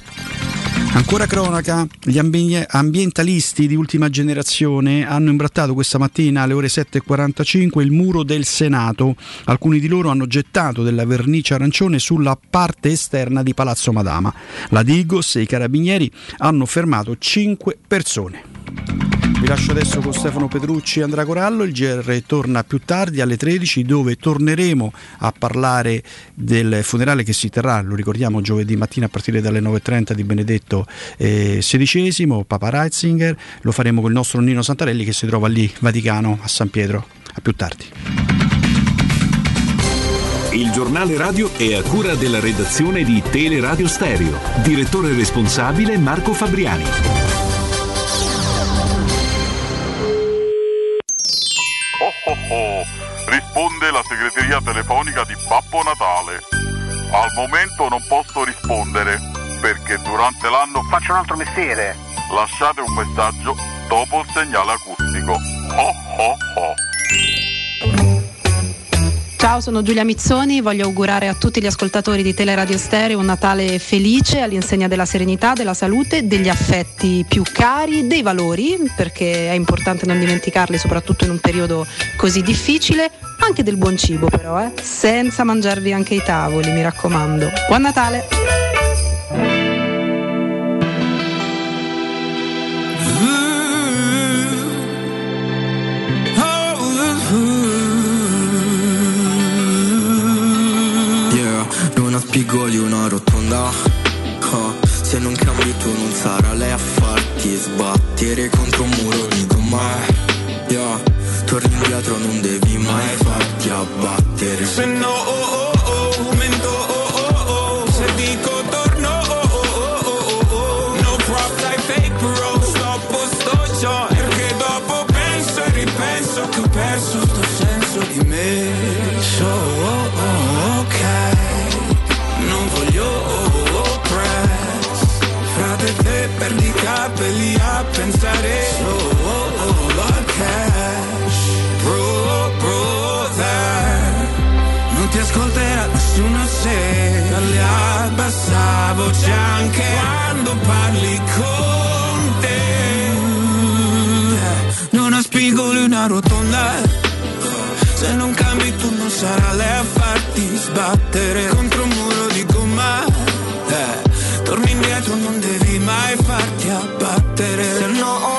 Ancora cronaca, gli ambi- ambientalisti di ultima generazione hanno imbrattato questa mattina alle ore 7.45 il muro del Senato. Alcuni di loro hanno gettato della vernice arancione sulla parte esterna di Palazzo Madama. La Digos e i carabinieri hanno fermato 5 persone. Vi lascio adesso con Stefano Petrucci e Andrea Corallo, il GR torna più tardi alle 13 dove torneremo a parlare del funerale che si terrà, lo ricordiamo giovedì mattina a partire dalle 9.30 di Benedetto eh, XVI, Papa Reitzinger, lo faremo con il nostro Nino Santarelli che si trova lì, Vaticano, a San Pietro. A più tardi. Il giornale radio è a cura della redazione di Teleradio Stereo. Direttore responsabile Marco Fabriani. Oh oh risponde la segreteria telefonica di Babbo Natale. Al momento non posso rispondere perché durante l'anno faccio un altro mestiere. Lasciate un messaggio dopo il segnale acustico. Oh oh oh. Ciao, sono Giulia Mizzoni, voglio augurare a tutti gli ascoltatori di Teleradio Stereo un Natale felice all'insegna della serenità, della salute, degli affetti più cari, dei valori, perché è importante non dimenticarli soprattutto in un periodo così difficile, anche del buon cibo però, eh? senza mangiarvi anche i tavoli, mi raccomando. Buon Natale! Ha spigoli una rotonda. Ah, Se non cambi tu non sarà lei a farti sbattere contro un muro di gomma. Yeah, torni indietro non devi mai farti abbattere. Se no, oh, oh, oh, una rotonda. Se non cambi tu non sarà lei a farti sbattere contro un muro di gomma. Eh, Torni indietro non devi mai farti abbattere. Se no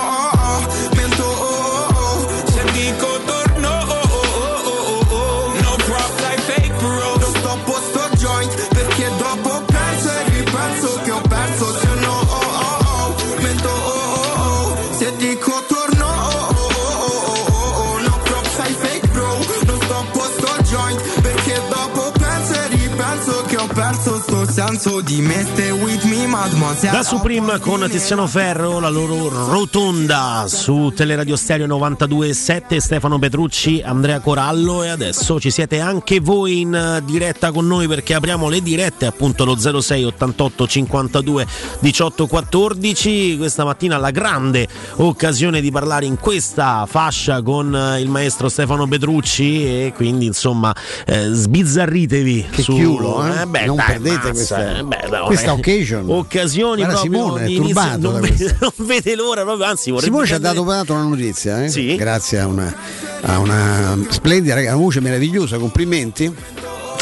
Da Supreme con Tiziano Ferro, la loro rotonda su Teleradio Stereo 92.7, Stefano Petrucci, Andrea Corallo e adesso ci siete anche voi in eh, diretta con noi perché apriamo le dirette appunto lo 06 88 52 18 14. Questa mattina la grande occasione di parlare in questa fascia con eh, il maestro Stefano Petrucci e quindi insomma eh, sbizzarritevi Che su chiulo, eh? beh, Non dai, perdete mazza, questa- eh, beh, no, questa occasion. Occasioni Guarda, proprio Simone è turbato non, da vede, questo. *laughs* non vede l'ora proprio, anzi vorrebbe Simone ci ha dato, dato una notizia, eh? grazie a una, a una splendida raga- una voce meravigliosa, complimenti.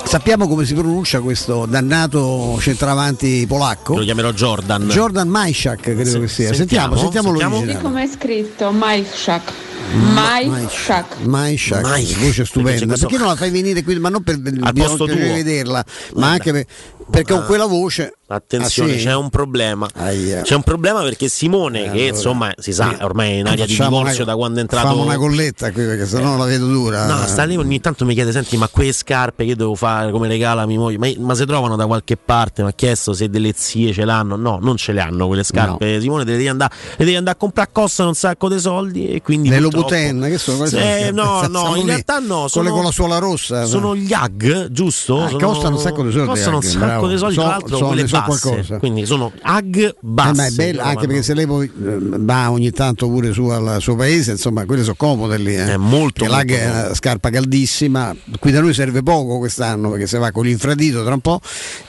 Sappiamo come si pronuncia questo dannato centravanti polacco? Lo chiamerò Jordan. Jordan Majszak, credo che sia. Sentiamo, sentiamo, l'originale. come è scritto? Majszak. Ma- Majszak. Majszak, Majszak. voce stupenda. questo- Perché non la fai venire qui? Ma non per tuo. vederla, ma anche per- perché con quella voce. Attenzione, Ah, sì? c'è un problema. C'è un problema perché Simone, che allora. insomma si sa, ormai è in aria di divorzio una- da quando è entrato. Facciamo una colletta qui perché sennò la vedo dura. No, sta lì ogni tanto mi chiede: Senti, ma quelle scarpe che devo fare come regala a mia moglie? Ma, ma si trovano da qualche parte? Mi ha chiesto se delle zie ce l'hanno. No, non ce le hanno quelle scarpe. Simone, te le devi andare, le devi andare a comprare, costano un sacco di soldi. E quindi Le Louboutin, che sono? Le Eh, no, *laughs* no, in lì, realtà no. Quelle Sono, con la suola rossa. sono gli HAG, giusto? Ah, Sono- costano un sacco di soldi, Costano un sacco bravo. di soldi, So- tra l'altro so- quelle so basse. qualcosa. Quindi sono Eh, basse. ma è bello, anche perché se lei poi eh, va ogni tanto pure su al suo paese, insomma, quelle sono comode lì. Eh. È molto, molto che è una scarpa caldissima, qui da noi serve poco quest'anno perché se va con l'infradito tra un po',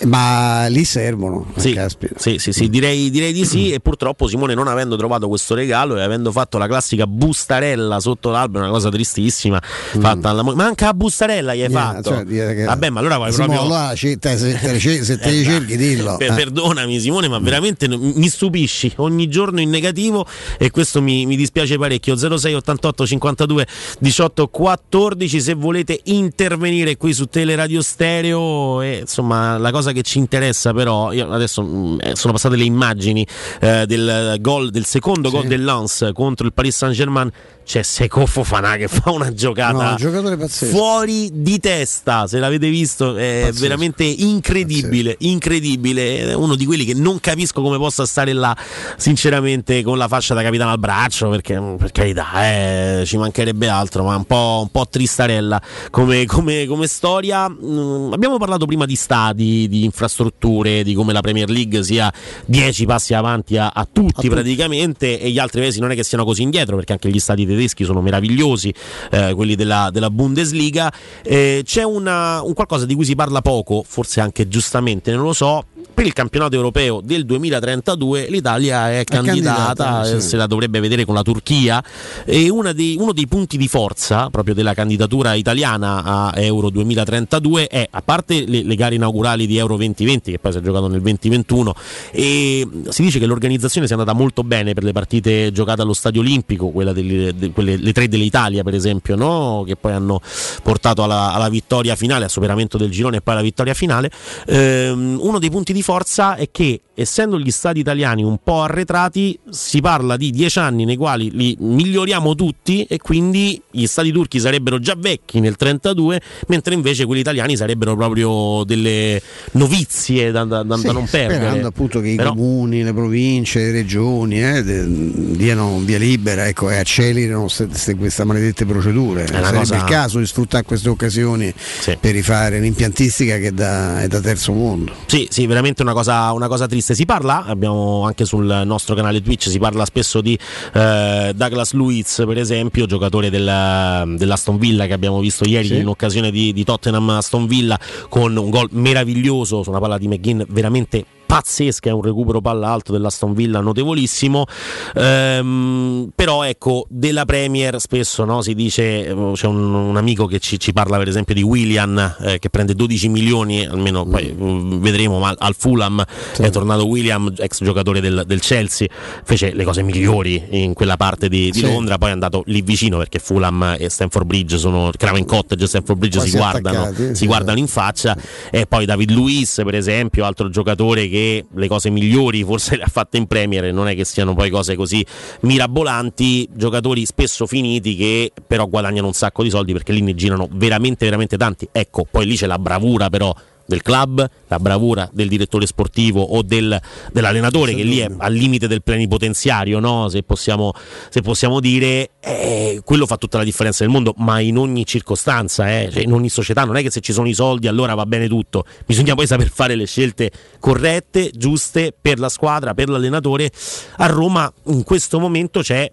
ma lì servono. eh, Sì, caspita. sì, sì, sì, direi, direi di sì. E purtroppo Simone, non avendo trovato questo regalo e avendo fatto la classica bustarella sotto l'albero, una cosa tristissima, fatta alla moglie. Manca la bustarella, gli hai Yeah, fatto. cioè, Vabbè, ma allora vai Simone, proprio. allora, ci- te- se te, se te Eh, cerchi, dillo. Per- eh. Perdonami Simone, ma veramente mi stupisci ogni giorno in negativo e questo mi, mi dispiace parecchio. 06 88 52 18 14 se volete intervenire qui su Teleradio Stereo e insomma la cosa che ci interessa però, io adesso mm, eh, sono passate le immagini eh, del gol del secondo gol del Lens contro il Paris Saint-Germain c'è Seco Fofana che fa una No, giocata un giocatore pazzesco. fuori di testa, se l'avete visto è Pazzesco. veramente incredibile incredibile, incredibile. È uno di quelli che non capisco come possa stare là, sinceramente, con la fascia da capitano al braccio, perché per carità, eh, ci mancherebbe altro, ma un po', un po tristarella come, come- come storia. Mm, abbiamo parlato prima di stadi, di infrastrutture, di come la Premier League sia dieci passi avanti a, a tutti praticamente e gli altri paesi non è che siano così indietro, perché anche gli stadi tedeschi sono meravigliosi, eh, quelli della, della Bundesliga. Eh, c'è una- un qualcosa di cui si parla poco, forse anche giustamente, non lo so. Per il campionato europeo del 2032 l'Italia è candidata, candidata, eh, sì. se la dovrebbe vedere con la Turchia e dei- uno dei punti di forza proprio della candidatura italiana a Euro 2032 è, a parte le, le gare inaugurali di Euro 2020 che poi si è giocato nel 2021 e si dice che l'organizzazione sia andata molto bene per le partite giocate allo Stadio Olimpico, quella delle, de- quelle- le tre dell'Italia per esempio, no? che poi hanno portato alla, alla vittoria finale, al superamento del girone e poi alla vittoria finale. Ehm, uno dei punti di forza è che essendo gli stadi italiani un po' arretrati, si parla di dieci anni nei quali li miglioriamo tutti e quindi gli stadi turchi sarebbero già vecchi nel 32, mentre invece quelli italiani sarebbero proprio delle novizie da, da- da- Sì, da non perdere. Sperando appunto che i Però- comuni, le province, le regioni eh, diano via libera ecco, e accelerino ste- ste- queste maledette procedure. una Sarebbe cosa- il caso di sfruttare queste occasioni per rifare un'impiantistica che da- è da terzo mondo. Sì, sì, veramente una cosa, una cosa triste. Si parla, abbiamo anche sul nostro canale Twitch, si parla spesso di eh, Douglas Luiz, per esempio, giocatore del- dell'Aston Villa che abbiamo visto ieri Sì. in occasione di, di Tottenham Aston Villa con un gol meraviglioso su una palla di McGinn veramente pazzesca, è un recupero palla alto dell'Aston Villa notevolissimo. Ehm, però ecco, della Premier spesso no, si dice, eh, c'è un, un amico che ci, ci parla per esempio di William eh, che prende 12 milioni, almeno poi mm, vedremo, ma al Fulham è tornato William, ex giocatore del, del Chelsea, fece le cose migliori in quella parte di, di Sì. Londra, poi è andato lì vicino perché Fulham e Stanford Bridge sono Craven Cottage e Stanford Bridge si guardano, si sì. guardano in faccia e poi David Luiz per esempio altro giocatore che le cose migliori forse le ha fatte in Premier non è che siano poi cose così mirabolanti giocatori spesso finiti che però guadagnano un sacco di soldi perché lì ne girano veramente veramente tanti. Ecco poi lì c'è la bravura però del club, la bravura del direttore sportivo o del- dell'allenatore che lì è al limite del plenipotenziario, no? se, possiamo, se possiamo dire, eh, quello fa tutta la differenza del mondo, ma in ogni circostanza, eh, cioè in ogni società, non è che se ci sono i soldi allora va bene tutto, bisogna poi saper fare le scelte corrette, giuste per la squadra, per l'allenatore. A Roma in questo momento c'è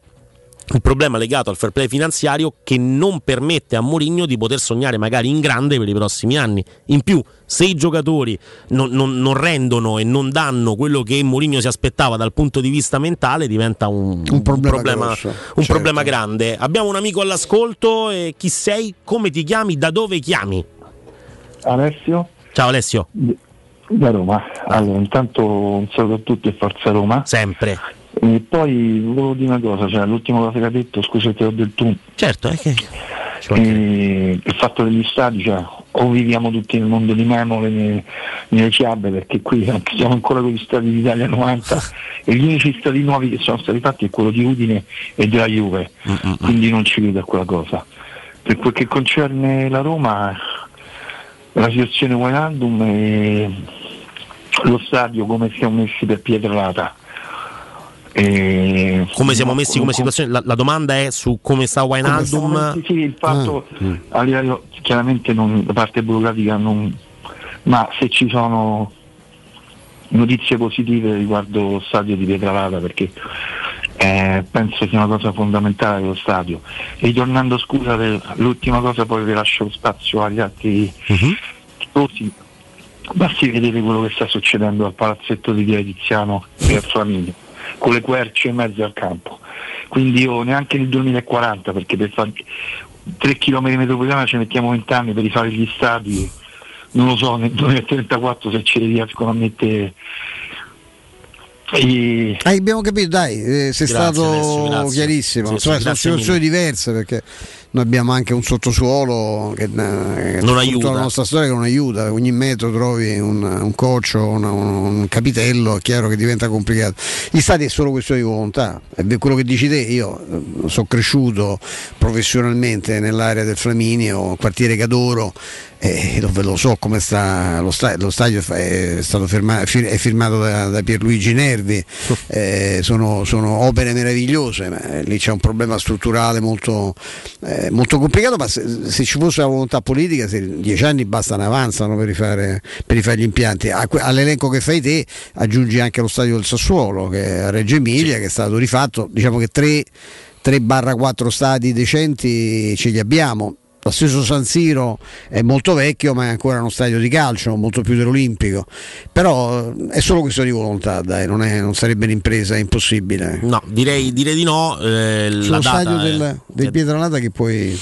il problema legato al fair play finanziario che non permette a Mourinho di poter sognare magari in grande per i prossimi anni. In più, se i giocatori non, non- non rendono e non danno quello che Mourinho si aspettava dal punto di vista mentale, diventa un, un problema grosso, un certo. problema grande. Abbiamo un amico all'ascolto. e chi sei? Come ti chiami? Da dove chiami? Alessio Ciao Alessio. da Roma. Allora, intanto un saluto a tutti e forza Roma. Sempre. E poi volevo dire una cosa, cioè l'ultima cosa che ha detto, scusa se ti ho del tu. Certo, è che. Eh, il fatto degli stadi, cioè, o viviamo tutti nel mondo di Memole, nelle, nelle fiabe, perché qui siamo ancora con gli stadi d'Italia 90 *laughs* e gli unici stadi nuovi che sono stati fatti è quello di Udine e della Juve, quindi non ci credo a quella cosa. Per quel che concerne la Roma, la situazione Wijnaldum e lo stadio come siamo messi per Pietralata. E- Come siamo messi come situazione? La, la domanda è su come sta Wijnaldum. sì, il fatto Mm. a livello chiaramente non, da parte burocratica non, ma se ci sono notizie positive riguardo lo stadio di Pietralata perché eh, penso sia una cosa fondamentale lo stadio. Ritornando scusa per l'ultima cosa poi vi lascio spazio agli altri tifosi. Basti vedere quello che sta succedendo al palazzetto di Via Tiziano e a Flaminio, con le querce in mezzo al campo. Quindi io neanche nel 2040, perché per fare 3 km metropolitana ci mettiamo 20 anni per rifare gli stadi, non lo so, nel 2034 se ce li riescono a mettere. E... Ah, abbiamo capito, dai, eh, sei Grazie, stato grazie. chiarissimo. Sì, sono situazioni diverse perché noi abbiamo anche un sottosuolo che, eh, Non tutta aiuta. la nostra storia che non aiuta, ogni metro trovi un, un coach o una- un, un capitello, è chiaro che diventa complicato. Gli stati è solo questione di volontà, è quello che dici te, io eh, sono cresciuto professionalmente nell'area del Flaminio, quartiere che adoro, e lo, so come sta lo, sta- lo stadio è stato fir- è firmato da, da Pierluigi Nervi. Eh, sono, sono opere meravigliose ma eh, lì c'è un problema strutturale molto, eh, molto complicato ma se, se ci fosse la volontà politica se dieci anni bastano avanzano per rifare, per rifare gli impianti. A all'elenco che fai te aggiungi anche lo stadio del Sassuolo che è a Reggio Emilia che è stato rifatto. Diciamo che 3 3-4 stadi decenti ce li abbiamo lo stesso San Siro è molto vecchio, ma è ancora uno stadio di calcio, molto più dell'Olimpico. Però eh, è solo questione di volontà, dai, non, è- non sarebbe un'impresa, impossibile. No, direi, direi di no. eh, Sullo data stadio è- del, del Pietralata che poi.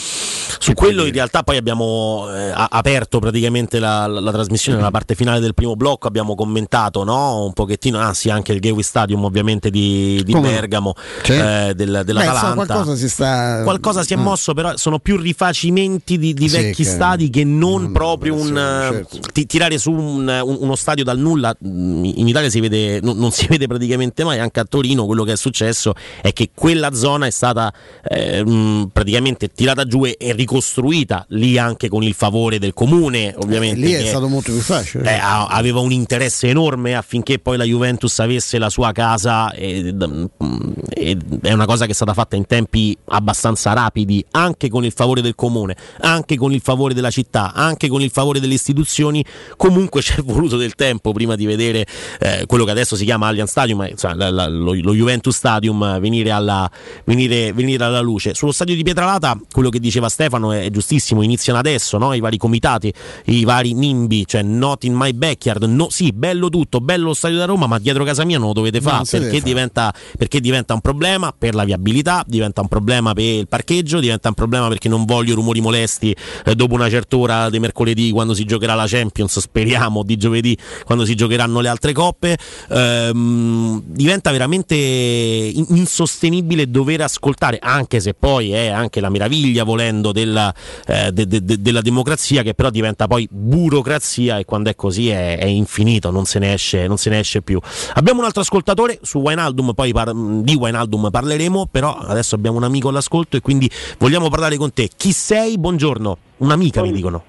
Su quello in realtà poi abbiamo eh, aperto praticamente la, la- la trasmissione nella parte finale del primo blocco, abbiamo commentato no? un pochettino, anzi anche il Gateway Stadium ovviamente di, di? Bergamo, Sì. eh, del- Beh, dell'Atalanta. insomma, qualcosa si sta. Qualcosa si è Ah. mosso, però sono più rifacimenti di, di Sì, vecchi che- stadi che non proprio un certo. eh, ti- tirare su un- un- uno stadio dal nulla. mm, In Italia si vede, non, non si *laughs* vede praticamente mai, anche a Torino quello che è successo è che quella zona è stata eh, mm, praticamente tirata giù e, e ricostruita lì anche con il favore del comune, ovviamente. Lì è stato molto più facile. eh, aveva un interesse enorme affinché poi la Juventus avesse la sua casa ed, mm, ed è una cosa che è stata fatta in tempi abbastanza rapidi anche con il favore del comune anche con il favore della città anche con il favore delle istituzioni comunque *laughs* c'è voluto del tempo prima di vedere eh, quello che adesso si chiama Allianz Stadium ma, insomma, la- la- lo, lo Juventus Stadium eh, venire alla, venire, venire alla luce sullo stadio di Pietralata quello che diceva Stefano è, è giustissimo iniziano adesso no? i vari comitati i vari nimbi cioè not in my backyard no, sì bello tutto bello lo stadio da Roma ma dietro casa mia non lo dovete fare perché diventa, perché diventa un problema per la viabilità diventa un problema per il parcheggio diventa un problema perché non voglio rumori molesti eh, dopo una certa ora di mercoledì quando si giocherà la Champions speriamo di giovedì quando si giocheranno le altre coppe Ehm, diventa veramente in- insostenibile dover ascoltare anche se poi è anche la meraviglia volendo della, eh, de- de- de- della democrazia che però diventa poi burocrazia e quando è così è, è infinito non se, ne esce, non se ne esce più abbiamo un altro ascoltatore su Wijnaldum poi par- di Wijnaldum parleremo però adesso abbiamo un amico all'ascolto e quindi vogliamo parlare con te chi sei? buongiorno un'amica mi dicono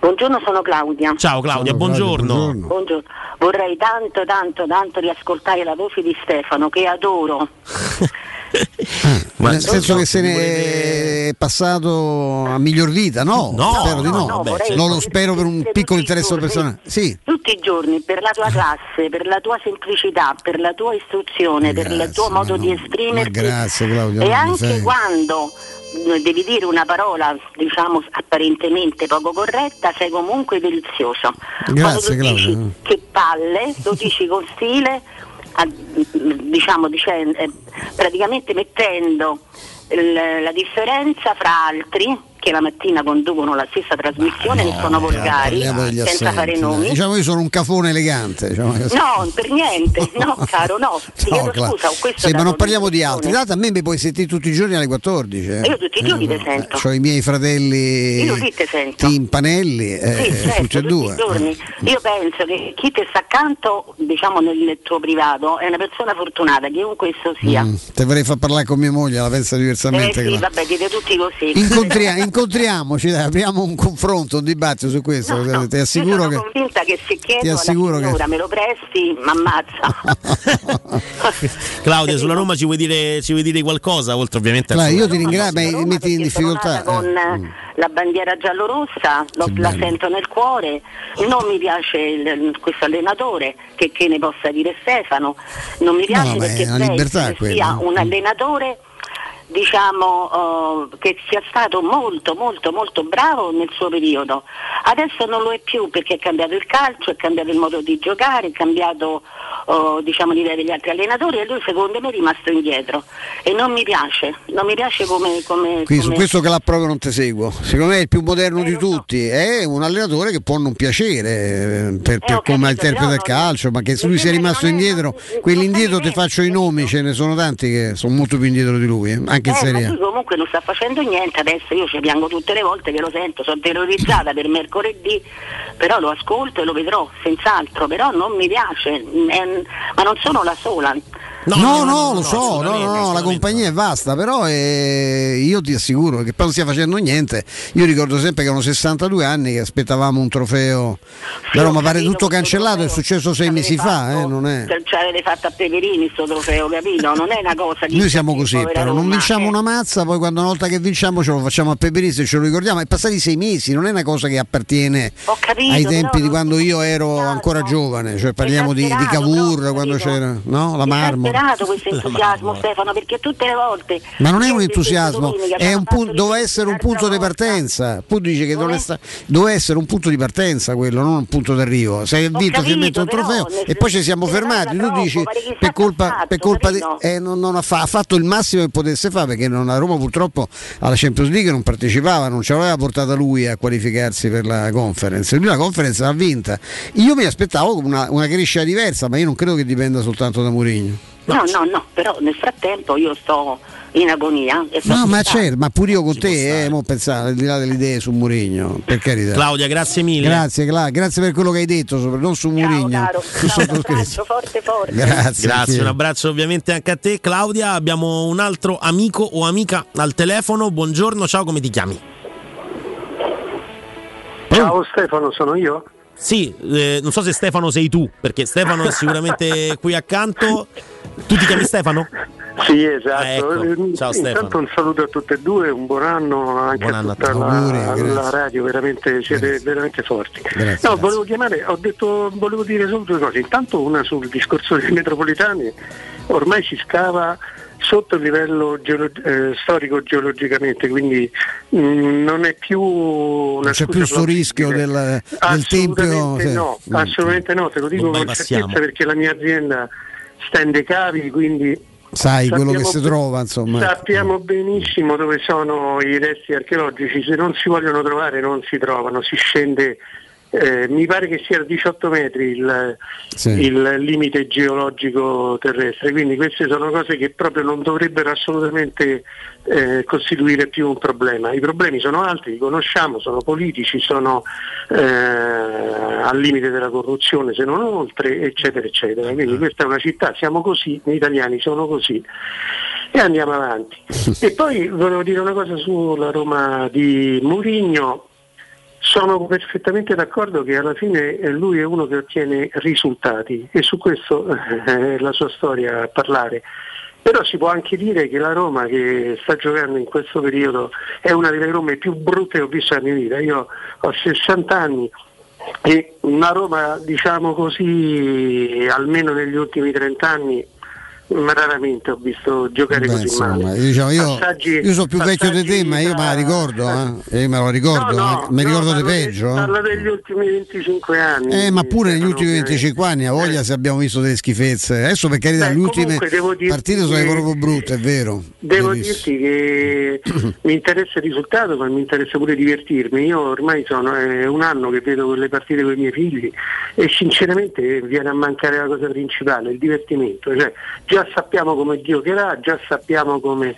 Buongiorno, sono Claudia. ciao Claudia buongiorno. Buongiorno. Vorrei tanto, tanto, tanto riascoltare la voce di Stefano, che adoro. *laughs* Ma- Nel senso che se ne è passato a miglior vita, no? No, spero di no. no, no, vorrei- non lo spero per un piccolo interesse personale. Sì, Tutti i giorni, per la tua classe, per la tua semplicità, per la tua istruzione, per il tuo modo di esprimerti. ma grazie, Claudia, E anche fai- quando eh, devi dire una parola, diciamo, apparentemente poco corretta, sei comunque delizioso. Quando Grazie, dici che palle, lo dici con stile, diciamo, dicen- eh, praticamente mettendo la differenza fra altri che la mattina conducono la stessa trasmissione, che sono volgari, senza assenti, fare nomi. Diciamo io sono un cafone elegante. Diciamo. No, per niente, *laughs* no caro, no, ti No, chiedo scusa, sì, ma non parliamo di altri. Dato a me mi puoi sentire tutti i giorni alle 14. eh. Io tutti i giorni ti sento. Ho i miei fratelli Io sì te sento. timpanelli, eh, Sì, certo, tutti e due. Io penso che chi ti sta accanto, diciamo nel tuo privato, è una persona fortunata, chiunque esso sia. Mm, te vorrei far parlare con mia moglie, la pensa Eh diversamente. sì, Cla- vabbè, dite tutti così. Incontria- *laughs* incontriamoci, dai, apriamo un confronto, un dibattito su questo. No, no, ti assicuro sono che. convinta che se ti chiedo alla assicuro che- signora me lo presti, mi ammazza. *laughs* Claudia sulla Roma ci vuoi dire, ci vuoi dire qualcosa oltre ovviamente Claudia, io ti ringrazio, metti in difficoltà. con eh. la bandiera giallorossa, lo- la sento nel cuore, non mi piace il- questo allenatore, che, che ne possa dire Stefano, non mi piace è perché una penso libertà che sia un allenatore diciamo eh, che sia stato molto molto molto bravo nel suo periodo adesso non lo è più perché è cambiato il calcio è cambiato il modo di giocare è cambiato eh, diciamo l'idea degli altri allenatori e lui secondo me è rimasto indietro e non mi piace non mi piace come, come, Qui su come- questo che la proprio non ti seguo. Secondo me è il più moderno di tutti. È un allenatore che può non piacere eh, per, per come interpreta il calcio, ma che se lui sia rimasto indietro, quelli indietro ti faccio i nomi, ce ne sono tanti che sono molto più indietro di lui, eh. Anche in Eh, Serie ma lui comunque non sta facendo niente, adesso io ci piango tutte le volte che lo sento, sono terrorizzata per mercoledì, però lo ascolto e lo vedrò, senz'altro, però non mi piace, è- ma non sono la sola. No, no, lo so, no, no, no, la compagnia è vasta, però eh, io ti assicuro che poi non stia facendo niente. Io ricordo sempre che erano 62 anni che aspettavamo un trofeo da Roma, pare tutto cancellato, è successo sei mesi fa, eh, non è. Ce l'avete fatta a Peperini sto trofeo, capito? Non è una cosa di... Noi siamo così, però non vinciamo eh. una mazza, poi quando una volta che vinciamo ce lo facciamo a Peperisi e ce lo ricordiamo. È passati sei mesi, non è una cosa che appartiene capito, ai tempi di quando io ero ancora giovane, cioè parliamo di, di Cavour, quando c'era no? la Marmo. Esagerato *laughs* questo entusiasmo Stefano perché tutte le volte Ma non è un entusiasmo, è un punto, doveva essere un punto di partenza. Tu dici che non è sta- doveva essere un punto di partenza quello, non un punto d'arrivo. Sei Ho vinto capito, finalmente un trofeo e poi ci siamo fermati. Tu dici per colpa, ha fatto, per colpa di. eh, non, non ha, fa- ha fatto il massimo che potesse fare perché non- la Roma purtroppo alla Champions League non partecipava, non ci aveva portata lui a qualificarsi per la conference. Lui la conference l'ha vinta. Io mi aspettavo una, una crescita diversa, ma io non credo che dipenda soltanto da Mourinho. No, no, no, però nel frattempo io sto in agonia No, ma aspettando. certo, ma pure io con te, eh, mo pensare, al di là delle idee su Mourinho, per carità. Claudia, grazie mille. Grazie, Cla- grazie per quello che hai detto, sopra- non su Mourinho. *laughs* Ciao, un abbraccio forte forte. Grazie. Grazie, sì. un abbraccio ovviamente anche a te Claudia. Abbiamo un altro amico o amica al telefono. Buongiorno, ciao, come ti chiami? Ciao Stefano, sono io? Sì, eh, non so se Stefano sei tu, perché Stefano è sicuramente *laughs* qui accanto. Tu ti chiami Stefano? Sì, esatto. Ah, ecco. Eh, Ciao, Intanto un saluto a tutte e due, un buon anno anche Buon anno a a tutta te. la, Auguri, la grazie. radio, veramente siete veramente forti. Grazie, no, volevo chiamare, ho detto, volevo dire solo due cose. Intanto una sul discorso dei metropolitani, ormai si scava sotto il livello geolo- eh, storico geologicamente, quindi mh, non è più una c'è più sto plausibile. rischio del, del tempio. No, Mm. assolutamente no, te lo dico con certezza perché la mia azienda stende cavi, quindi Sai quello che si trova, insomma. Sappiamo benissimo dove sono i resti archeologici, se non si vogliono trovare non si trovano, si scende, eh, mi pare che sia a 18 metri il, Sì. il limite geologico terrestre, quindi queste sono cose che proprio non dovrebbero assolutamente eh, costituire più un problema. I problemi sono altri, li conosciamo, sono politici, sono eh, al limite della corruzione se non oltre, eccetera, eccetera. Quindi questa è una città, siamo così, gli italiani sono così e andiamo avanti. *laughs* E poi volevo dire una cosa sulla Roma di Murigno. Sono perfettamente d'accordo che alla fine eh, lui è uno che ottiene risultati e su questo eh, è la sua storia a parlare. Però si può anche dire che la Roma che sta giocando in questo periodo è una delle Rome più brutte che ho visto nella mia vita. Io ho 60 anni e una Roma, diciamo così, almeno negli ultimi 30 anni, ma raramente ho visto giocare Beh, così insomma, male. io, diciamo, io, Passaggi- io sono più vecchio di te, ma io me la ricordo, eh. Io me lo ricordo, No, no, mi no, ricordo di peggio. eh. Parlo degli ultimi 25 anni. Eh, ma pure negli ultimi ovviamente. 25 anni a voglia se abbiamo visto delle schifezze. Adesso per carità, Beh, le ultime partite sono proprio brutte, è vero. Devo dirti che *clears throat* mi interessa il risultato, ma mi interessa pure divertirmi. Io ormai sono è un anno che vedo quelle partite con i miei figli e sinceramente viene a mancare la cosa principale, il divertimento. Cioè, già sappiamo come giocherà, già sappiamo come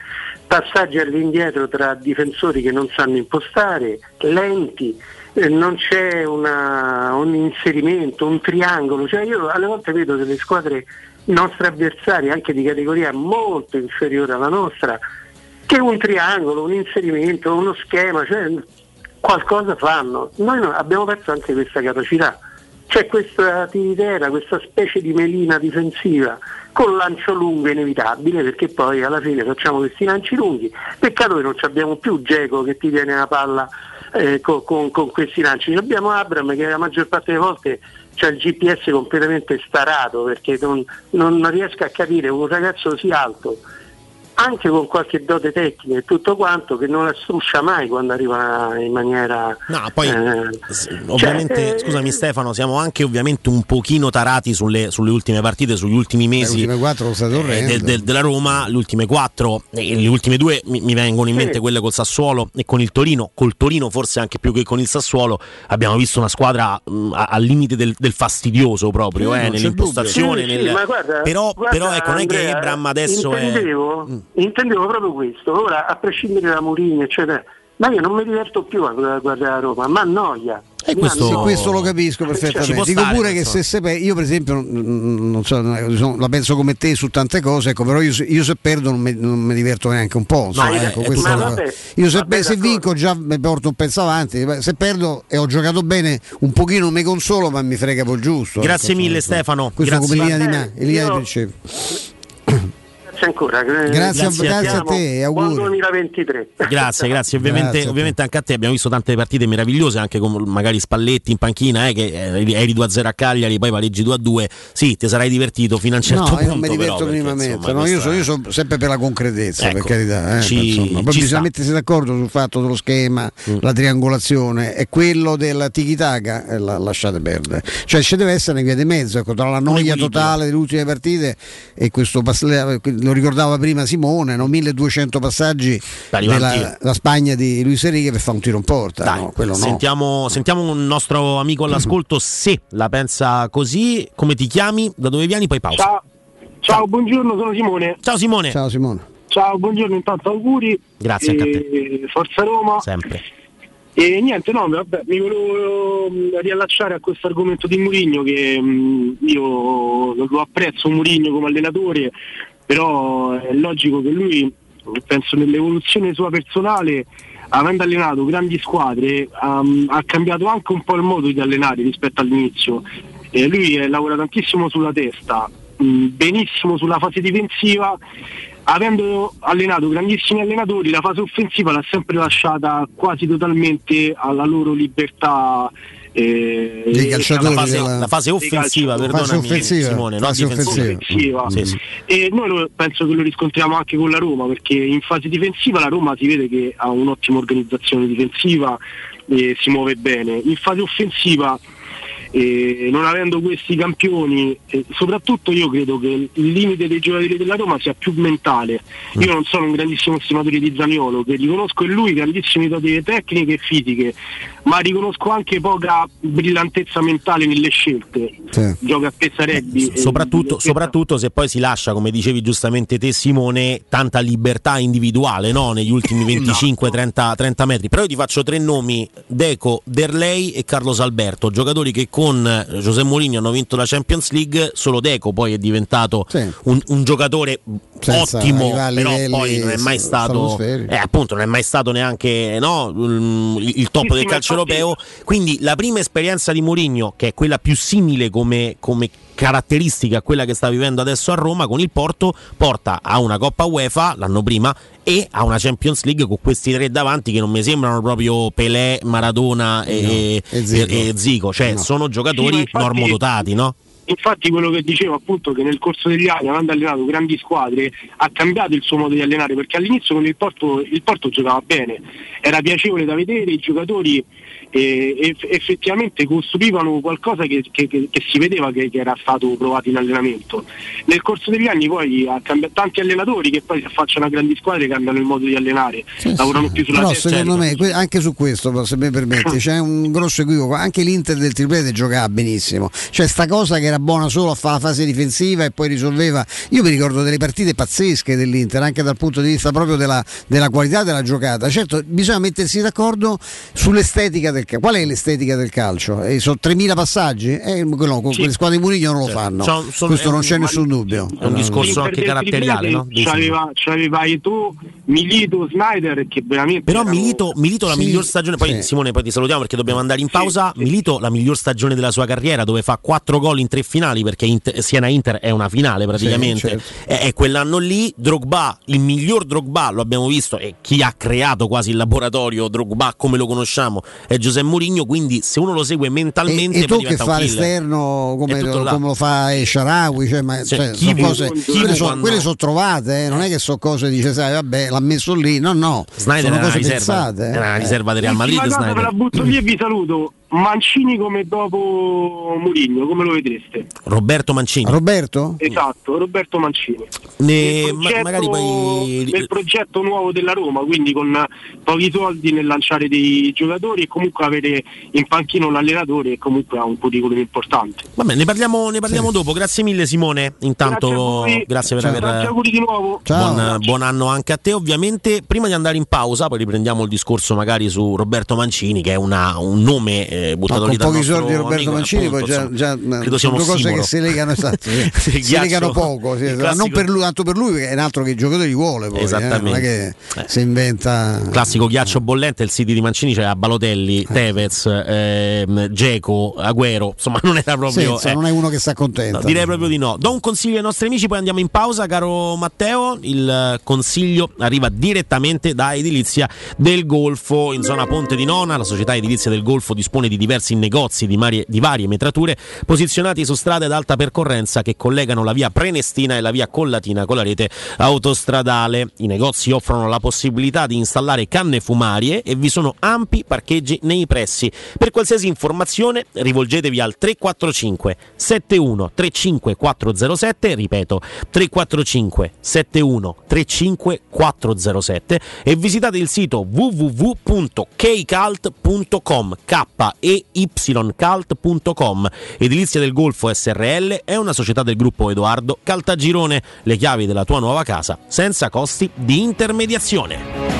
passaggi all'indietro tra difensori che non sanno impostare, lenti, eh, non c'è una- un inserimento, un triangolo. Cioè, io alle volte vedo delle squadre nostre avversarie, anche di categoria molto inferiore alla nostra, che un triangolo, un inserimento, uno schema, cioè qualcosa fanno. Noi no- abbiamo perso anche questa capacità. C'è questa tiritera, questa specie di melina difensiva con lancio lungo inevitabile perché poi alla fine facciamo questi lanci lunghi. Peccato che non abbiamo più Geco che ti tiene la palla eh, co- con, con questi lanci. Abbiamo Abram che la maggior parte delle volte c'ha il GPS completamente starato perché non, non riesco a capire un ragazzo così alto anche con qualche dote tecnica e tutto quanto che non la struscia mai quando arriva in maniera No, poi eh, s- ovviamente, cioè, scusami Stefano, siamo anche ovviamente un pochino tarati sulle, sulle ultime partite, sugli ultimi mesi Le ultime quattro eh, del- del- della Roma, le ultime quattro, e le ultime due mi, mi vengono in Sì. mente quelle col Sassuolo e con il Torino, col Torino forse anche più che con il Sassuolo, abbiamo visto una squadra mh, a- al limite del, del fastidioso proprio, Sì, eh, nell'impostazione. Sì, nel- sì, ma guarda- però, guarda, però ecco, non è che Ebram adesso è... intendevo, Mm. Intendevo proprio questo. Ora, a prescindere da Mourinho, eccetera, ma io non mi diverto più a guardare la Roma, ma annoia. E questo, sì, questo lo capisco perfettamente. può Dico stare, pure che so. se, se pe- io per esempio non, so, la penso come te su tante cose, ecco, però io, se- io se perdo non mi, non mi diverto neanche un po'. insomma, eh, ecco, eh, ma vabbè, io se, vabbè, se vinco già mi porto un pezzo avanti, se perdo e ho giocato bene un pochino mi consolo, ma mi frega poi il giusto. Grazie ecco, mille insomma. Stefano. Questo Grazie. come linea di, linea di io- principio. Grazie ancora. eh, Grazie, a- Grazie a grazie a te, auguri. 2023. Grazie, grazie. Ovviamente, Grazie a te. ovviamente anche a te abbiamo visto tante partite meravigliose, anche con magari Spalletti in panchina, eh, che eh, eri 2-0 a Cagliari, poi pareggi 2-2. Sì, ti sarai divertito fino a un certo no, punto. io non mi però, diverto perché, minimamente. insomma, no, io, sono, io sono sempre per la concretezza, per Ecco, carità. eh, ci- ma insomma. Poi ci bisogna sta. mettersi d'accordo sul fatto dello schema, la triangolazione e quello del tiki-taka, eh, la- lasciate perdere. Cioè ci deve essere una via di mezzo, ecco, tra la noia totale delle ultime partite e questo, pass- lo ricordava prima Simone, no? 1200 passaggi della Spagna di Luis Enrique per fare un tiro in porta. Dai, no, quello no. sentiamo, sentiamo un nostro amico all'ascolto se la pensa così. Come ti chiami? Da dove vieni? Poi pausa. Ciao. Ciao, buongiorno, sono Simone. Ciao Simone. Ciao Simone. Ciao, buongiorno, intanto auguri. Grazie anche a te. Forza Roma. Sempre. E niente, no, vabbè, mi volevo mm, riallacciare a questo argomento di Murigno che mm, io lo apprezzo Murigno come allenatore, però è logico che lui, penso nell'evoluzione sua personale, avendo allenato grandi squadre, ha, ha cambiato anche un po' il modo di allenare rispetto all'inizio. E lui eh, lavora tantissimo sulla testa, mh, benissimo sulla fase difensiva, avendo allenato grandissimi allenatori, la fase offensiva l'ha sempre lasciata quasi totalmente alla loro libertà. Eh, Dei calciatori La fase, della- la fase offensiva, Fase offensiva, Simone, no fase difensiva. offensiva. Sì, sì. E noi lo- penso che lo riscontriamo anche con la Roma, perché in fase difensiva la Roma si vede che ha un'ottima organizzazione difensiva e si muove bene. In fase offensiva, eh, non avendo questi campioni, soprattutto io credo che il limite dei giocatori della Roma sia più mentale. Io non sono un grandissimo stimatore di Zaniolo, che riconosco in lui grandissime doti tecniche e fisiche, ma riconosco anche poca brillantezza mentale nelle scelte. Sì. Gioca a e- Soprattutto, soprattutto se poi si lascia, come dicevi giustamente te Simone, tanta libertà individuale no? negli ultimi *laughs* 25-30 30 metri. Però io ti faccio tre nomi, Deco, Derlei e Carlos Alberto, giocatori che con José Mourinho hanno vinto la Champions League, solo Deco poi è diventato Sì. un, un giocatore Senza ottimo, però poi non è mai stato eh, appunto non è mai stato neanche no, il, il top Sì, del calcio europeo quindi la prima esperienza di Mourinho, che è quella più simile come, come caratteristica a quella che sta vivendo adesso a Roma con il Porto, porta a una Coppa UEFA l'anno prima e a una Champions League con questi tre davanti che non mi sembrano proprio Pelé, Maradona e, No, e Zico. e- e Zico. cioè No. sono Sì, giocatori infatti- normodotati, no? Infatti quello che dicevo appunto che nel corso degli anni avendo allenato grandi squadre ha cambiato il suo modo di allenare perché all'inizio con il Porto, il Porto giocava bene, era piacevole da vedere, i giocatori eff- effettivamente costruivano qualcosa che, che- che- che si vedeva che, era stato provato in allenamento. Nel corso degli anni poi ha cambiato tanti allenatori che poi si affacciano a grandi squadre cambiano il modo di allenare, lavorano più sulla Però secondo certo. me que- anche su questo, se mi permetti, c'è un grosso equivoco. Anche l'Inter del triplete giocava benissimo. C'è sta cosa che era buona solo a fare la fase difensiva e poi risolveva. Io mi ricordo delle partite pazzesche dell'Inter, anche dal punto di vista proprio della, della qualità della giocata. Certo, bisogna mettersi d'accordo sull'estetica del calcio. Qual è l'estetica del calcio? Eh, sono 3.000 passaggi? Eh, quello, con Sì. le squadre di Murigno non lo fanno. Sono- sono- questo non un- c'è nessun dubbio. è un discorso anche del caratteriale, no? C'aveva, c'aveva Eto'o, Milito, Snyder che veramente Però erano- Milito, Milito la Sì, miglior stagione, poi sì. Simone poi ti salutiamo perché dobbiamo andare in pausa, Milito la miglior stagione della sua carriera dove fa 4 gol in tre finali perché Inter- Siena-Inter è una finale praticamente, certo. è, è quell'anno lì, Drogba, il miglior Drogba lo abbiamo visto e chi ha creato quasi il laboratorio Drogba come lo conosciamo è Giuseppe Mourinho, quindi se uno lo segue mentalmente E, e tu che fa l'esterno come, come lo fa Sharawi, cioè, ma, Cioè, cioè, chi sono cose, chi quelle, quando- quelle sono trovate, eh, non è che sono cose dice sai vabbè l'ha messo lì, no no, Snyder sono cose riserva, pensate. eh. era una riserva del Real Madrid ve la butto lì e vi saluto. Mancini come dopo Murigno, come lo vedreste? Roberto Mancini. Roberto? Esatto, Roberto Mancini. Ne- Nel ma- progetto, magari poi nel progetto nuovo della Roma, quindi con pochi soldi nel lanciare dei giocatori e comunque avere in panchino un allenatore che comunque ha un curriculum importante. Vabbè, ne parliamo, ne parliamo dopo. Grazie mille Simone. Intanto Grazie grazie per Ciao. aver Tanti auguri di nuovo. Buon, buon anno anche a te. Ovviamente, prima di andare in pausa, poi riprendiamo il discorso magari su Roberto Mancini, che è una- un nome eh, buttato lì dal pochi soldi Roberto amico, Mancini appunto, poi già, insomma, già credo sono cose simbolo. che si *laughs* legano, esatto, sì. Sì, si ghiaccio- legano poco sì, classico- non per lui, tanto per lui perché è un altro che i giocatori vuole poi, eh, Esattamente. è che si inventa Classico ghiaccio bollente, il City di Mancini c'era Balotelli, Tevez, ehm, Geco, Agüero, insomma *laughs* non era Sì, proprio... eh, non è uno che sta contento No, direi proprio di no. Do un consiglio ai nostri amici, poi andiamo in pausa, caro Matteo. Il eh, consiglio arriva direttamente da Edilizia del Golfo in zona Ponte di Nona. La società Edilizia del Golfo dispone di diversi negozi di, marie- di varie metrature posizionati su strade ad alta percorrenza che collegano la via Prenestina e la via Collatina con la rete autostradale. I negozi offrono la possibilità di installare canne fumarie e vi sono ampi parcheggi nei pressi. Per qualsiasi informazione rivolgetevi al 345 71 35 407, ripeto 345 71 35 407 e visitate il sito www.keycult.com k e ycult.com Edilizia del Golfo SRL è una società del gruppo Edoardo Caltagirone, le chiavi della tua nuova casa senza costi di intermediazione.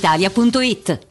brispalitalia.it.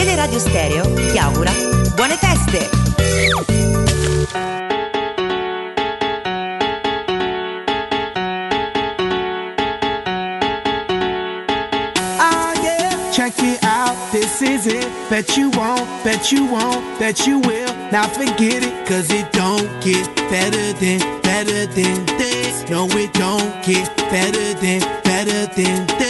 Teleradio Stereo ti augura buone feste! Oh is it. Bet you won't, bet you won't, bet you will. Now forget it, cause it don't get better than, better than this. No, it don't get better than, better than this.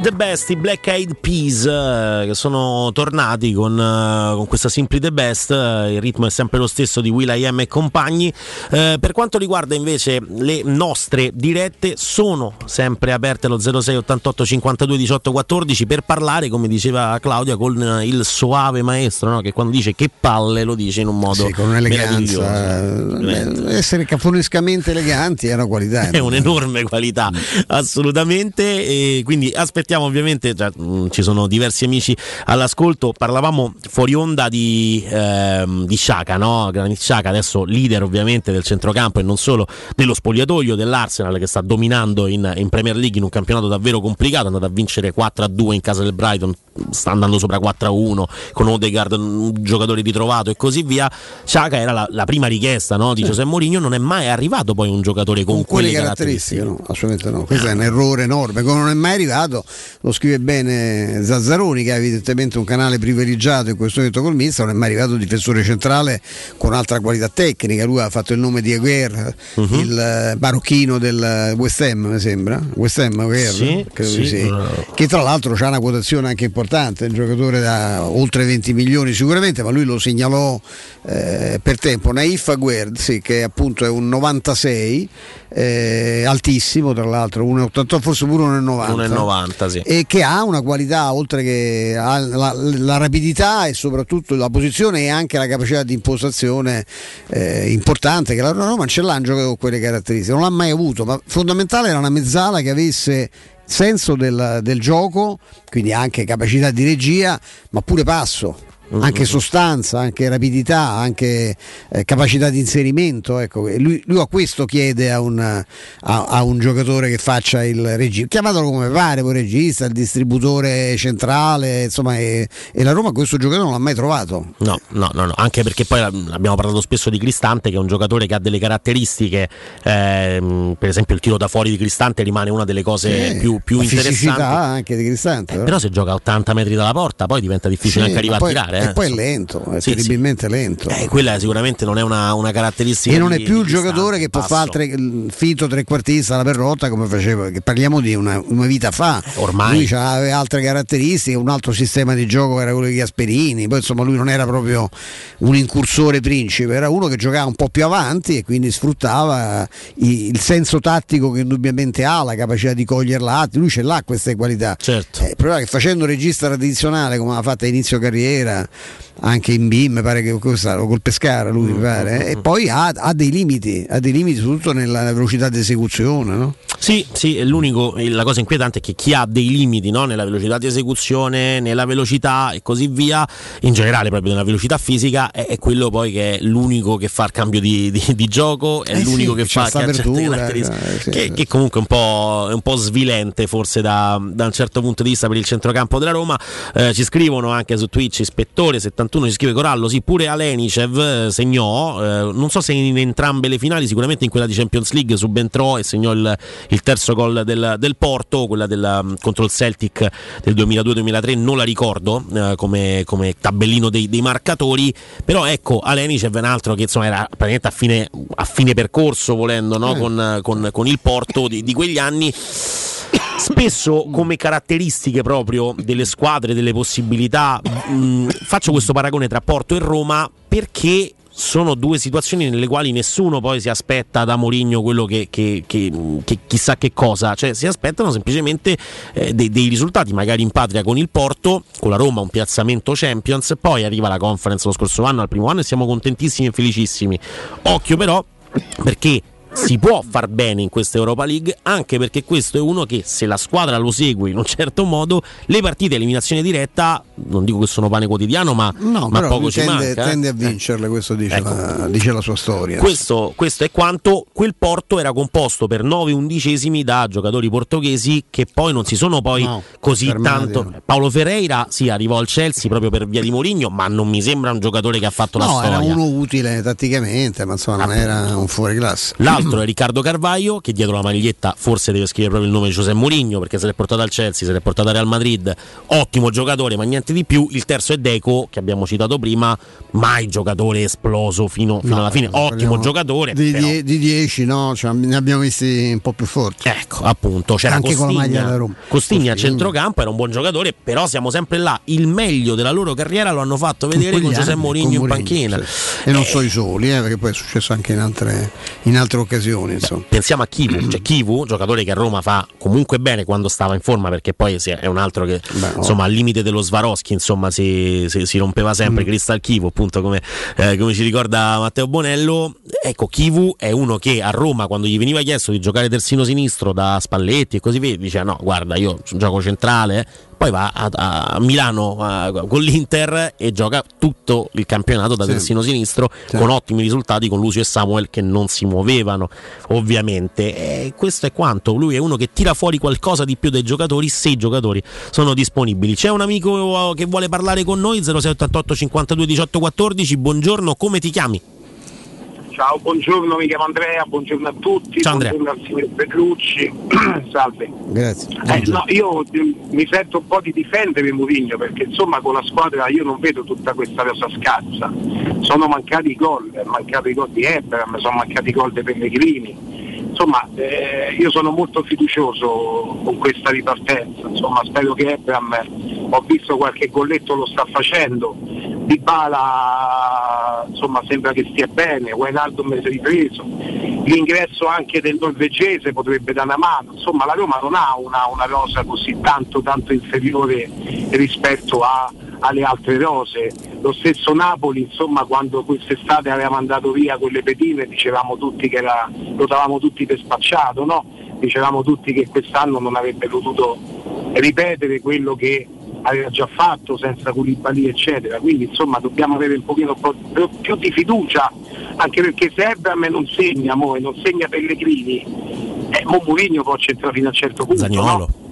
the Best, i Black Eyed Peas eh, che sono tornati con, eh, con questa Simply the Best, eh, il ritmo è sempre lo stesso di Will I Am e compagni. Per quanto riguarda invece le nostre dirette, sono sempre aperte allo 06 88 52 18 14 per parlare, come diceva Claudia, con il soave maestro no? che quando dice che palle lo dice in un modo Sì, con un'eleganza. Essere cafonescamente eleganti è una qualità. *laughs* è un'enorme qualità, assolutamente. E quindi aspettiamo ovviamente, cioè, mh, ci sono diversi amici all'ascolto. Parlavamo fuori onda di, ehm, di Sciaca, no? Granit Sciaca, adesso leader ovviamente del centrocampo e non solo dello spogliatoio dell'Arsenal che sta dominando in, in Premier League in un campionato davvero complicato, è andato a vincere 4-2 in casa del Brighton, sta andando sopra 4-1 con Odegaard, un giocatore ritrovato e così via. Sciaca era la, la prima richiesta no? di Giuseppe Mourinho, non è mai arrivato poi un giocatore con, con quelle quelle caratteristiche, no, assolutamente no. Questo è un errore enorme. Come non è mai arrivato, lo scrive bene Zazzaroni, che ha evidentemente un canale privilegiato in questo momento col Mister, non è mai arrivato difensore centrale con altra qualità tecnica. Lui ha fatto il nome di Aguer, Mhm. il eh, marocchino del West Ham, mi sembra. West Ham Aguer, Sì, sì. sì. che tra l'altro ha una quotazione anche importante, un giocatore da oltre 20 milioni sicuramente, ma lui lo segnalò eh, per tempo. Naif Aguer, sì, che appunto è un 96, eh, altissimo tra l'altro, 1,88 forse pure 1,90. 1,90 sì. E che ha una qualità oltre che la, la rapidità e soprattutto la posizione e anche la capacità di impostazione eh, importante che la Roma non ce l'ha un giocatore con quelle caratteristiche, non l'ha mai avuto, ma fondamentale era una mezzala che avesse senso del, del gioco, quindi anche capacità di regia, ma pure passo. Anche sostanza, anche rapidità, anche eh, capacità di inserimento. Ecco. Lui, lui a questo chiede a un, a- a un giocatore che faccia il regista, chiamatelo come pare, poi regista, il distributore centrale, insomma, e, e la Roma questo giocatore non l'ha mai trovato. No, no, no, no, anche perché poi abbiamo parlato spesso di Cristante che è un giocatore che ha delle caratteristiche, ehm, per esempio il tiro da fuori di Cristante rimane una delle cose Sì, più, più interessanti. anche di Cristante. Eh, però se gioca a 80 metri dalla porta poi diventa difficile Sì, anche arrivare a tirare. Eh. E poi è lento, è Sì, terribilmente lento. Eh, quella sicuramente non è una, una caratteristica. E non è di- più il giocatore che può fare tre- il finto trequartista alla perrotta come faceva, che parliamo di una, una vita fa. Ormai. Lui aveva altre caratteristiche, un altro sistema di gioco era quello di Gasperini, poi insomma lui non era proprio un incursore principe, era uno che giocava un po' più avanti e quindi sfruttava i- il senso tattico che indubbiamente ha, la capacità di coglierla, lui ce l'ha queste qualità. Certo. Eh, il problema è che facendo un regista tradizionale come l'ha fatta a inizio carriera, anche in B, mi pare che cosa, o col Pescara lui mi pare, eh, e poi ha, ha dei limiti, ha dei limiti soprattutto nella velocità di esecuzione. No? Sì, sì, è l'unico, la cosa inquietante è che chi ha dei limiti no? nella velocità di esecuzione, nella velocità e così via, in generale proprio nella velocità fisica, è, è quello poi che è l'unico che fa il cambio di, di- di gioco, è Eh sì, l'unico che c'ha fa che apertura, eh, sì, che, sì. che comunque è un po', è un po' svilente forse da, da un certo punto di vista per il centrocampo della Roma. Eh, ci scrivono anche su Twitch, Ispettore71 ci scrive Corallo, sì pure Alenicev eh, segnò, eh, non so se in entrambe le finali, sicuramente in quella di Champions League subentrò e segnò il, il terzo gol del, del Porto, quella del, contro il Celtic del 2002-2003 non la ricordo eh, come, come tabellino dei, dei marcatori, però ecco Alenicev è un altro che insomma era praticamente a fine, a fine percorso volendo no? Eh. con, con- con il Porto di, di quegli anni spesso come caratteristiche proprio delle squadre, delle possibilità, mh, faccio questo paragone tra Porto e Roma perché sono due situazioni nelle quali nessuno poi si aspetta da Mourinho quello che, che- che- che chissà che cosa, cioè si aspettano semplicemente eh, dei, dei risultati, magari in patria con il Porto, con la Roma un piazzamento Champions, poi arriva la conference lo scorso anno, al primo anno e siamo contentissimi e felicissimi. Occhio però perché si può far bene in questa Europa League anche perché questo è uno che se la squadra lo segue in un certo modo le partite a eliminazione diretta non dico che sono pane quotidiano ma, No, ma poco ci tende, manca eh. tende a vincerle, questo dice, Ecco. la, dice la sua storia. questo, questo è quanto quel Porto era composto per 9 undicesimi da giocatori portoghesi che poi non si sono poi No, così fermati. tanto Paolo Ferreira sì arrivò al Chelsea proprio per via di Mourinho ma non mi sembra un giocatore che ha fatto la No, storia era uno utile tatticamente, ma insomma non era un fuori classe. L'altro è Riccardo Carvaio, che dietro la maglietta forse deve scrivere proprio il nome di Giuseppe Mourinho, perché se l'è portato al Chelsea, se l'è portato al Real Madrid, ottimo giocatore, ma niente di più. Il terzo è Deco, che abbiamo citato prima, mai giocatore esploso fino, fino No, alla fine, ottimo giocatore. Di, però- die- di 10 no, cioè, ne abbiamo visti un po' più forti. Ecco, appunto, c'era Anche con la maglia Costigna, della Roma. Costigna a centrocampo, era un buon giocatore, però siamo sempre là. Il meglio della loro carriera lo hanno fatto vedere quegli con Giuseppe Mourinho con in panchina. sì. E non so i soli, eh, perché poi è successo anche in altre, in altre occasioni. Insomma. Pensiamo a Kivu, *clears throat* cioè Kivu, giocatore che a Roma fa comunque bene quando stava in forma, perché poi è un altro che insomma al limite dello Svaroschi, insomma, si, si- si rompeva sempre. Crystal Kivu, appunto, come, eh, come ci ricorda Matteo Bonello. Ecco, Kivu è uno che a Roma, quando gli veniva chiesto di giocare terzino sinistro da Spalletti e così via, dice: No, guarda, io gioco centrale. Eh." Poi va a, a Milano eh, con l'Inter e gioca tutto il campionato da Sì. terzino sinistro Sì. con ottimi risultati con Lucio e Samuel che non si muovevano ovviamente e questo è quanto lui è uno che tira fuori qualcosa di più dai giocatori se i giocatori sono disponibili c'è un amico che vuole parlare con noi 0688 52 18 14 buongiorno come ti chiami? Ciao, buongiorno, mi chiamo Andrea, buongiorno a tutti, Ciao, Andrea. buongiorno al signor Petrucci, *clears throat* salve. Grazie. Eh, no, io mi sento un po' di difendere Mourinho perché insomma con la squadra io non vedo tutta questa cosa scarsa. Sono mancati i gol, è mancato i gol di Ebram, sono mancati i gol dei Pellegrini. Insomma, eh, io sono molto fiducioso con questa ripartenza. Insomma, spero che Ebram, ho visto qualche golletto lo sta facendo. Di Bala insomma sembra che stia bene, Wijnaldum si è ripreso, l'ingresso anche del norvegese potrebbe dare una mano, insomma la Roma non ha una, una rosa così tanto tanto inferiore rispetto a- alle altre rose. Lo stesso Napoli, insomma, quando quest'estate aveva mandato via quelle pedine dicevamo tutti che era, lo davamo tutti per spacciato, no? Dicevamo tutti che quest'anno non avrebbe potuto ripetere quello che aveva già fatto senza Koulibaly eccetera quindi insomma dobbiamo avere un pochino po- più, di fiducia anche perché se Ebram non segna mo, e non segna Pellegrini eh, mo Mourinho può centrare fino a un certo punto Zaniolo. no?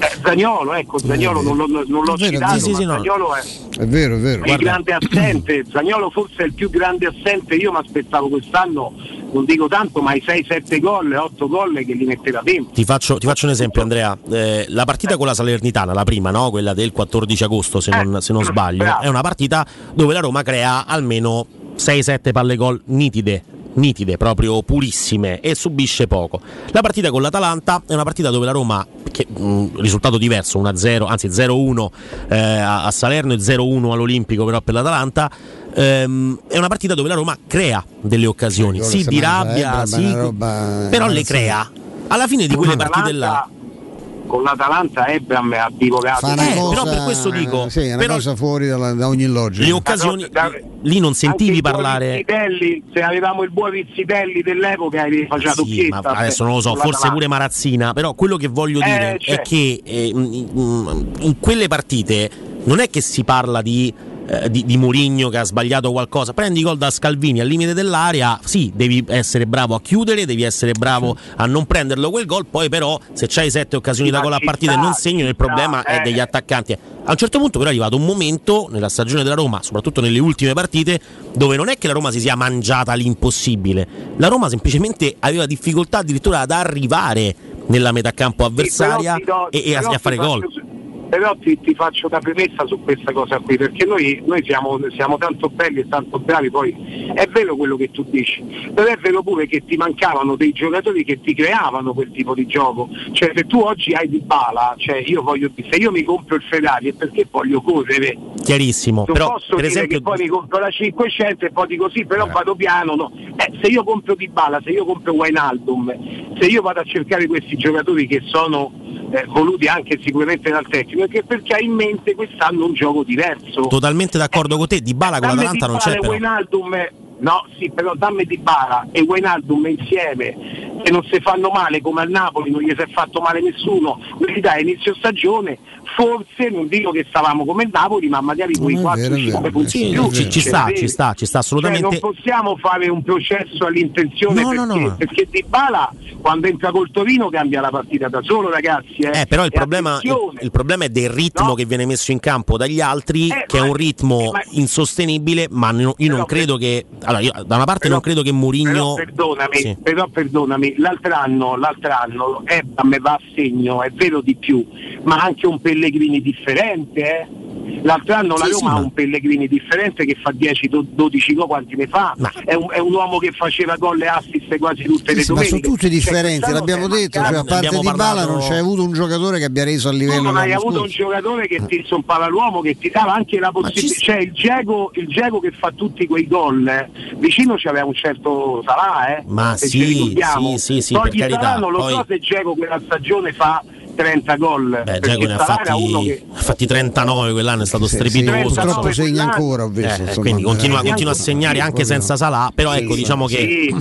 Eh, Zagnolo, ecco, Zagnolo non, l'ho- non l'ho È vero, citato, sì, sì, no. Zagnolo è È vero, è vero. il grande assente, *clears throat* Zagnolo forse è il più grande assente, io mi aspettavo quest'anno, non dico tanto, ma i 6-7 gol, 8 gol che li metteva dentro. Ti faccio, ti faccio un esempio, Andrea. Eh, la partita con la Salernitana, la prima, no? quella del 14 agosto, se non, se non sbaglio, bravo. è una partita dove la Roma crea almeno 6-7 palle gol nitide. Nitide, proprio purissime e subisce poco. La partita con l'Atalanta è una partita dove la Roma, che mh, risultato diverso, 1-0, anzi 0-1 eh, a Salerno e 0-1 all'Olimpico, però per l'Atalanta. ehm, è una partita dove la Roma crea delle occasioni, si se dirabbia, mangia, eh, sì, però le sì. crea. Alla fine di quelle partite là, Con l'Atalanta Ebram ha bivocato. Fa Eh, cosa, però per questo dico, sì, è una però- cosa fuori dalla- da ogni logica. le occasioni lì non sentivi parlare. Se avevamo il buon Pizzitelli dell'epoca avevi facciato Sì, ma adesso non lo so, forse pure Marazzina, però quello che voglio Eh, dire è certo. che eh, in, in- in quelle partite non è che si parla di, eh, di, di Mourinho che ha sbagliato qualcosa, prendi gol da Scalvini al limite dell'area, sì, devi essere bravo a chiudere, devi essere bravo a non prenderlo quel gol, poi però se c'hai sette occasioni da gol a partita e non segno, il problema è eh. degli attaccanti. A un certo punto però è arrivato un momento nella stagione della Roma, soprattutto nelle ultime partite, dove non è che la Roma si sia mangiata l'impossibile, la Roma semplicemente aveva difficoltà addirittura ad arrivare nella metà campo avversaria Sì, do- e, e a, fare gol. faccio- Però ti, ti faccio una premessa su questa cosa qui, perché noi, noi siamo, siamo tanto belli e tanto bravi, poi è vero quello che tu dici, però è vero pure che ti mancavano dei giocatori che ti creavano quel tipo di gioco. Cioè se tu oggi hai di bala, cioè io voglio se io mi compro il Ferrari è perché voglio correre. Chiarissimo, Non però posso per dire esempio che poi mi compro la 500 e poi dico sì, però vado piano. No. Eh, se io compro Di Bala, se io compro Wijnaldum, se io vado a cercare questi giocatori che sono eh, voluti anche sicuramente dal tecnico, è che perché hai in mente quest'anno un gioco diverso. totalmente d'accordo con te, Di Bala con l'Atalanta non c'è però. Wijnaldum, no, sì, però dammi Di Bala e Wijnaldum insieme che non si fanno male come al Napoli, non gli si è fatto male nessuno, quelli da inizio stagione, forse non dico che stavamo come il Napoli, ma magari quei 4-5 punti Sì, in più. ci, ci sta, ci sta, ci sta assolutamente. Cioè, non possiamo fare un processo all'intenzione No, perché, no, no. perché Di Bala quando entra col Torino cambia la partita da solo ragazzi. Eh, Eh, però il problema, il, il problema è del ritmo che viene messo in campo dagli altri, Eh, che è ma- un ritmo ma- insostenibile, ma no- io non credo che. Allora, io da una parte però- non credo che Mourinho. Però perdonami, Sì. però perdonami, l'altro anno, l'altro anno Ebram va a segno, è vero di più, ma anche un Pellegrini differente, eh? L'altro anno la Sì, Roma sì, ha ma- un Pellegrini differente che fa 10-12 gol quanti ne fa, è, un, è un uomo che faceva gol e assist quasi tutte le Sì, ma domeniche. sono tutti Cioè, differenti, quest'anno l'abbiamo detto, cioè, a parte di Bala parlato- non c'è avuto un giocatore che abbia reso a livello Tu non hai avuto un giocatore che ti zompava l'uomo, che ti dava anche la possibilità. ci- Cioè il Gego, il Gego che fa tutti quei gol, eh, vicino c'aveva un certo Salà, eh? Ma se sì, ci ricordiamo. sì, sì, sì, Togli per carità, Salà, non lo poi- so se Gego quella stagione fa 30 gol. Beh, Dzeko ne ha fatti, fatti 39 quell'anno, è stato Sì, sì, strepitoso. purtroppo insomma. segna ancora, ho visto, Eh, insomma, quindi continua, continua a segnare anche senza Salà, però ecco diciamo che Sì,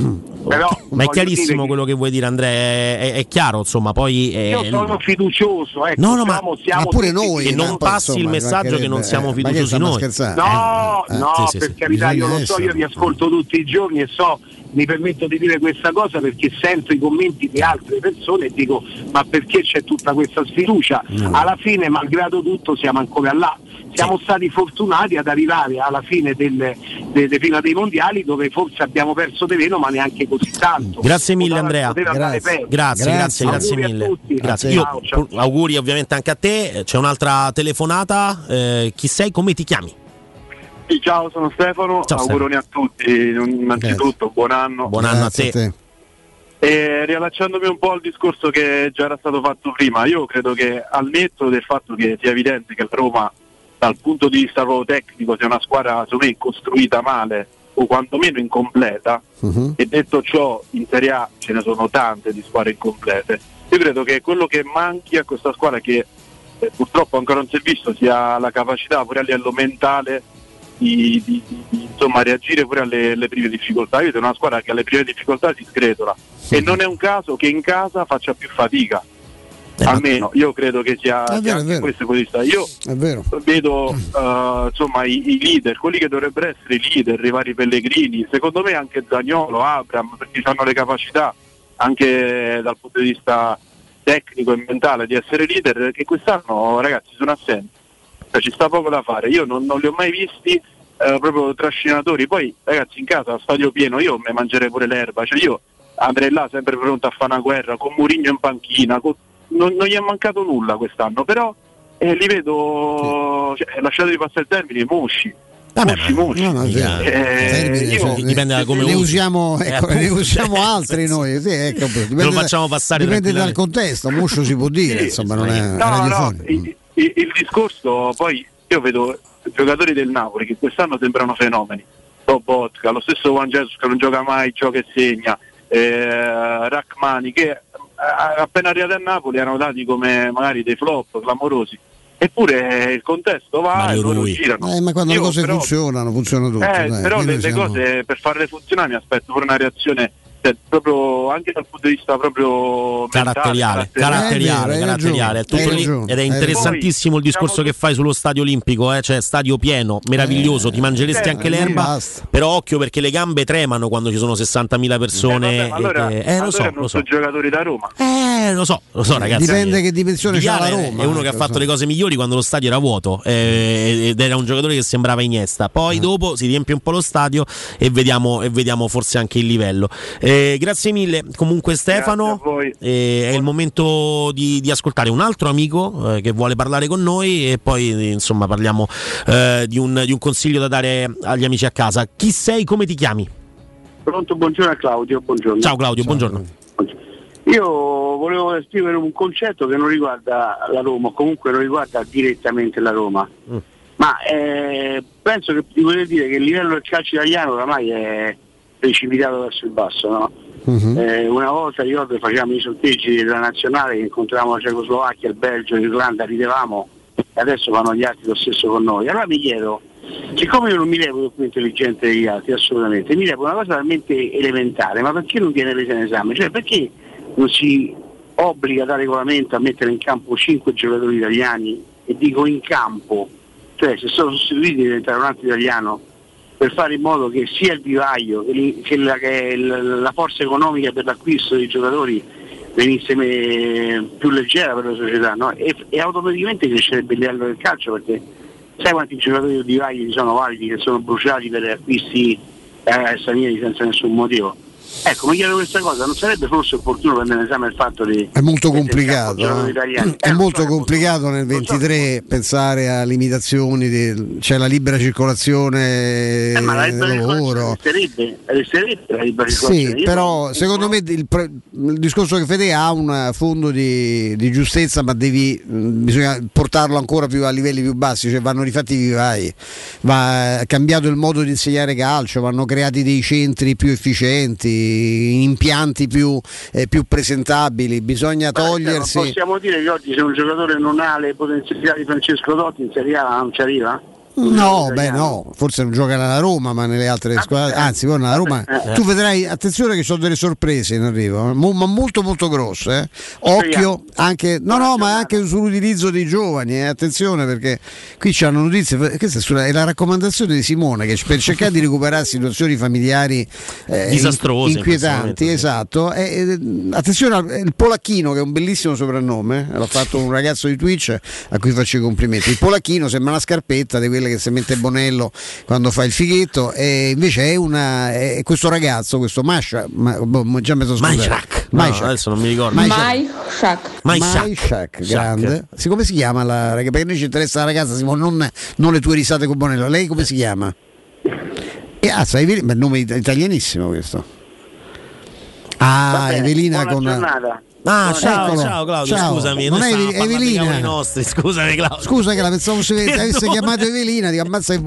però ma è chiarissimo che quello che vuoi dire Andrea, è, è- è chiaro insomma, poi eh, Io sono fiducioso, ecco, No, no, ma- siamo, siamo ma pure noi, che non passi insomma, il messaggio che non siamo eh, fiduciosi noi. scherzando? No, Eh, no, sì, sì, per sì. carità, io lo so, io vi ascolto tutti i giorni e so, mi permetto di dire questa cosa perché sento i commenti di altre persone e dico ma perché c'è tutta questa sfiducia? Alla fine, malgrado tutto, siamo ancora là. Siamo stati fortunati ad arrivare alla fine delle, delle fino dei mondiali dove forse abbiamo perso di meno ma neanche così tanto. Grazie mille Andrea. Grazie. Grazie, grazie, grazie a mille. tutti. Grazie. Ciao, Io, ciao. pu- auguri ovviamente anche a te. C'è un'altra telefonata. Eh, chi sei? Come ti chiami? Sì, ciao, sono Stefano, Ciao, auguroni a tutti, innanzitutto buon anno. Buon anno a Grazie te. E riallacciandomi un po' al discorso che già era stato fatto prima, io credo che al netto del fatto che sia evidente che la Roma dal punto di vista proprio tecnico sia una squadra secondo me costruita male o quantomeno incompleta Mhm. e detto ciò in Serie A ce ne sono tante di squadre incomplete io credo che quello che manchi a questa squadra che eh, purtroppo ancora non si è visto sia la capacità pure a livello mentale di, di- di- insomma, reagire pure alle, alle prime difficoltà. Io vedo una squadra che alle prime difficoltà si sgretola e non è un caso che in casa faccia più fatica. Almeno io credo che sia, È vero, è vero. questo punto di vista. Io vedo eh, insomma i, i leader, quelli che dovrebbero essere i leader, i vari Pellegrini, secondo me anche Zagnolo, Abram, perché hanno le capacità anche dal punto di vista tecnico e mentale di essere leader che quest'anno ragazzi sono assenti. Cioè, ci sta poco da fare. Io non, non li ho mai visti eh, proprio trascinatori. Poi ragazzi in casa, a stadio pieno, io mi mangerei pure l'erba. Cioè, io andrei là sempre pronto a fare una guerra, con Murigno in panchina. con- Non, non gli è mancato nulla quest'anno, però eh, li vedo, cioè, lasciatevi passare il termine, musci. musci, musci. No, no, sì. Eh, Termine, io- cioè, dipende da come ne usi. usiamo, Eh, ecco, ne usiamo altri noi. Sì, ecco, dipende lo facciamo passare Dipende dal contesto, muscio si può dire, insomma, non è No, no, il, il- il discorso poi io vedo giocatori del Napoli che quest'anno sembrano fenomeni. Bobotka, lo stesso Juan Jesus che non gioca mai, gioca e segna, eh, Rachmani che appena arrivati a Napoli erano dati come magari dei flop clamorosi. Eppure eh, il contesto va e loro girano. Eh, ma quando Io le cose però- funzionano, funzionano tutte. eh, dai, però le siamo- cose per farle funzionare mi aspetto pure una reazione cioè, proprio anche dal punto di vista proprio mentale, Caratteriale, caratteriale. caratteriale, hai caratteriale, è ragione, tutto hai lì. ed è interessantissimo il discorso che fai sullo stadio olimpico, eh, cioè stadio pieno, meraviglioso, ti mangeresti Eh, anche non l'erba, basta. però occhio perché le gambe tremano quando ci sono 60.000 persone. Eh, vabbè, allora, e- eh, lo allora so, non lo so. sono giocatori da Roma. Eh, lo so, lo so ragazzi. Dipende che dimensione c'ha la Roma. È uno che ha fatto so. le cose migliori quando lo stadio era vuoto eh, ed era un giocatore che sembrava Iniesta. Eh. Poi dopo si riempie un po' lo stadio e vediamo, e vediamo forse anche il livello. Eh, grazie mille comunque Stefano. Eh, è il momento di, di ascoltare un altro amico eh, che vuole parlare con noi e poi eh, insomma parliamo eh, di, un, di un consiglio da dare agli amici a casa. Chi sei? Come ti chiami? Pronto, buongiorno a Claudio, buongiorno. Ciao Claudio, buongiorno. Io volevo esprimere un concetto che non riguarda la Roma, comunque non riguarda direttamente la Roma, Mm. ma eh, penso che di voler dire che il livello del calcio italiano oramai è precipitato verso il basso. No? Mhm. Eh, una volta ricordo facevamo i sorteggi della nazionale, che incontravamo la Cecoslovacchia, il Belgio, l'Irlanda, ridevamo e adesso fanno gli altri lo stesso con noi. Allora mi chiedo, siccome io non mi reputo più intelligente degli altri, assolutamente, mi reputo una cosa talmente elementare, ma perché non viene presa in esame? Cioè perché non si obbliga da regolamento a mettere in campo 5 giocatori italiani e dico in campo, cioè se sono sostituiti diventare un altro italiano per fare in modo che sia il vivaio che, la, che la forza economica per l'acquisto dei giocatori venisse più leggera per la società no? e, e automaticamente crescerebbe il livello del calcio perché sai quanti giocatori vivaio ci sono validi che sono bruciati per acquisti eh, stranieri senza nessun motivo ecco mi chiedo questa cosa non sarebbe forse opportuno prendere in esame il fatto di È molto complicato. eh. *clears throat* È Eh, molto so, complicato nel 23 pensare a limitazioni, di- c'è la libera circolazione Eh, ma la del libera lavoro. circolazione resterebbe, resterebbe la libera circolazione. Sì, Io però secondo me il, il discorso che Fede ha un fondo di, di giustezza, ma devi, mh, bisogna portarlo ancora più a livelli più bassi, cioè vanno rifatti i vivai, va cambiato il modo di insegnare calcio, vanno creati dei centri più efficienti, impianti più, eh, più presentabili, bisogna togliersi... non possiamo dire che oggi se un giocatore non ha le potenzialità di Francesco Totti in Serie A non ci arriva? No, beh no, forse non gioca nella Roma, ma nelle altre squadre, anzi poi nella Roma *laughs* eh. tu vedrai, attenzione che ci sono delle sorprese in arrivo, eh, mo- ma molto molto grosse. eh. Occhio anche, no no, ma anche sull'utilizzo dei giovani, eh, attenzione perché qui c'hanno notizie, questa è, sulla- è la raccomandazione di Simone che per cercare di recuperare situazioni familiari eh, Disastrose, in- inquietanti, esatto. Eh, eh, attenzione al il Polacchino che è un bellissimo soprannome, eh, l'ha fatto un ragazzo di Twitch a cui faccio i complimenti. Il Polacchino sembra una scarpetta di quelle che si mette Bonello quando fa il fighetto e invece è, una, è questo ragazzo, questo Masha, ma, boh, già mi sono scusato. Maishak. No, adesso non mi ricordo. Maishak. Maishak, Shak. grande. Sì, come si chiama la ragazza? Perché a noi ci interessa la ragazza, Simone, non, non le tue risate con Bonello. Lei come si chiama? E ah, sai, Evelina, nome it- italianissimo questo. Ah, Evelina con giornata. Ah, ciao, Eccolo. ciao Claudio, Ciao. scusami, Non è Evelina? cavoli nostri, scusami Claudio. Scusa che la pensavo se avesse *laughs* chiamato Evelina, ti ammazza il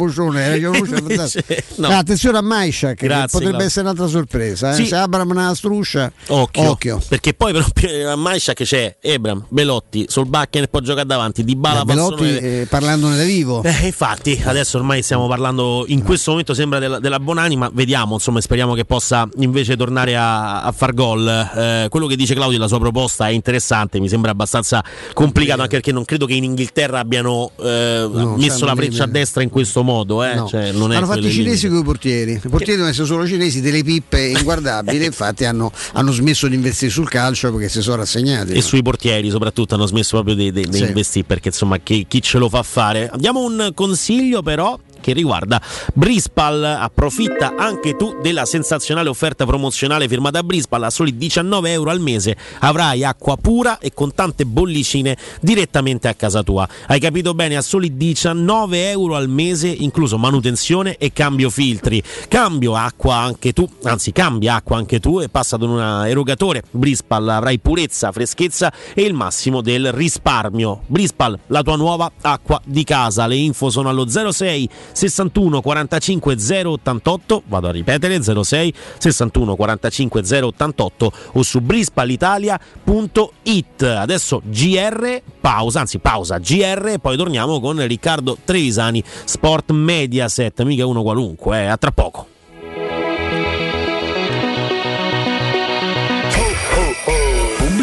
una voce *laughs* fantastica. no. Ah, attenzione a Maishak, che Grazie, potrebbe Claudio. essere un'altra sorpresa. eh. Sì. Se Abram una struscia, Occhio, perché poi però a Maisha che c'è Ebram, Belotti, Solbakken e poi gioca davanti, Di Bala Eh, Belotti eh, parlandone da vivo. Eh, infatti, adesso ormai stiamo parlando. In questo momento sembra della, della Bonani, ma vediamo. Insomma, speriamo che possa invece tornare a, a far gol. Eh, quello che dice Claudio la sua proposta è interessante, mi sembra abbastanza complicato anche perché non credo che in Inghilterra abbiano eh, No, messo sanno la freccia a destra in questo modo. Eh? No. Cioè, non è hanno fatto i cinesi con i portieri. I portieri devono essere solo cinesi, delle pippe *laughs* inguardabili. infatti hanno, hanno smesso di investire sul calcio perché si sono rassegnati. E sui portieri soprattutto hanno smesso proprio di, di- di Sì. investire perché insomma chi, chi ce lo fa fare. Diamo un consiglio però che riguarda Brispal, approfitta anche tu della sensazionale offerta promozionale firmata Brispal a soli 19 euro al mese avrai acqua pura e con tante bollicine direttamente a casa tua. Hai capito bene? A soli 19 euro al mese incluso manutenzione e cambio filtri. Cambio acqua anche tu, anzi cambia acqua anche tu e passa ad un erogatore. Brispal avrai purezza, freschezza e il massimo del risparmio. Brispal, la tua nuova acqua di casa. Le info sono allo 06 61 45 088, vado a ripetere 06 61 45 088 o su brispalitalia.it. Adesso GR, pausa, anzi pausa GR e poi torniamo con Riccardo Trevisani, Sport Mediaset, mica uno qualunque, eh, a tra poco.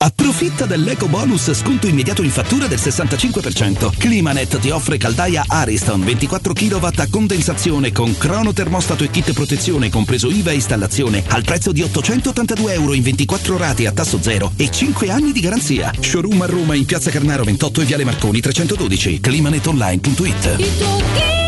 Approfitta dell'eco bonus sconto immediato in fattura del 65%. Climanet ti offre caldaia Ariston 24 kW a condensazione con crono termostato e kit protezione compreso IVA e installazione al prezzo di 882 euro in 24 rate a tasso zero e 5 anni di garanzia. Showroom a Roma in Piazza Carnaro 28 e Viale Marconi 312. Climanetonline.it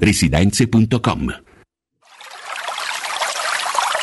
residenze.com.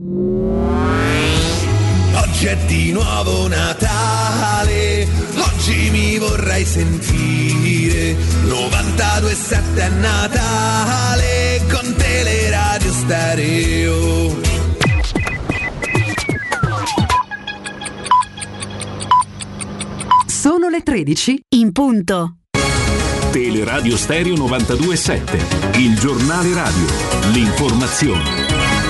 Oggi è di nuovo Natale, oggi mi vorrei sentire 92.7 è Natale con Teleradio Stereo. Sono le 13 in punto. Teleradio Stereo 927, il giornale radio, l'informazione.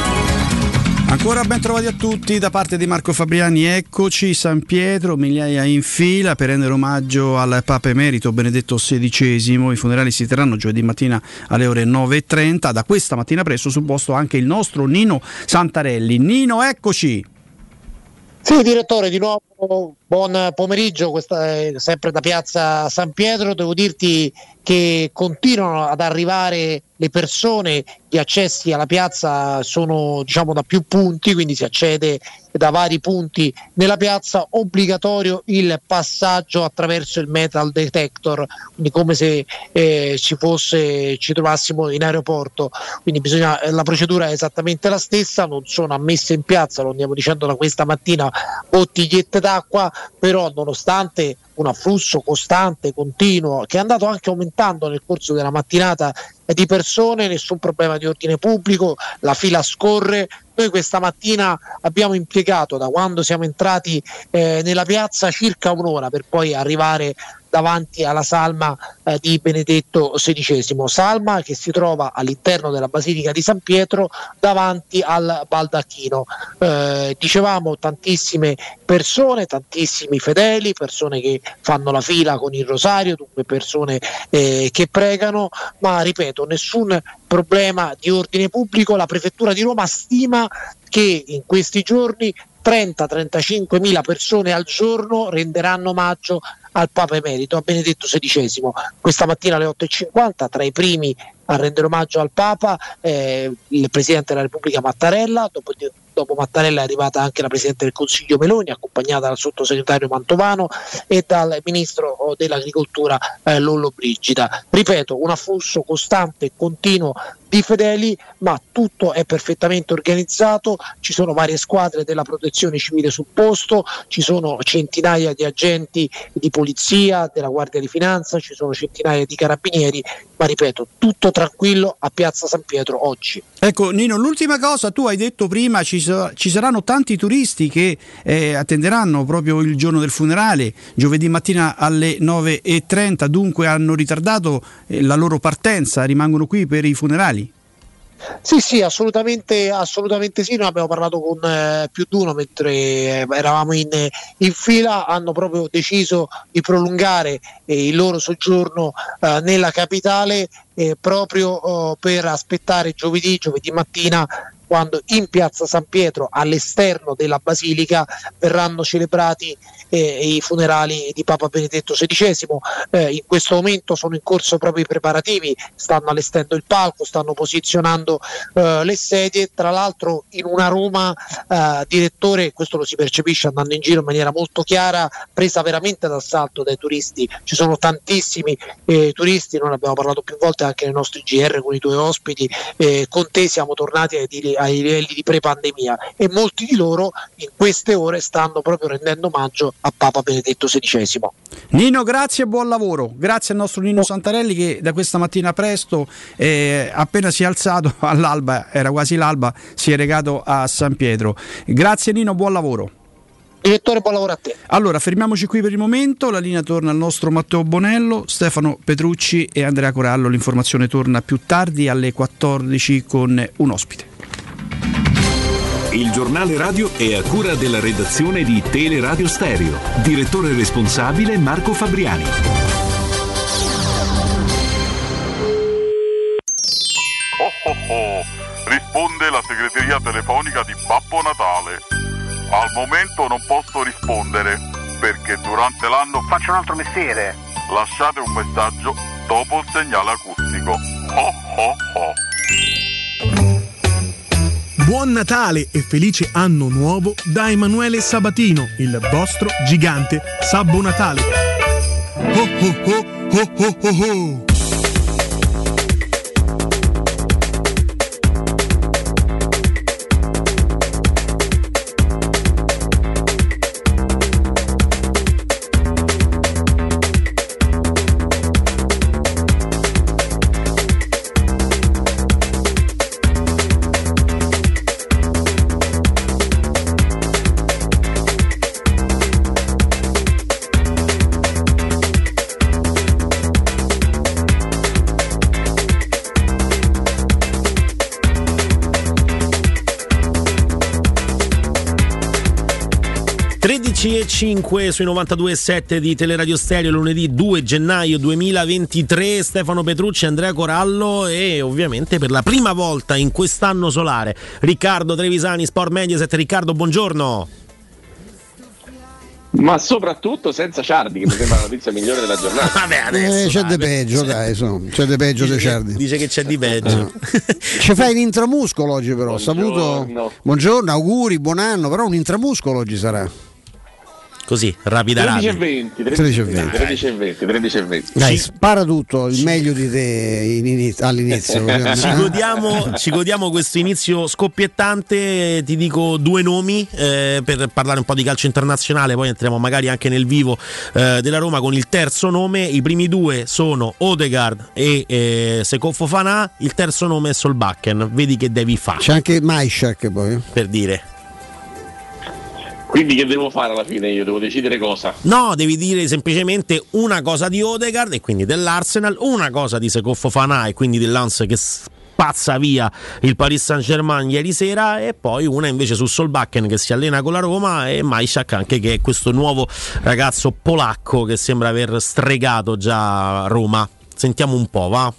Ancora ben trovati a tutti da parte di Marco Fabriani, eccoci San Pietro, migliaia in fila per rendere omaggio al Papa Emerito Benedetto XVI. I funerali si terranno giovedì mattina alle ore 9.30. Da questa mattina presto sul posto anche il nostro Nino Santarelli. Nino, eccoci! Sì, direttore, di nuovo buon pomeriggio, questa è sempre da piazza San Pietro. Devo dirti che continuano ad arrivare le persone, gli accessi alla piazza sono diciamo da più punti, quindi si accede da vari punti nella piazza, obbligatorio il passaggio attraverso il metal detector, quindi come se eh, ci fosse, ci trovassimo in aeroporto, quindi bisogna, la procedura è esattamente la stessa, non sono ammesse in piazza, lo andiamo dicendo da questa mattina, bottigliette d'acqua, però nonostante un afflusso costante, continuo, che è andato anche aumentando nel corso della mattinata eh, di persone, nessun problema di ordine pubblico, la fila scorre. Noi questa mattina abbiamo impiegato da quando siamo entrati eh, nella piazza circa un'ora per poi arrivare davanti alla salma eh, di Benedetto XVI, salma che si trova all'interno della Basilica di San Pietro davanti al baldacchino. Eh, dicevamo tantissime persone, tantissimi fedeli, persone che fanno la fila con il rosario, dunque persone eh, che pregano, ma ripeto, nessun problema di ordine pubblico. La prefettura di Roma stima che in questi giorni 30-35 mila persone al giorno renderanno omaggio al Papa Emerito, a Benedetto XVI. Questa mattina alle 8.50 tra i primi a rendere omaggio al Papa eh, il Presidente della Repubblica Mattarella, dopo, dopo Mattarella è arrivata anche la Presidente del Consiglio Meloni, accompagnata dal Sottosegretario Mantovano e dal Ministro dell'Agricoltura eh, Lollo Brigida. Ripeto, un afflusso costante e continuo di fedeli, ma tutto è perfettamente organizzato, ci sono varie squadre della protezione civile sul posto, ci sono centinaia di agenti di polizia, della Guardia di Finanza, ci sono centinaia di carabinieri, ma ripeto, tutto tranquillo a Piazza San Pietro oggi. Ecco Nino, l'ultima cosa, tu hai detto prima ci, ci saranno tanti turisti che eh, attenderanno proprio il giorno del funerale, giovedì mattina alle 9.30, dunque hanno ritardato eh, la loro partenza, rimangono qui per i funerali. Sì, sì, assolutamente, assolutamente sì. Noi abbiamo parlato con eh, più di uno mentre eh, eravamo in, in fila, hanno proprio deciso di prolungare eh, il loro soggiorno eh, nella capitale eh, proprio oh, per aspettare giovedì, giovedì mattina quando in piazza San Pietro all'esterno della basilica verranno celebrati eh, i funerali di Papa Benedetto XVI. Eh, in questo momento sono in corso proprio i preparativi, stanno allestendo il palco, stanno posizionando eh, le sedie. Tra l'altro in una Roma, eh, direttore, questo lo si percepisce andando in giro in maniera molto chiara, presa veramente d'assalto dai turisti. Ci sono tantissimi eh, turisti, noi ne abbiamo parlato più volte anche nei nostri GR con i tuoi ospiti. Eh, con te siamo tornati ai, ai livelli di pre-pandemia e molti di loro in queste ore stanno proprio rendendo omaggio a Papa Benedetto XVI. Nino, grazie e buon lavoro. Grazie al nostro Nino Santarelli che da questa mattina presto, eh, appena si è alzato *laughs* all'alba, era quasi l'alba, si è recato a San Pietro. Grazie Nino, buon lavoro. Direttore, buon lavoro a te. Allora, fermiamoci qui per il momento. La linea torna al nostro Matteo Bonello, Stefano Petrucci e Andrea Corallo. L'informazione torna più tardi alle 14 con un ospite. Il giornale radio è a cura della redazione di Teleradio Stereo. Direttore responsabile Marco Fabriani. Oh oh oh, risponde la segreteria telefonica di Babbo Natale. Al momento non posso rispondere perché durante l'anno faccio un altro mestiere. Lasciate un messaggio dopo il segnale acustico. Ho ho ho. Buon Natale e felice anno nuovo da Emanuele Sabatino, il vostro gigante Sabbo Natale. Ho ho ho ho ho ho ho. E 5 sui 92.7 di Teleradio Stereo lunedì 2 gennaio 2023 Stefano Petrucci, Andrea Corallo e ovviamente per la prima volta in quest'anno solare Riccardo Trevisani, Sport Mediaset Riccardo buongiorno Ma soprattutto senza Ciardi, che mi sembra la notizia migliore della giornata. *laughs* Vabbè, adesso, Eh, c'è di peggio, dai, su. c'è di peggio di Ciardi. Dice che c'è di peggio. *laughs* Ci fai un intramuscolo oggi però, ho saputo. Buongiorno, auguri, buon anno, però un intramuscolo oggi sarà. Così, rapida 13 e rapida. 20, 13 e 13 13 e 20, 13 e 20. Dai, spara tutto, il meglio di te in inizio- all'inizio. *laughs* Ci godiamo, ci godiamo questo inizio scoppiettante. Ti dico due nomi eh, per parlare un po' di calcio internazionale, poi entriamo magari anche nel vivo eh, della Roma con il terzo nome. I primi due sono Odegaard e eh, Seko Fofana, il terzo nome è Solbakken. Vedi che devi fare. C'è anche Maishak poi. Per dire. Quindi che devo fare alla fine? Io devo decidere cosa. No, devi dire semplicemente una cosa di Odegaard e quindi dell'Arsenal, una cosa di Seko Fofana e quindi dell'Ans che spazza via il Paris Saint Germain ieri sera e poi una invece su Solbakken che si allena con la Roma e Maishak anche che è questo nuovo ragazzo polacco che sembra aver stregato già Roma. Sentiamo un po', va?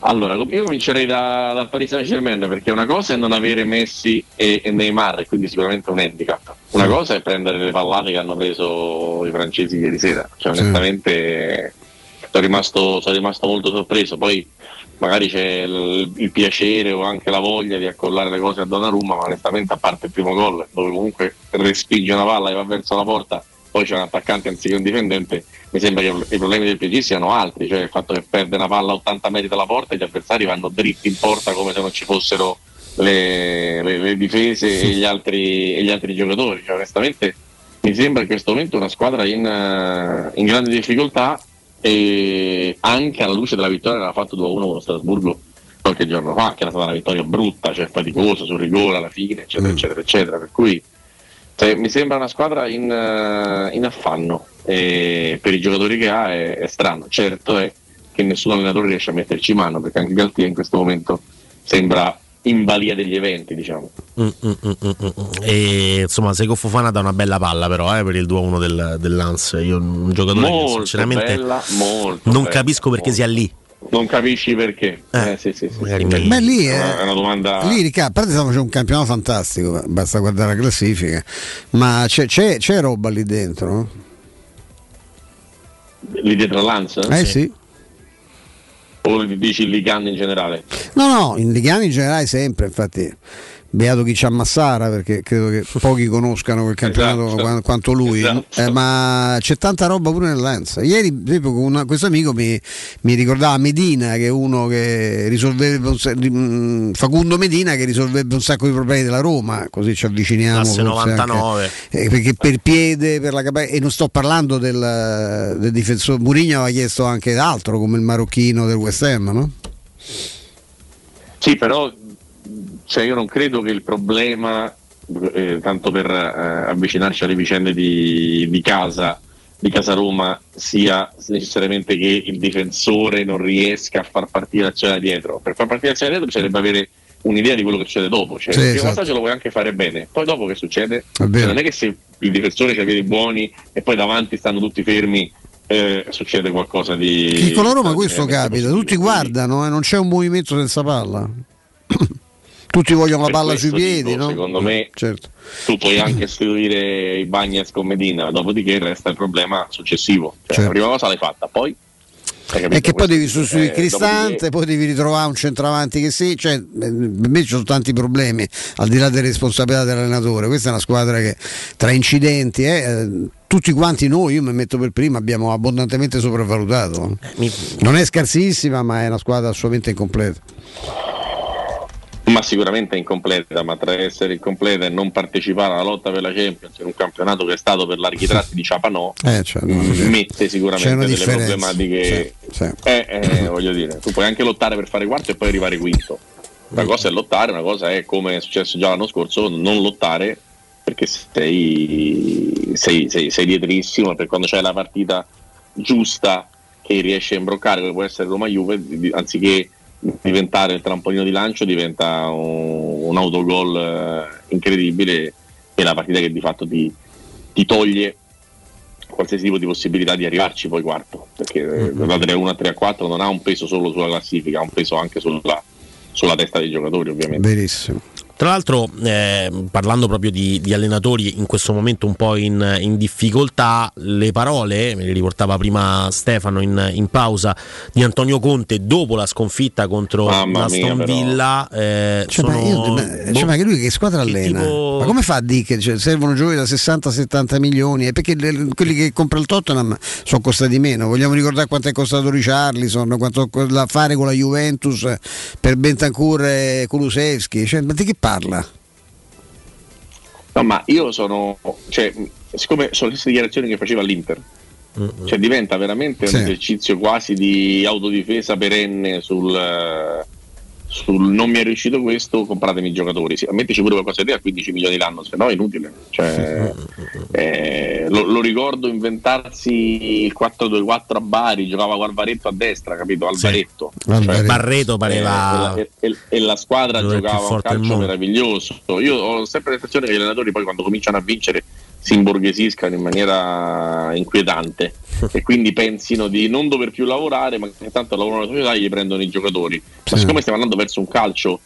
Allora, io comincerei da, dal Paris Saint Germain perché una cosa è non avere Messi e, e Neymar, quindi sicuramente un handicap. Una Sì. cosa è prendere le pallate che hanno preso i francesi ieri sera. Cioè, Sì. onestamente sono rimasto, sono rimasto molto sorpreso. Poi magari c'è il, il piacere o anche la voglia di accollare le cose a Donnarumma, ma onestamente a parte il primo gol, dove comunque respinge una palla e va verso la porta, poi c'è un attaccante anziché un difendente, mi sembra che i problemi del PSG siano altri, cioè il fatto che perde una palla a 80 metri dalla porta e gli avversari vanno dritti in porta come se non ci fossero le, le- le difese e gli altri, e gli altri giocatori. Cioè, onestamente mi sembra in questo momento una squadra in, eh, in grande difficoltà e anche alla luce della vittoria che aveva fatto 2-1 con lo Strasburgo qualche giorno fa, che era stata una vittoria brutta, cioè faticosa sul rigore alla fine, eccetera, eccetera, eccetera. Per cui cioè, mi sembra una squadra in, eh, in affanno e per i giocatori che ha è, è strano. Certo è che nessun allenatore riesce a metterci mano perché anche Galtier in questo momento sembra in balia degli eventi, diciamo. Mm, mm, mm, mm, mm. E insomma, Seko Fofana dà una bella palla, però, eh, per il 2-1 del, dell'Ans. Io, un giocatore che Molto sinceramente bella, molto non bella, capisco perché sia lì. Non capisci perché? Eh, sì, sì, sì, sì. Beh, lì è è, una, domanda. lì Riccardo, a parte stiamo facendo un campionato fantastico, basta guardare la classifica, ma c'è, c'è- c'è roba lì dentro? no? lì dietro all'Anza? Eh sì. O dici il Ligan in generale? No, no, in Ligani in generale sempre, infatti. Beato chi c'ha Massara perché credo che *laughs* pochi conoscano quel campionato Esatto. qua- quanto lui, Esatto. Eh, ma c'è tanta roba pure nell'Anza. Ieri, per esempio, una- questo amico mi, mi ricordava Medina, che è uno che risolveva un mm, Facundo Medina che risolverebbe un sacco di problemi della Roma, così ci avviciniamo. Forse anche- 99. eh, perché per piede, per la capacità, e non sto parlando del, del difensore. Murigno aveva chiesto anche altro, come il marocchino del West Ham, no? Sì, però cioè, io non credo che il problema, eh, tanto per eh, avvicinarci alle vicende di, di casa, di casa Roma, sia necessariamente che il difensore non riesca a far partire l'azione da dietro. Per far partire l'azione da dietro bisognerebbe avere un'idea di quello che succede dopo. Cioè, Sì, il primo esatto. passaggio lo puoi anche fare bene, poi dopo che succede? Cioè, non è che se il difensore ha piedi buoni e poi davanti stanno tutti fermi. eh, succede qualcosa di Che con la Roma questo capita, tutti guardano e non c'è un movimento senza palla. Tutti vogliono la palla sui piedi, dico, no? Secondo me Certo. tu puoi anche istituire i Bagnets con Medina, dopodiché resta il problema successivo. Cioè, La prima cosa l'hai fatta, poi? E che poi devi sostituire eh, Cristante, dopodiché- poi devi ritrovare un centravanti che sì, cioè, eh, per me ci sono tanti problemi, al di là delle responsabilità dell'allenatore. Questa è una squadra che tra incidenti, eh, eh, tutti quanti noi, io mi metto per prima, abbiamo abbondantemente sopravvalutato. Non è scarsissima, ma è una squadra assolutamente incompleta. Ma sicuramente è incompleta, ma tra essere incompleta e non partecipare alla lotta per la Champions in un campionato che è stato per larghi tratti di Ciapanò *laughs* Eh, cioè, no, mette c'è sicuramente delle differenza. problematiche. Sì, sì. Eh, eh, *clears throat* voglio dire, tu puoi anche lottare per fare quarto e poi arrivare quinto. Una cosa è lottare, una cosa è come è successo già l'anno scorso, non lottare perché sei, sei, sei, sei dietrissimo per quando c'è la partita giusta che riesce a imbroccare, come può essere Roma-Juve, di- anziché diventare il trampolino di lancio diventa un, un autogol eh, incredibile e la partita che di fatto ti, ti toglie qualsiasi tipo di possibilità di arrivarci poi quarto perché eh, da 3-1 a 3-4 non ha un peso solo sulla classifica ha un peso anche sulla, sulla testa dei giocatori ovviamente Verissimo. Tra l'altro, eh, parlando proprio di, di allenatori in questo momento un po' in, in difficoltà, le parole, me le riportava prima Stefano in, in pausa, di Antonio Conte dopo la sconfitta contro Mamma Aston. Villa. eh, Cioè, ma, sono- io- ma- boh, cioè, ma che lui che squadra allena? tipo- Ma come fa a dire che cioè, servono giocatori da 60-70 milioni? E perché le- quelli che compra il Tottenham sono costati meno. Vogliamo ricordare quanto è costato Richarlison, quanto co- da fare con la Juventus per Bentancur e Kulusevski. Cioè, ma di che parla? No ma io sono cioè, siccome sono le stesse dichiarazioni che faceva l'Inter cioè diventa veramente Sì. un esercizio quasi di autodifesa perenne sul, eh, sul non mi è riuscito questo, compratemi i giocatori. Sì, mettici pure qualcosa di te a 15 milioni l'anno, se no è inutile. Cioè, *laughs* eh, lo, lo ricordo inventarsi il 4-2-4 a Bari, giocava Guarvaretto a destra, capito? Alvaretto. Cioè, Barreto pareva Eh, e, e- e la squadra giocava un calcio meraviglioso. Io ho sempre la sensazione che gli allenatori poi quando cominciano a vincere si imborghesiscano in maniera inquietante *laughs* e quindi pensino di non dover più lavorare, ma che tanto lavorano la società e gli prendono i giocatori. Ma siccome stiamo andando verso un calcio,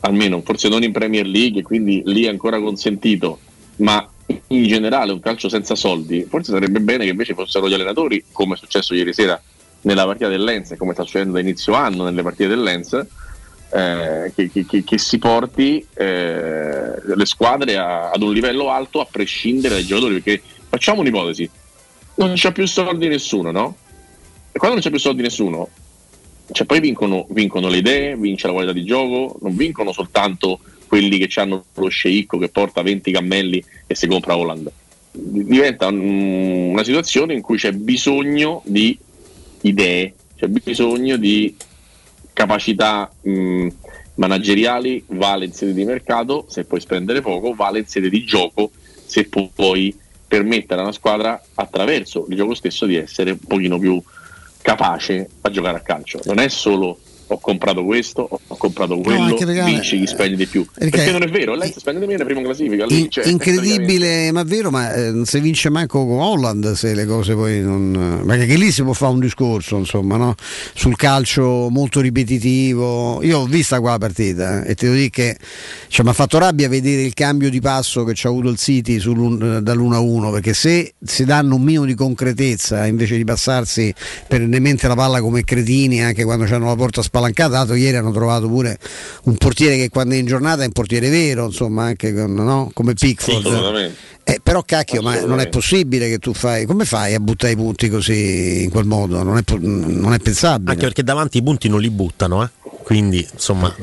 almeno forse non in Premier League, quindi lì è ancora consentito, ma in generale un calcio senza soldi, forse sarebbe bene che invece fossero gli allenatori, come è successo ieri sera nella partita del Lens e come sta succedendo da inizio anno nelle partite del Lens, eh, che, che- che- si porti eh, le squadre a- ad un livello alto a prescindere dai giocatori, perché facciamo un'ipotesi, non c'è più soldi nessuno, no? E quando non c'è più soldi nessuno, cioè poi vincono, vincono le idee, vince la qualità di gioco, non vincono soltanto quelli che hanno lo sceicco che porta 20 cammelli e si compra Holland. Diventa un- una situazione in cui c'è bisogno di idee, c'è bisogno di capacità mh, manageriali, vale in sede di mercato, se puoi spendere poco, vale in sede di gioco, se pu- puoi permettere a una squadra attraverso il gioco stesso di essere un pochino più capace a giocare a calcio. Non è solo ho comprato questo, ho comprato quello, anche perché- vinci chi spende di più. perché- Perché, non è vero, lei spende di meno in prima classifica. In- incredibile, ma vero, ma eh, non si vince manco con Holland se le cose poi non. Ma che lì si può fare un discorso, insomma, no? sul calcio molto ripetitivo. Io ho vista qua la partita eh, e ti devo dire che cioè, mi ha fatto rabbia vedere il cambio di passo che ci ha avuto il City sull'un- dall'1-1, perché se si danno un minimo di concretezza invece di passarsi perennemente la palla come cretini, anche quando hanno la porta spalancata, dato ieri hanno trovato pure un portiere che quando è in giornata è un portiere vero, insomma, anche con- no? come Pickford. Eh, però cacchio, ma non è possibile che tu fai. Come fai a buttare i punti così in quel modo? Non è, non è pensabile. Anche perché davanti i punti non li buttano, eh. Quindi, insomma,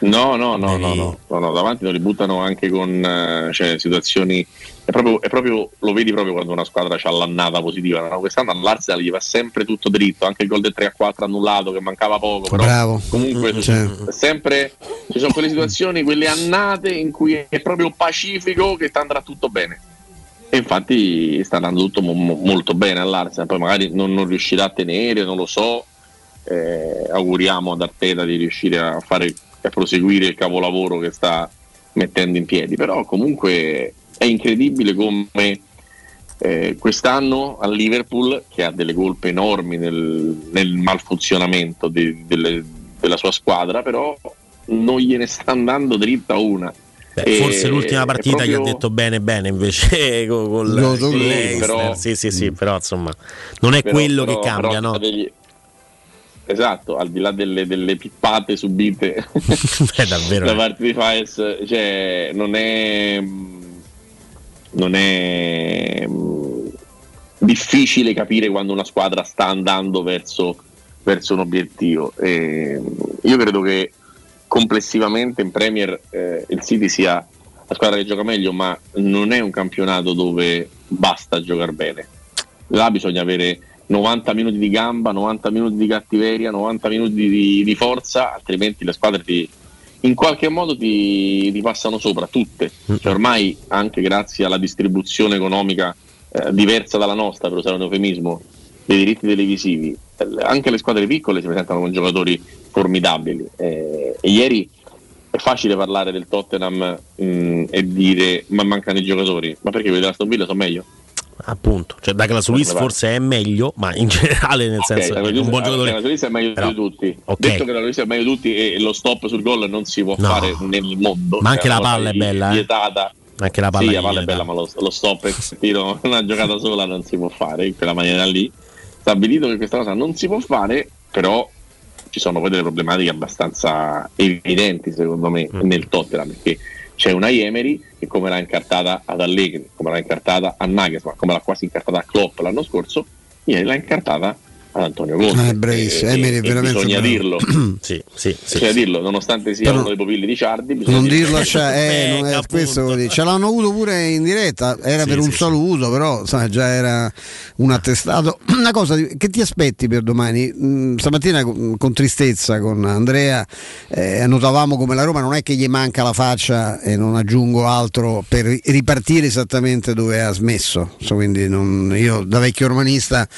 No, no, no, no, no, no, no, davanti non li buttano anche con eh, cioè, situazioni. È proprio, è proprio- lo vedi proprio quando una squadra ha l'annata positiva. no? Quest'anno all'Arsenal gli va sempre tutto dritto, anche il gol del 3 a 4 annullato che mancava poco. Però Bravo. comunque Cioè. è sempre ci sono quelle situazioni, quelle annate in cui è proprio pacifico che ti andrà tutto bene. E infatti sta andando tutto mo- molto bene all'Arsenal, poi magari non, non riuscirà a tenere, non lo so. Eh, auguriamo ad Arteta di riuscire a fare a proseguire il capolavoro che sta mettendo in piedi, però comunque è incredibile come eh, quest'anno a Liverpool, che ha delle colpe enormi nel, nel malfunzionamento de- delle- della sua squadra, però non gliene sta andando dritta una. Beh, E- forse l'ultima è partita gli proprio- ha detto bene bene invece *laughs* con, con so, l'Eister. però- sì sì sì però insomma non è Però- quello però- che cambia però no? degli- Esatto, al di là delle, delle pippate subite *laughs* Beh, davvero da eh. parte di Faes, cioè, non è non è mm, difficile capire quando una squadra sta andando verso, verso un obiettivo. E, io credo che complessivamente in Premier eh, il City sia la squadra che gioca meglio, ma non è un campionato dove basta giocare bene. Là bisogna avere 90 minuti di gamba, 90 minuti di cattiveria, 90 minuti di, di forza, altrimenti le squadre ti, in qualche modo ti, ti passano sopra, tutte. Cioè, ormai anche grazie alla distribuzione economica eh, diversa dalla nostra, per usare un eufemismo, dei diritti televisivi, eh, anche le squadre piccole si presentano con giocatori formidabili. Eh, e ieri è facile parlare del Tottenham mh, e dire ma mancano i giocatori, ma perché quelli della Aston Villa sono meglio? Appunto cioè Douglas Luiz forse è meglio ma in generale nel Ok, senso la è un buon giocatore la Luis è meglio Però- di tutti. ok. Detto che la Luis è meglio di tutti e lo stop sul gol non si può No. fare nel mondo. Ma anche Cioè, la palla è bella, eh. vietata. anche la palla sì, la palla è bella, ma lo, lo stop e tiro *laughs* una giocata sola non si può fare in quella maniera lì. Stabilito che questa cosa non si può fare, però ci sono poi delle problematiche abbastanza evidenti, secondo me, Mm. nel Tottenham, perché c'è una Emery che come l'ha incartata ad Allegri, come l'ha incartata a Nagelsmann, come l'ha quasi incartata a Klopp l'anno scorso, ieri l'ha incartata Antonio Conte. Ah, è bravissimo, E- Emery è e veramente bisogna bravo. dirlo. *clears throat* sì, sì, sì, bisogna sì. dirlo, nonostante sia Però- uno dei pupilli di Ciardi, Non dirlo. dirlo, cioè, eh, non è questo ce l'hanno avuto pure in diretta, era Sì, per un sì, saluto, però sai, già era un attestato. *clears throat* Una cosa che ti aspetti per domani? Mm, stamattina con, con tristezza con Andrea eh, notavamo come la Roma non è che gli manca la faccia e non aggiungo altro per ri- ripartire esattamente dove ha smesso. So, quindi non- io da vecchio romanista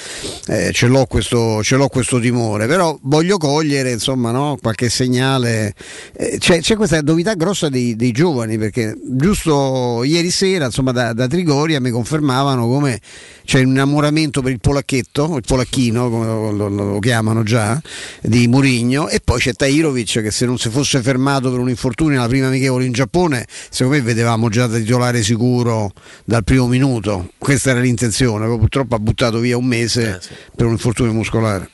eh, ce, l'ho questo, ce l'ho questo timore, però voglio cogliere insomma no, qualche segnale. Eh, c'è, c'è questa novità grossa dei, dei giovani perché giusto ieri sera insomma da, da Trigoria mi confermavano come c'è un innamoramento per il polacchetto, il polacchino come lo, lo- lo chiamano già, di Murigno e poi c'è Tairovic che se non si fosse fermato per un infortunio alla prima amichevole in Giappone secondo me vedevamo già da titolare sicuro dal primo minuto, questa era l'intenzione, purtroppo ha buttato via un mese per un infortunio muscolare.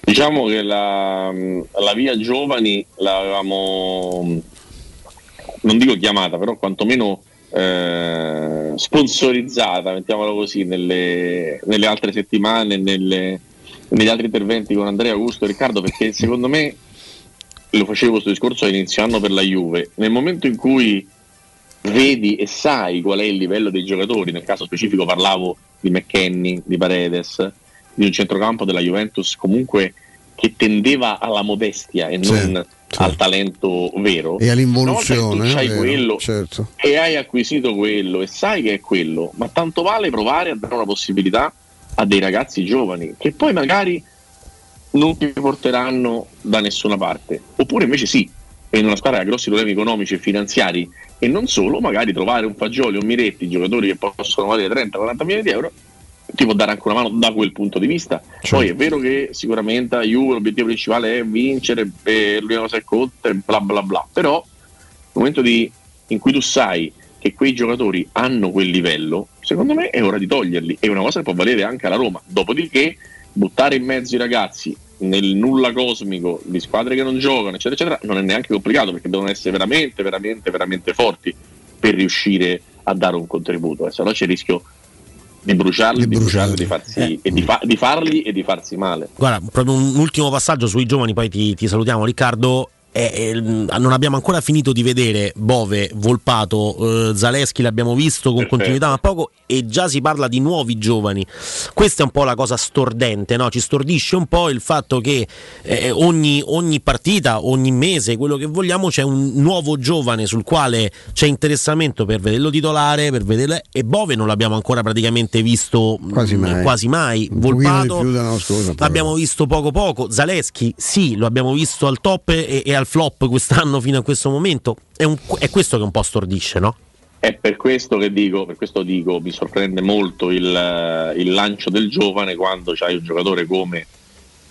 Diciamo che la, la via giovani l'avevamo, non dico chiamata, però quantomeno eh, sponsorizzata, mettiamola così, nelle, nelle altre settimane, nelle- negli altri interventi con Andrea Augusto e Riccardo, perché secondo me, lo facevo questo discorso a inizio anno per la Juve, nel momento in cui vedi e sai qual è il livello dei giocatori, nel caso specifico parlavo di McKenny, di Paredes, di un centrocampo della Juventus comunque che tendeva alla modestia e non al talento vero. E all'involuzione, tu c'hai eh, vero, quello certo. e hai acquisito quello e sai che è quello, ma tanto vale provare a dare una possibilità a dei ragazzi giovani che poi magari non ti porteranno da nessuna parte, oppure invece sì, e in una squadra che ha grossi problemi economici e finanziari e non solo, magari trovare un Fagioli o un Miretti, giocatori che possono valere 30-40 milioni di euro, ti può dare anche una mano da quel punto di vista. Poi è vero che sicuramente a Juve l'obiettivo principale è vincere, e l'unica cosa che conta bla bla bla, però nel momento di- in cui tu sai che quei giocatori hanno quel livello, secondo me è ora di toglierli. È una cosa che può valere anche alla Roma. Dopodiché, buttare in mezzo i ragazzi nel nulla cosmico di squadre che non giocano, eccetera, eccetera, non è neanche complicato perché devono essere veramente, veramente, veramente forti per riuscire a dare un contributo. Eh, se no c'è il rischio di bruciarli, di, bruciarli, di farsi, e di, fa- di farli e di farsi male. Guarda, proprio un ultimo passaggio sui giovani, poi ti, ti salutiamo Riccardo. Eh, eh, non abbiamo ancora finito di vedere Bove, Volpato, eh, Zaleschi l'abbiamo visto con Perfetto. continuità ma poco e già si parla di nuovi giovani. Questa è un po' la cosa stordente, no? ci stordisce un po' il fatto che eh, ogni, ogni partita, ogni mese, quello che vogliamo, c'è un nuovo giovane sul quale c'è interessamento per vederlo titolare, per vederlo, e Bove non l'abbiamo ancora praticamente visto Quasi mh, mai. quasi mai. Volpato l'abbiamo visto poco poco. Zaleschi, sì, lo abbiamo visto al top e, e al flop quest'anno fino a questo momento. È, un- è questo che un po' stordisce, no? È per questo che dico, per questo dico, mi sorprende molto il, il lancio del giovane quando c'hai un giocatore come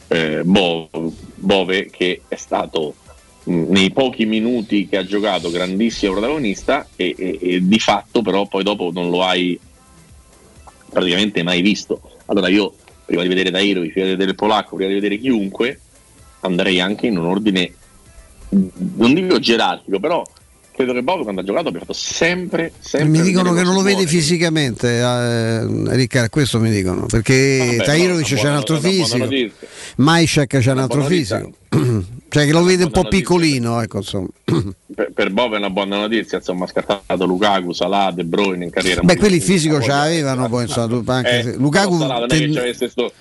eh, Bo- Bove che è stato mh, nei pochi minuti che ha giocato grandissimo protagonista e, e- e di fatto però poi dopo non lo hai praticamente mai visto. Allora io prima di vedere Dairovic, prima di vedere il polacco, prima di vedere chiunque, andrei anche in un ordine, non dico gerarchico, però credo che Bob quando ha giocato abbia fatto sempre, sempre Mi dicono che non lo vede fisicamente, eh, Riccardo, questo mi dicono, perché Vabbè, Tahirovic no, c'è un altro fisico. Maishak c'è un altro fisico, cioè che lo vede un po' notizia. piccolino, ecco insomma. Per, per Bob è una buona notizia, insomma ha scartato Lukaku, Salah, De Bruyne in carriera. Beh, quelli il fisico ce l'avevano poi insomma, anche Eh, se- Lukaku Salah non è che sto,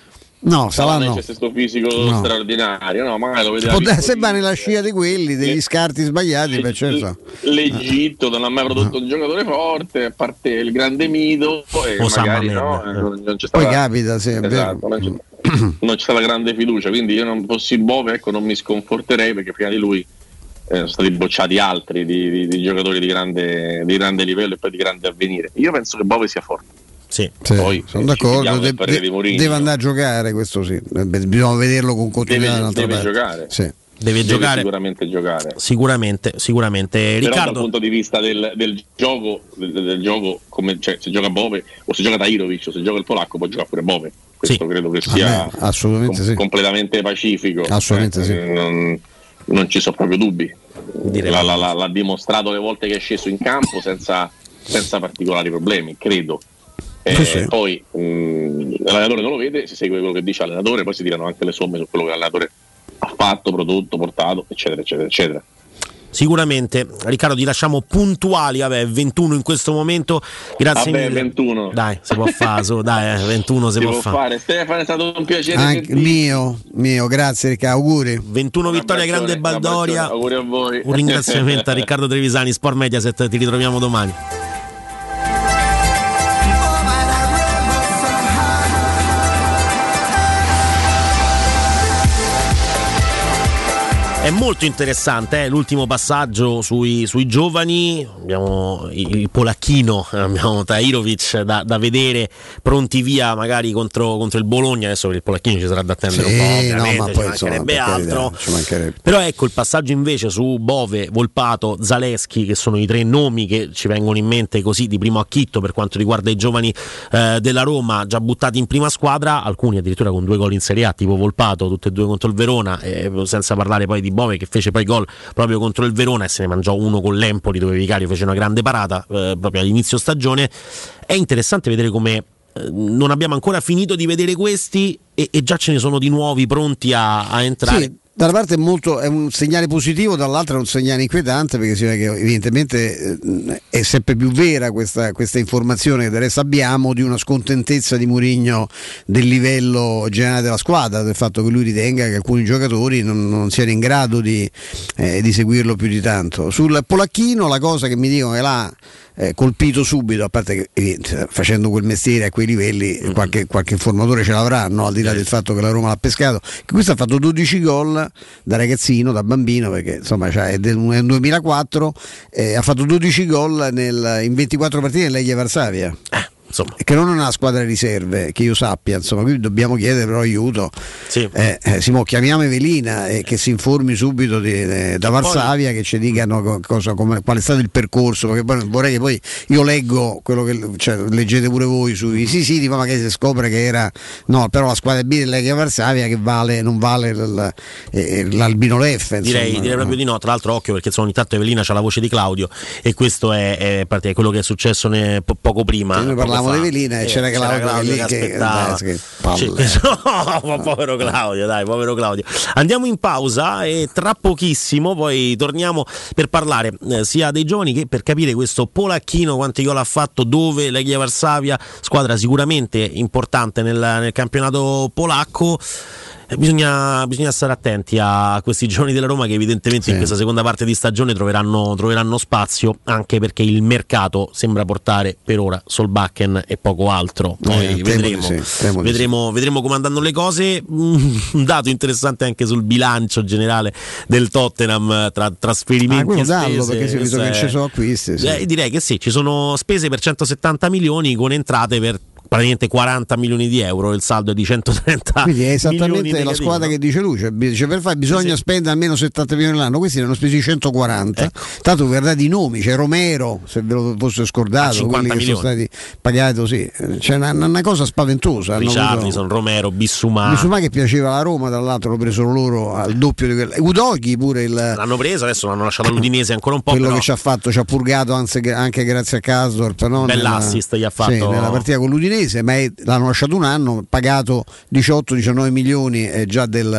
No, è no. che c'avesse sto fisico No. straordinario, no, magari lo vedeva Può piccolo. se va nella scia di quelli, degli scarti sbagliati, beh, certo. L'Egitto non ha mai prodotto un giocatore forte, a parte il grande Mido, e Osama magari no, Bin, eh, non, c'è Poi stata, capita, sì, esatto, non, c'è, *clears throat* non c'è stata grande fiducia, quindi io non fossi Bove, ecco, non mi sconforterei perché prima di lui eh, sono stati bocciati altri di, di- di giocatori di grande, di grande livello e poi di grande avvenire. Io penso che Bove sia forte. Sì. Sì, Poi, sono eh, d'accordo, de- de- deve andare a giocare, questo sì, Eh, bisogna vederlo con continuità Deve- deve parte. giocare. Sì. Deve Deve giocare sicuramente giocare. sicuramente, sicuramente. Però dal Riccardo, punto di vista del, del gioco, del, del gioco come, cioè, se gioca Bove o se gioca Tahirovic o se gioca il polacco può giocare pure Bove. Questo credo che sia Ah, assolutamente com- sì. completamente pacifico. Assolutamente Eh, sì. Non, non ci sono proprio dubbi. La- la- la- l'ha dimostrato le volte che è sceso in campo senza, senza particolari problemi, credo. Eh, Sì, sì. Poi mh, l'allenatore non lo vede, si segue quello che dice l'allenatore, poi si tirano anche le somme su quello che l'allenatore ha fatto, prodotto, portato, eccetera, eccetera, eccetera. Sicuramente, Riccardo, ti lasciamo puntuali. Vabbè, 21 in questo momento. Grazie Vabbè, mille. 21. Dai, si può fare, su, *laughs* dai, eh, 21 si Si può può fare. fare. Stefano è stato un piacere. Anche mio, mio, grazie Riccardo, auguri. 21 vittorie Grande Un abbraccione, Baldoria. Auguri a voi. Un ringraziamento a *laughs* Riccardo Trevisani, Sport Mediaset. Ti ritroviamo domani. Molto interessante eh, l'ultimo passaggio sui, sui giovani. Abbiamo il, polacchino, *laughs* abbiamo Tahirovic da, da vedere pronti via magari contro, contro il Bologna. Adesso per il polacchino ci sarà da attendere un po'. Sì, no, ma ci poi insomma, mancherebbe carità, altro. ci mancherebbe. Però ecco il passaggio invece su Bove, Volpato, Zaleschi, che sono i tre nomi che ci vengono in mente così di primo acchitto per quanto riguarda i giovani eh, della Roma, già buttati in prima squadra, alcuni addirittura con due gol in Serie A, tipo Volpato, tutti e due contro il Verona, eh, senza parlare poi di Bove che fece poi gol proprio contro il Verona e se ne mangiò uno con l'Empoli dove Vicario fece una grande parata eh, proprio all'inizio stagione. È interessante vedere come eh, non abbiamo ancora finito di vedere questi e, e già ce ne sono di nuovi pronti a, a entrare. Sì, da una parte è, molto, è un segnale positivo, dall'altra è un segnale inquietante perché si vede che evidentemente eh, è sempre più vera questa, questa informazione che adesso abbiamo di una scontentezza di Murigno del livello generale della squadra, del fatto che lui ritenga che alcuni giocatori non, non siano in grado di, eh, di seguirlo più di tanto. Sul polacchino la cosa che mi dicono che l'ha eh, colpito subito, a parte che evidente, facendo quel mestiere a quei livelli qualche, qualche informatore ce l'avrà, no? al di là del fatto che la Roma l'ha pescato, che questo ha fatto 12 gol da ragazzino, da bambino, perché insomma cioè, è del è un 2004, eh, ha fatto 12 gol nel- in 24 partite nell'Eglia Varsavia. Che non è una squadra riserve, che io sappia, insomma, quindi dobbiamo chiedere però aiuto. Eh, eh, Simo, chiamiamo Evelina e che si informi subito di- eh, da Varsavia che ci dicano co- cosa, come- qual è stato il percorso, perché poi vorrei che poi io leggo quello che cioè, leggete pure voi sui sì sì, ma magari si scopre che era no, però la squadra B dell'Eglia Varsavia che vale, non vale l- eh, l'Albino Leffe. Direi, insomma. direi proprio di no. Tra l'altro, occhio perché insomma, ogni tanto Evelina c'ha la voce di Claudio e questo è, è è quello che è successo ne- po- poco prima. Sì, noi poco parlavamo fa. di Evelina e Eh, c'era Claudio, lì che- aspettava. dai, che palle. Sì, *laughs* no, povero Claudio, dai, povero Claudio. Andiamo in pausa e tra pochissimo poi torniamo per parlare eh, sia dei giovani che per capire questo polacchino quanti gol ha fatto, dove Legia Varsavia, squadra sicuramente importante nel, nel campionato polacco. Eh, Bisogna, bisogna stare attenti a questi giovani della Roma che evidentemente in questa seconda parte di stagione troveranno, troveranno spazio anche perché il mercato sembra portare per ora Solbakken e poco altro. Poi Eh, vedremo, sì, temo di vedremo, vedremo come andranno le cose. Mm, Un dato interessante anche sul bilancio generale del Tottenham tra trasferimenti Ah, e spese. perché si visto che ci sono acquisti, sì. eh, direi che sì, ci sono spese per 170 milioni con entrate per praticamente 40 milioni di euro, il saldo è di 130 Quindi è milioni esattamente la squadra che dice lui, cioè, dice per fare bisogna spendere almeno 70 milioni all'anno, questi ne hanno spesi 140. Ecco. Tanto per dare i nomi, c'è Romero, se ve lo fosse scordato, A 50 quelli che sono milioni. stati pagati così. C'è una, una cosa spaventosa. Richarlison, Romero, Bissumà. Bisumà che piaceva la Roma, tra l'altro lo presero loro al doppio di quello. Udochi pure il, L'hanno preso, adesso l'hanno lasciato all'Udinese ancora un po'. quello però che ci ha fatto, ci ha purgato anzi, anche grazie a Casdorp. No? Bell'assist gli ha fatto. Sì, nella partita con l'Udinese, ma è- l'hanno lasciato un anno, pagato 18-19 milioni è già del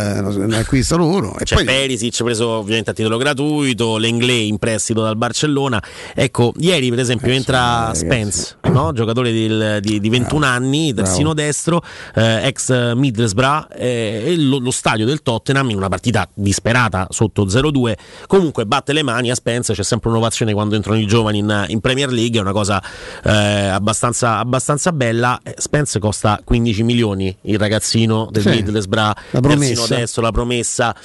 acquisto loro. E C'è poi Perisic preso ovviamente a titolo gratuito, Lenglet in prestito dal Barcellona. Ecco, ieri per esempio entra Spence, no? giocatore del- di, di 21 anni, terzino destro, eh, ex Middlesbrough, eh, e lo, lo stadio del Tottenham in una partita disperata sotto 0-2. Comunque batte le mani a Spence, c'è sempre un'ovazione quando entrano i giovani in, in Premier League, è una cosa eh, abbastanza, abbastanza bella. Eh, Spence costa 15 milioni, il ragazzino del Sì, Middlesbrough, la terzino promessa. destro, la promessa.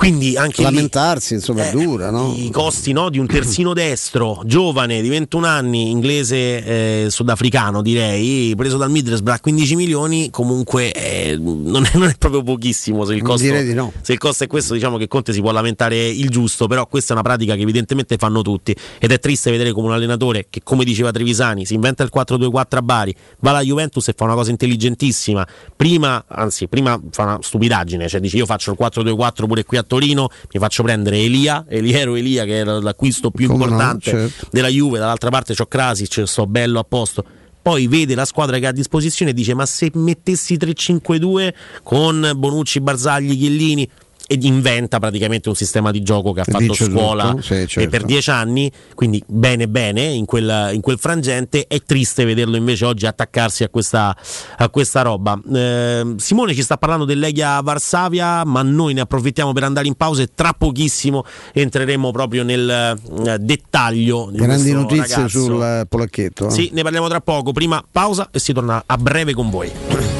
Quindi anche lì lamentarsi, insomma, è dura, no? i costi no, di un terzino destro, giovane di 21 anni, inglese eh, sudafricano direi, preso dal Middlesbrough a 15 milioni, comunque eh, non, è, *laughs* non è proprio pochissimo se il, costo, Direi di no. se il costo è questo diciamo che Conte si può lamentare il giusto, però questa è una pratica che evidentemente fanno tutti ed è triste vedere come un allenatore che come diceva Trevisani si inventa il 4-2-4 a Bari, va alla Juventus e fa una cosa intelligentissima, prima, anzi prima fa una stupidaggine, cioè dice io faccio il 4-2-4 pure qui a Torino, mi faccio prendere Elia, Eliero Elia che era l'acquisto più Come no, importante certo. della Juve, dall'altra parte c'ho Krasic, sto bello a posto. Poi vede la squadra che ha a disposizione e dice: Ma se mettessi 3-5-2 con Bonucci, Barzagli, Chiellini. Ed inventa praticamente un sistema di gioco che ha fatto vince scuola sì, e certo. per dieci anni, quindi bene bene in quel, in quel frangente. È triste vederlo invece oggi attaccarsi a questa, a questa roba. Eh, Simone ci sta parlando dell'Egia Varsavia, ma noi ne approfittiamo per andare in pausa e tra pochissimo entreremo proprio nel eh, dettaglio di grandi notizie ragazzo. sul eh, polacchetto. eh. Sì, ne parliamo tra poco. Prima pausa e si torna a breve con voi.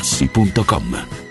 artigianamaterassi.com.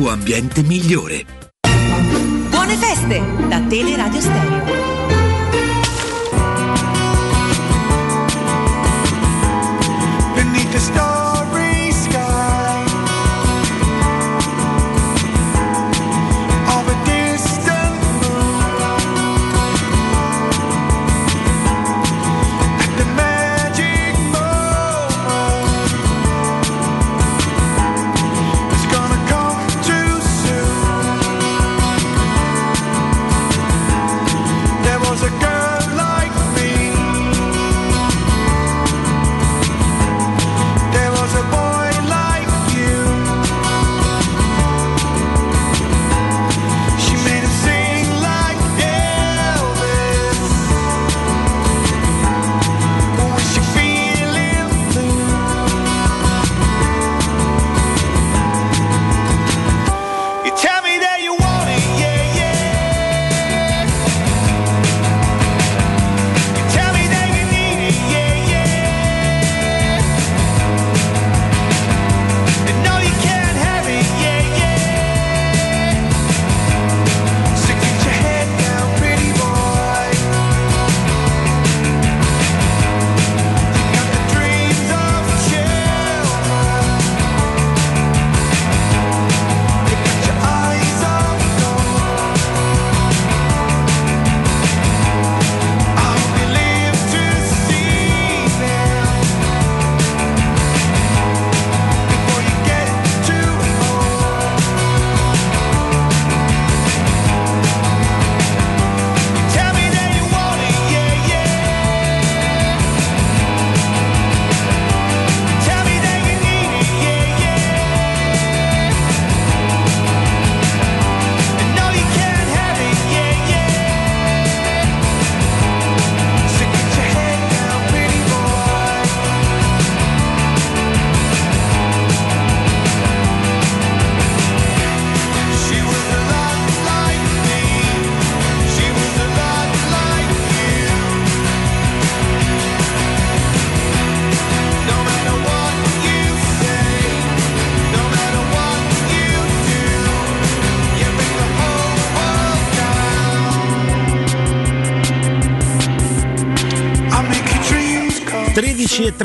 ambiente migliore. Buone feste da Teleradio Stereo. Beneath the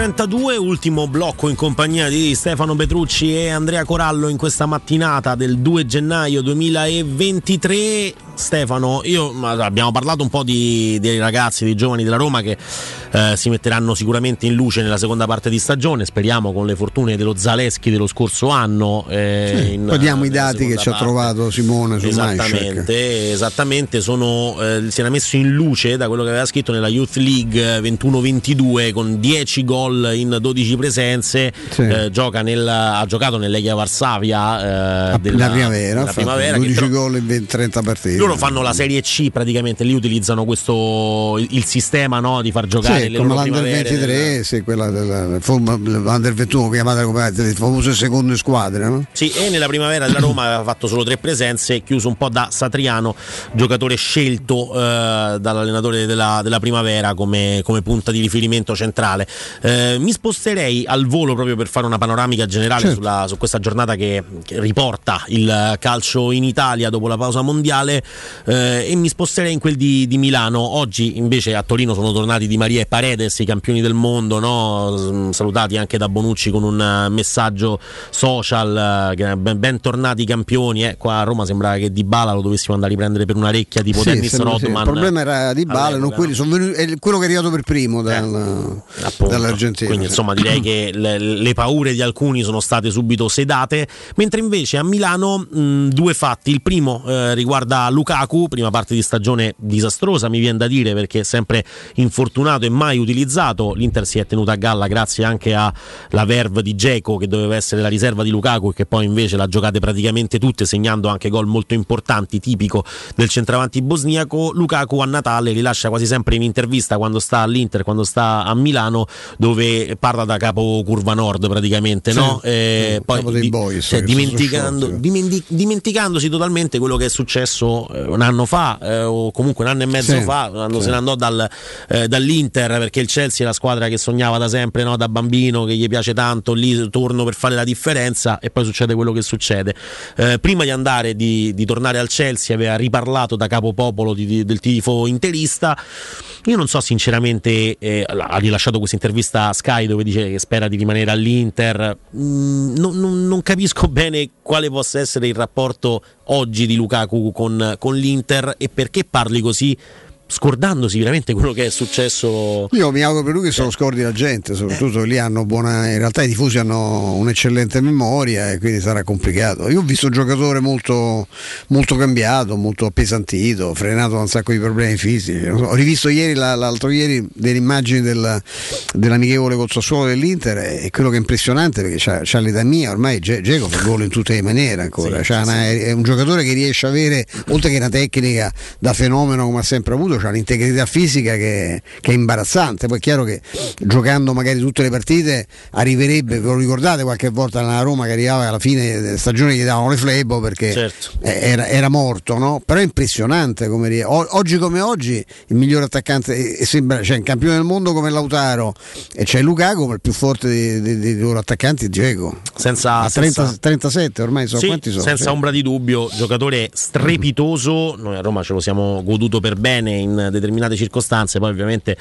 32, ultimo blocco in compagnia di Stefano Petrucci e Andrea Corallo in questa mattinata del 2 gennaio 2023. Stefano, io abbiamo parlato un po' di, dei ragazzi, dei giovani della Roma che eh, si metteranno sicuramente in luce nella seconda parte di stagione, speriamo con le fortune dello Zaleschi dello scorso anno. eh, Sì, in- poi diamo i dati che ci ha trovato Simone su. Esattamente, esattamente sono, eh, si era messo in luce da quello che aveva scritto nella Youth League 21-22 con 10 gol in 12 presenze, Sì. eh, gioca nel, ha giocato nell'Egia Varsavia eh, della, la primavera, della primavera che 12 tro- gol in 20 30 partite. Loro fanno la Serie C praticamente, lì utilizzano questo il, il sistema no, di far giocare Sì, le come l'Under primavere 23, sì, quella della l'Under 21 chiamata come le famose seconde squadre, no? Sì, e nella primavera della Roma aveva fatto solo tre presenze, chiuso un po' da Satriano, giocatore scelto eh, dall'allenatore della, della primavera come, come punta di riferimento centrale. Eh, mi sposterei al volo proprio per fare una panoramica generale Certo. sulla- su questa giornata che, che riporta il calcio in Italia dopo la pausa mondiale eh, e mi sposterei in quel di, di Milano. Oggi invece a Torino sono tornati Di Maria e Paredes, i campioni del mondo, no? S- salutati anche da Bonucci con un eh, messaggio social, eh, ben, bentornati campioni. Eh, qua a Roma sembrava che Di Bala lo dovessimo andare a riprendere per una recchia tipo Sì, Dennis sembra- sì. Rodman. Il problema era di Bale, non quelli, sono venuti- è quello che è arrivato per primo dal- Appunto. dall'Argentina. Quindi insomma direi che *clears throat* le, le paure di alcuni sono state subito sedate, mentre invece a Milano mh, due fatti. Il primo eh, riguarda Lukaku, prima parte di stagione disastrosa mi viene da dire perché è sempre infortunato e mai utilizzato. L'Inter si è tenuta a galla grazie anche alla verve di Geco che doveva essere la riserva di Lukaku e che poi invece l'ha giocate praticamente tutte segnando anche gol molto importanti, tipico del centravanti bosniaco. Lukaku a Natale rilascia quasi sempre in intervista quando sta all'Inter, quando sta a Milano, dove parla da capo curva nord praticamente, Sì, no? E sì, poi capo dei di- boys, cioè, dimenticando, dimendi- dimenticandosi totalmente quello che è successo eh, un anno fa eh, o comunque un anno e mezzo Sì, fa, quando sì. se ne andò dal, eh, dall'Inter perché il Chelsea è la squadra che sognava da sempre, no? da bambino, che gli piace tanto, lì torno per fare la differenza e poi succede quello che succede. Eh, prima di andare, di, di tornare al Chelsea, aveva riparlato da capopopolo di- di- del tifo interista. Io non so sinceramente, eh, ha rilasciato questa intervista a Sky dove dice che spera di rimanere all'Inter. Mm, non, non- non capisco bene quale possa essere il rapporto oggi di Lukaku con, con l'Inter e perché parli così scordandosi veramente quello che è successo. Io mi auguro per lui che se lo scordi la gente, soprattutto lì hanno buona. In realtà i tifosi hanno un'eccellente memoria e quindi sarà complicato. Io ho visto un giocatore molto, molto cambiato, molto appesantito, frenato da un sacco di problemi fisici. Ho rivisto ieri, la- l'altro ieri, delle immagini del- dell'amichevole col Sassuolo dell'Inter e quello che è impressionante perché c'ha, c'ha l'età mia, ormai Ge- Geco fa gol in tutte le maniere ancora. C'ha una- è un giocatore che riesce a avere, oltre che una tecnica da fenomeno come ha sempre avuto, c'ha un'integrità fisica che, che è imbarazzante. Poi è chiaro che giocando magari tutte le partite arriverebbe, ve lo ricordate qualche volta nella Roma che arrivava alla fine della stagione gli davano le flebo perché Certo. eh, era, era morto, no? Però è impressionante come oggi come oggi il miglior attaccante sembra c'è un campione del mondo come Lautaro e c'è Lukaku, ma il più forte dei, dei- dei loro attaccanti è Diego. Senza, A 30 senza- 37 ormai so Sì, quanti sono. senza Sì. ombra di dubbio, giocatore strepitoso. Noi a Roma ce lo siamo goduto per bene in determinate circostanze. Poi, ovviamente,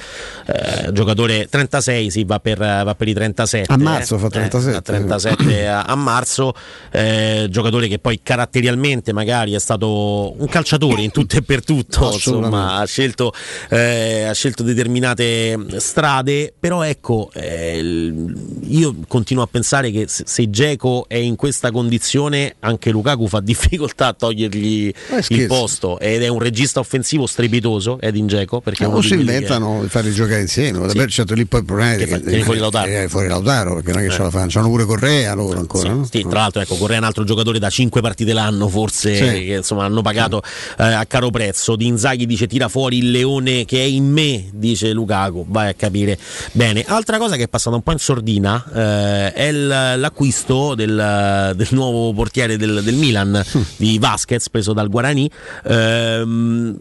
eh, giocatore 36, sì, va per, va per i 37. A marzo eh. fa 37. Eh, a 37 a, a marzo. Eh, giocatore che poi caratterialmente magari è stato un calciatore in tutto e per tutto. Insomma, ha scelto, eh, ha scelto determinate strade. Però, ecco, eh, io continuo a pensare che se, se Dzeko è in questa condizione, anche Lukaku fa difficoltà a togliergli Eh, il posto. Ed è un regista offensivo strepitoso, Edin Dzeko. Perché è o di si inventano di farli giocare insieme, Sì. Certo lì poi il problema è Che che, fuori Lautaro. eh, fuori Lautaro perché non è che Eh. ce la fanno, c'hanno pure Correa loro ancora. no? Sì, tra l'altro, ecco, Correa è un altro giocatore da 5 partite l'anno, forse Sì. che insomma hanno pagato eh, a caro prezzo. Di Inzaghi dice tira fuori il leone che è in me, dice Lukaku. Vai a capire bene. Altra cosa che è passata un po' in sordina eh, è l'acquisto del, del nuovo portiere del, del Milan di Vasquez, preso dal Guarani. Ehm,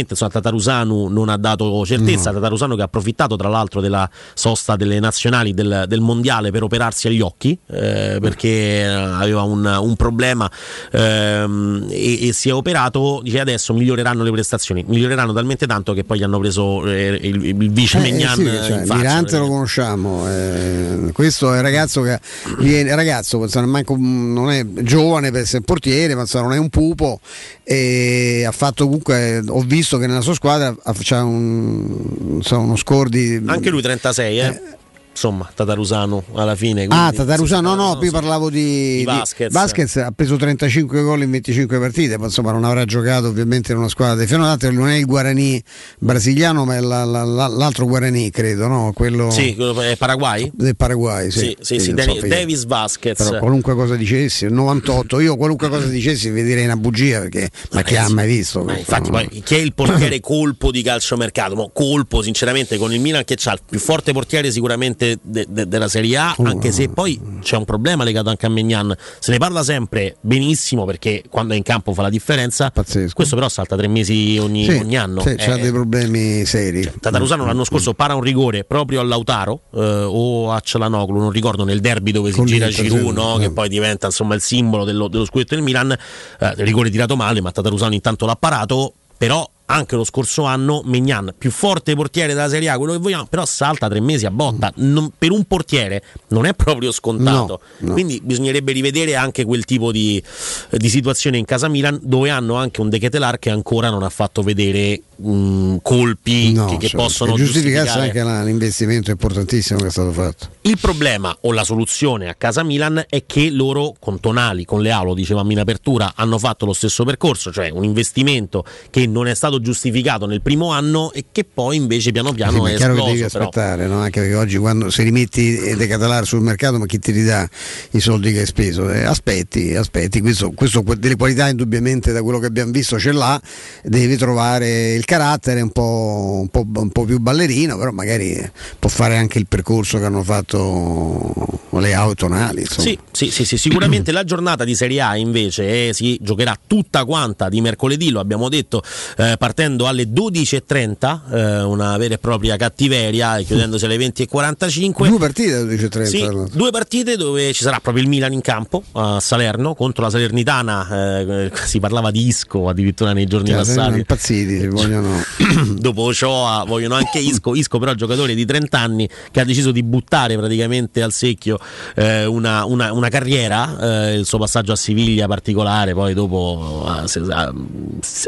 evidentemente insomma, Tatarusanu non ha dato certezza. Tatarusanu che ha approfittato tra l'altro della sosta delle nazionali del, del mondiale per operarsi agli occhi eh, perché eh, aveva un, un problema ehm, e, e si è operato. Dice adesso miglioreranno le prestazioni, miglioreranno talmente tanto che poi gli hanno preso eh, il, il vice Eh, Megnan sì, cioè. Mirante lo conosciamo, eh, questo è un ragazzo che viene, ragazzo, manco- non è giovane per essere portiere, ma non è un pupo e ha fatto comunque, ho visto che nella sua squadra c'ha un, insomma, uno score di... Anche lui 36, eh. Insomma, Tatarusano alla fine. Ah, Tatarusano, no, no, qui parlavo di, Di Vasquez. Vasquez ha preso 35 gol in 25 partite, ma insomma non avrà giocato ovviamente in una squadra di Tra l'altro non è il Guarani brasiliano, ma è la- la- la- l'altro Guarani, credo, no? Quello Sì, quello è Paraguay? del Paraguay, sì. Sì, sì, sì, Dani- insomma, Davis Vasquez. Però qualunque cosa dicessi, il 98, io qualunque cosa dicessi vi direi una bugia perché ma chi ha mai visto? Ma infatti, poi chi è il portiere colpo di calciomercato? Mo, colpo, sinceramente, con il Milan che c'ha il più forte portiere sicuramente sicuramente de- de- della Serie A, anche se poi c'è un problema legato anche a Megnan. Se ne parla sempre benissimo perché quando è in campo fa la differenza. Questo però salta tre mesi ogni, Sì, ogni anno. sì, c'ha Eh, dei problemi seri. Tatarusano l'anno scorso para un rigore proprio a Lautaro eh, o a Cialanoglu, non ricordo nel derby dove si Con gira Giroud, no? eh. che poi diventa insomma il simbolo dello, dello scudetto del Milan. Eh, rigore tirato male, ma Tatarusano intanto l'ha parato, però anche lo scorso anno Megnan, più forte portiere della Serie A, quello che vogliamo, però salta tre mesi a botta. Non- per un portiere non è proprio scontato. No, no. Quindi bisognerebbe rivedere anche quel tipo di, di situazione in casa Milan, dove hanno anche un De Ketelar che ancora non ha fatto vedere mh, colpi No, che, che cioè, possono giustificarsi giustificare. anche la- l'investimento importantissimo che è stato fatto. Il problema o la soluzione a casa Milan è che loro con Tonali, con Leao, lo dicevamo in apertura, hanno fatto lo stesso percorso, cioè un investimento che non è stato giustificato nel primo anno e che poi invece piano Sì, piano ma è è chiaro che devi esploso. però. aspettare, no? anche perché oggi quando se rimetti De Catalar sul mercato, ma chi ti ridà i soldi che hai speso? Eh, aspetti, aspetti, questo, questo delle qualità indubbiamente da quello che abbiamo visto ce l'ha, devi trovare il carattere un po', un po', un po' più ballerino, però magari può fare anche il percorso che hanno fatto le autonali. Sì, sì, sì, sì, sicuramente la giornata di Serie A invece eh, si giocherà tutta quanta di mercoledì, lo abbiamo detto, eh, partendo alle 12.30, eh, una vera e propria cattiveria, e chiudendosi alle 20.45. Due partite alle 12.30. Sì, due partite dove ci sarà proprio il Milan in campo a Salerno contro la Salernitana. eh, si parlava di Isco addirittura nei giorni Cioè, sono passati. impazziti, vogliono... *coughs* Dopo Ochoa vogliono anche Isco. Isco, però, giocatore di 30 anni che ha deciso di buttare praticamente al secchio eh, una, una- una carriera. eh, il suo passaggio a Siviglia particolare, poi dopo ha, ha-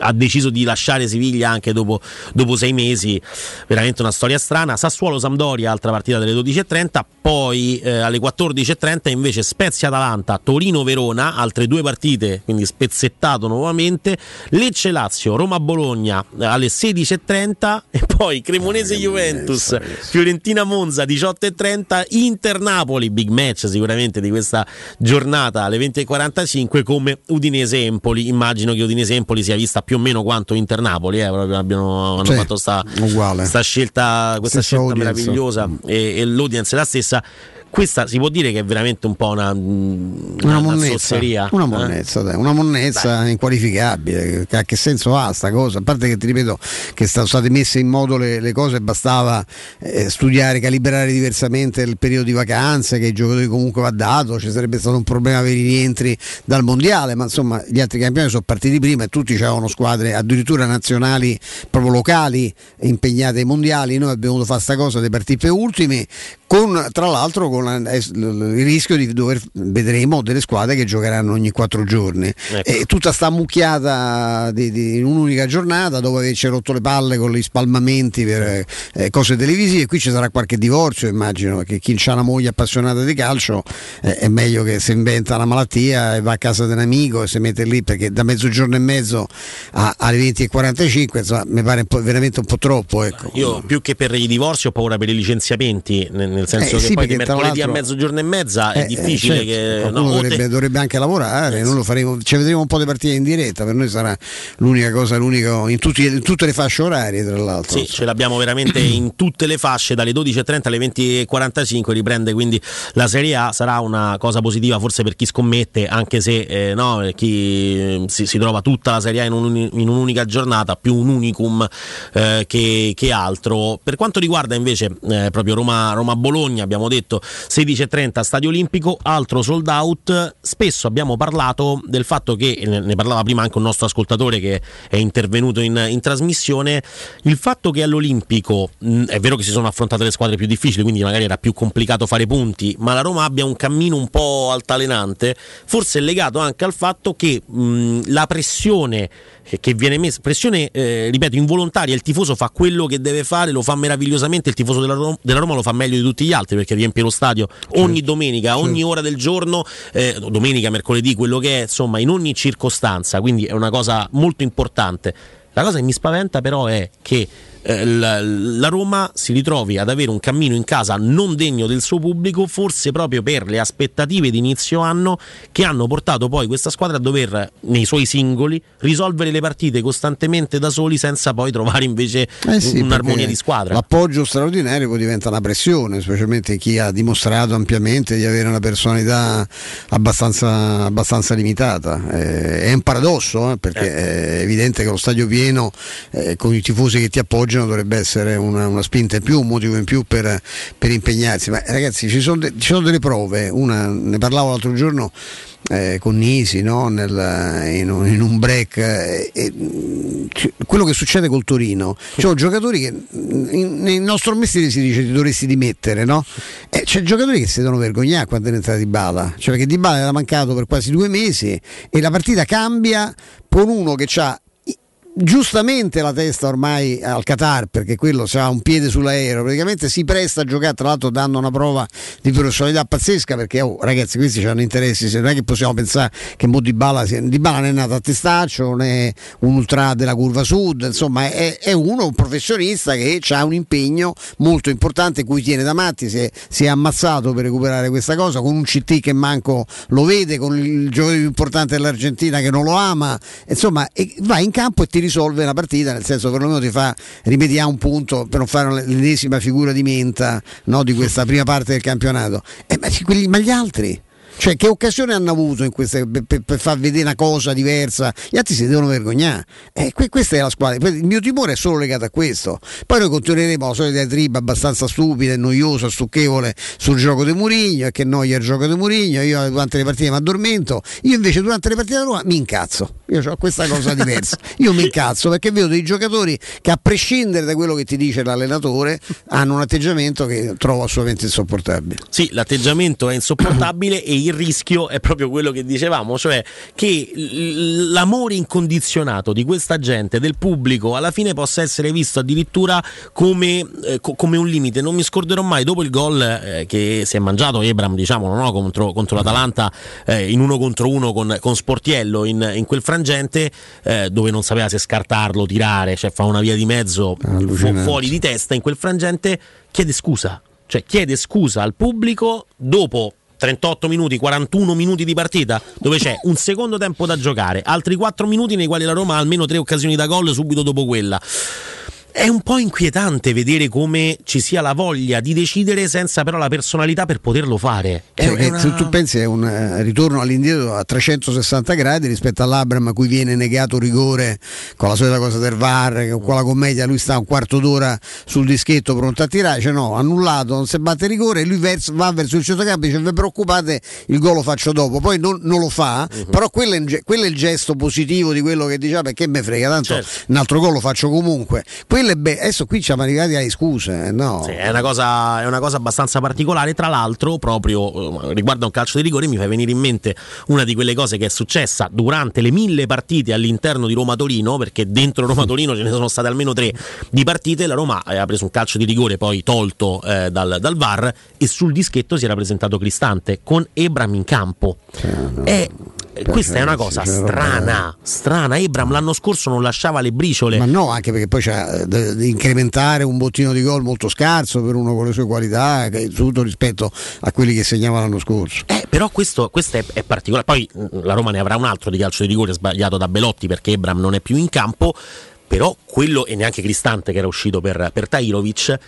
ha deciso di lasciare Siviglia anche dopo, dopo sei mesi. Veramente una storia strana. Sassuolo Sampdoria, altra partita delle 12.30. Poi eh, alle 14.30 invece Spezia Atalanta, Torino Verona, altre due partite, quindi spezzettato nuovamente. Lecce Lazio, Roma Bologna eh, alle 16.30 e poi Cremonese Juventus, Fiorentina Monza 18.30, Inter Napoli, big match sicuramente di questa giornata alle 20.45 come Udinese Empoli. Immagino che Udinese Empoli sia vista più o meno quanto Inter Napoli, eh, proprio abbiano, hanno Sì, fatto sta, sta scelta, questa Stessa scelta audience. meravigliosa e, e l'audience è la stessa. Questa si può dire che è veramente un po' una, una, Una una monnezza, una eh? monnezza, dai, una monnezza inqualificabile. Che, che senso ha sta cosa? A parte che ti ripeto che sono state messe in modo le, le cose, bastava eh, studiare, calibrare diversamente il periodo di vacanze, che i giocatori comunque va dato, ci sarebbe stato un problema per i rientri dal mondiale, ma insomma gli altri campioni sono partiti prima e tutti avevano squadre addirittura nazionali, proprio locali, impegnate ai mondiali. Noi abbiamo dovuto fare sta cosa dei partiti per ultimi, con tra l'altro con eh, il rischio di dover vedremo delle squadre che giocheranno ogni quattro giorni Ecco. e tutta sta mucchiata di, di- in un'unica giornata dopo averci rotto le palle con gli spalmamenti per eh, cose televisive qui ci sarà qualche divorzio immagino perché chi ha una moglie appassionata di calcio eh, è meglio che si inventa una malattia e va a casa di un amico e si mette lì perché da mezzogiorno e mezzo a- alle 20.45 insomma mi pare un veramente un po' troppo ecco. Io più che per i divorzi ho paura per i licenziamenti, nel, nel senso Eh, che sì, poi di mercoledì a mezzogiorno e mezza è Eh, eh, difficile certo, che no, o te- dovrebbe, dovrebbe anche lavorare, noi lo faremo, ci vedremo un po' di partite in diretta, per noi sarà l'unica cosa, l'unico, in, tutti- in tutte le fasce orarie tra l'altro. Sì, ce l'abbiamo veramente in tutte le fasce, dalle 12.30 alle 20.45 riprende quindi la Serie A, sarà una cosa positiva forse per chi scommette, anche se eh, no, chi eh, si, si trova tutta la Serie A in, un- in un'unica giornata, più un unicum eh, che, che altro. Per quanto riguarda invece eh, proprio Roma- Roma-Bologna, abbiamo detto 16.30 Stadio Olimpico, altro sold out, spesso abbiamo parlato del fatto che, ne parlava prima anche un nostro ascoltatore che è intervenuto in, in trasmissione, il fatto che all'Olimpico mh, è vero che si sono affrontate le squadre più difficili, quindi magari era più complicato fare punti, ma la Roma abbia un cammino un po' altalenante, forse è legato anche al fatto che mh, la pressione che, viene messa, pressione eh, ripeto involontaria, il tifoso fa quello che deve fare, lo fa meravigliosamente, il tifoso della Roma, della Roma lo fa meglio di tutti gli altri perché riempie lo stadio ogni domenica, ogni ora del giorno, eh, domenica, mercoledì, quello che è, insomma, in ogni circostanza, quindi è una cosa molto importante. La cosa che mi spaventa però è che eh, la, la Roma si ritrovi ad avere un cammino in casa non degno del suo pubblico, forse proprio per le aspettative di inizio anno che hanno portato poi questa squadra a dover, nei suoi singoli, risolvere le partite costantemente da soli senza poi trovare invece Eh sì, un'armonia di squadra. L'appoggio straordinario poi diventa una pressione, specialmente chi ha dimostrato ampiamente di avere una personalità abbastanza, abbastanza limitata. Eh, è un paradosso, eh, perché è evidente che lo stadio pieno eh, con i tifosi che ti appoggiano dovrebbe essere una, una spinta in più, un motivo in più per, per impegnarsi. Ma ragazzi, ci sono, de- ci sono delle prove, una, ne parlavo l'altro giorno eh, con Nisi no? Nel- in, un, in un break. eh, e, mh, c- quello che succede col Torino, ci sono giocatori che in- nel nostro mestiere si dice ti dovresti dimettere, no? C'è giocatori che si devono vergognare quando è entrata Di Bala, cioè perché Di Bala era mancato per quasi due mesi e la partita cambia con uno che ha giustamente la testa ormai al Qatar perché quello ha un piede sull'aereo. Praticamente si presta a giocare tra l'altro dando una prova di professionalità pazzesca perché oh, ragazzi questi hanno interessi non è che possiamo pensare che Mo Di Bala, sia- Di Bala non è nato a testaccio non è un ultra della curva sud insomma è, è uno un professionista che ha un impegno molto importante cui tiene da matti si è, si è ammazzato per recuperare questa cosa con un CT che manco lo vede con il giocatore più importante dell'Argentina che non lo ama insomma va in campo e ti risolve la partita nel senso perlomeno ti fa rimediare un punto per non fare l'ennesima figura di menta no, di questa prima parte del campionato. Eh, ma, quelli- ma gli altri cioè che occasione hanno avuto in queste- per, per- far vedere una cosa diversa? Gli altri si devono vergognare. Eh, que- questa è la squadra. Il mio timore è solo legato a questo. Poi noi continueremo la solita diatriba abbastanza stupida e noiosa stucchevole sul gioco di Murigno e che noia il gioco di Murigno io durante le partite mi addormento io invece durante le partite da Roma mi incazzo. Io ho questa cosa *laughs* diversa. Io mi incazzo perché vedo dei giocatori che a prescindere da quello che ti dice l'allenatore hanno un atteggiamento che trovo assolutamente insopportabile. Sì, l'atteggiamento è insopportabile e il rischio è proprio quello che dicevamo, cioè che l'amore incondizionato di questa gente, del pubblico, alla fine possa essere visto addirittura come, eh, co- come un limite. Non mi scorderò mai dopo il gol eh, che si è mangiato Ebram, diciamo, no? contro, contro l'Atalanta eh, in uno contro uno con, con Sportiello in, in quel frangente eh, dove non sapeva se scartarlo, tirare, cioè fa una via di mezzo fu- fuori di testa. In quel frangente chiede scusa cioè chiede scusa al pubblico dopo 38 minuti, 41 minuti di partita, dove c'è un secondo tempo da giocare, altri 4 minuti nei quali la Roma ha almeno tre occasioni da gol subito dopo quella. È un po' inquietante vedere come ci sia la voglia di decidere senza però la personalità per poterlo fare. È Cioè, che una- se tu pensi è un eh, ritorno all'indietro a 360 gradi rispetto all'Abram a cui viene negato rigore con la solita cosa del VAR, con la commedia lui sta un quarto d'ora sul dischetto pronto a tirare, cioè no, annullato, non si batte rigore e lui vers- va verso il centrocampo e dice vi preoccupate, il gol lo faccio dopo, poi non, non lo fa, però quello è, quello è il gesto positivo di quello che diceva perché me frega, tanto un altro gol lo faccio comunque. Quello è be- adesso qui siamo arrivati alle scuse, eh, no. Sì, è, una cosa, è una cosa abbastanza particolare. Tra l'altro, proprio eh, riguardo a un calcio di rigore, mi fa venire in mente una di quelle cose che è successa durante le mille partite all'interno di Roma-Torino, perché dentro Roma-Torino ce ne sono state almeno tre di partite. La Roma aveva preso un calcio di rigore poi tolto eh, dal, dal VAR e sul dischetto si era presentato Cristante con Ebram in campo. E questa è una cosa strana, strana. Ebram l'anno scorso non lasciava le briciole. Ma no, anche perché poi c'è da da incrementare un bottino di gol molto scarso per uno con le sue qualità, soprattutto rispetto a quelli che segnava l'anno scorso. Eh, però questo, questo è, è particolare. Poi mh, la Roma ne avrà un altro di calcio di rigore sbagliato da Belotti perché Ebram non è più in campo. Però quello, e neanche Cristante che era uscito per, per Tairovic.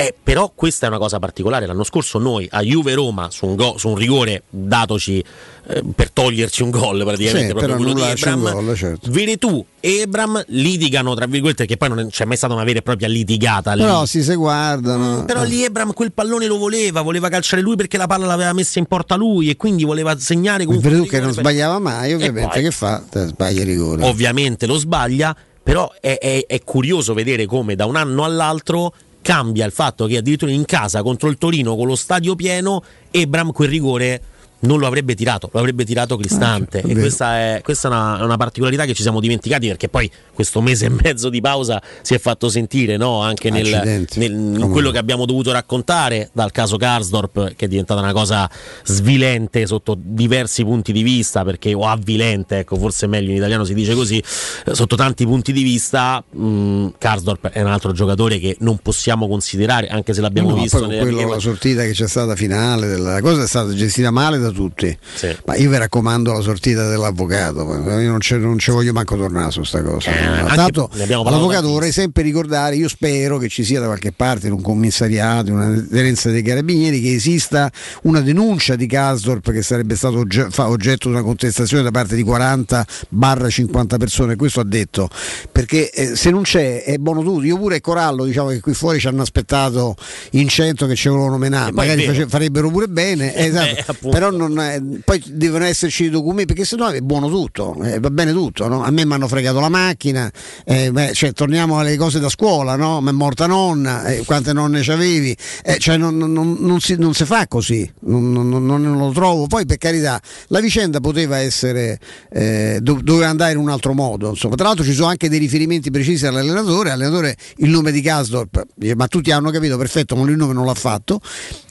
Eh, però questa è una cosa particolare. L'anno scorso noi a Juve Roma su un, go- su un rigore datoci eh, per toglierci un gol praticamente Sì, proprio per quello di Ebram. gol, certo. Veretù e Ebram litigano tra virgolette che poi non c'è mai stata una vera e propria litigata lì. Però si se guardano. Però lì Ebram quel pallone lo voleva, voleva calciare lui perché la palla l'aveva messa in porta lui e quindi voleva segnare Il comunque. Veretù che non sbagliava mai, ovviamente, poi- che fa? Sbaglia i rigori. Ovviamente lo sbaglia, però è, è- è curioso vedere come da un anno all'altro cambia il fatto che addirittura in casa contro il Torino con lo stadio pieno Ebram quel rigore non lo avrebbe tirato, lo avrebbe tirato Cristante. Ah, e questa è, questa è una, una particolarità che ci siamo dimenticati perché poi questo mese e mezzo di pausa si è fatto sentire no? anche nel, nel- in quello che abbiamo dovuto raccontare dal caso Karsdorp che è diventata una cosa svilente sotto diversi punti di vista perché o avvilente, ecco forse meglio in italiano si dice così, eh, sotto tanti punti di vista mh, Karsdorp è un altro giocatore che non possiamo considerare anche se l'abbiamo No, visto poi quello, la sortita che c'è stata finale, della, la cosa è stata gestita male da tutti. Sì. Ma io vi raccomando la sortita dell'avvocato, io non, non ci voglio manco tornare su sta cosa. Eh, Tanto all'avvocato vorrei sempre ricordare, io spero che ci sia da qualche parte in un commissariato, in una aderenza dei carabinieri, che esista una denuncia di Kasdorp che sarebbe stato oggetto di una contestazione da parte di 40 barra 50 persone, questo ha detto, perché eh, se non c'è è buono tutto, io pure Corallo diciamo che qui fuori ci hanno aspettato in 100 che ci volevano menare, magari farebbero pure bene, *laughs* Eh, esatto. appunto. però non è- poi devono esserci i documenti perché sennò è buono tutto, eh, va bene tutto, no? a me mi hanno fregato la macchina, eh, beh, cioè, torniamo alle cose da scuola, no? mi è morta nonna, eh, quante nonne c'avevi, eh, cioè, non, non- non- si, non si fa così, non, lo trovo, poi per carità la vicenda poteva essere, eh, do- doveva andare in un altro modo, insomma. tra l'altro ci sono anche dei riferimenti precisi all'allenatore, l'allenatore il nome di Kasdorp, dice, ma tutti hanno capito perfetto, ma lui il nome non l'ha fatto,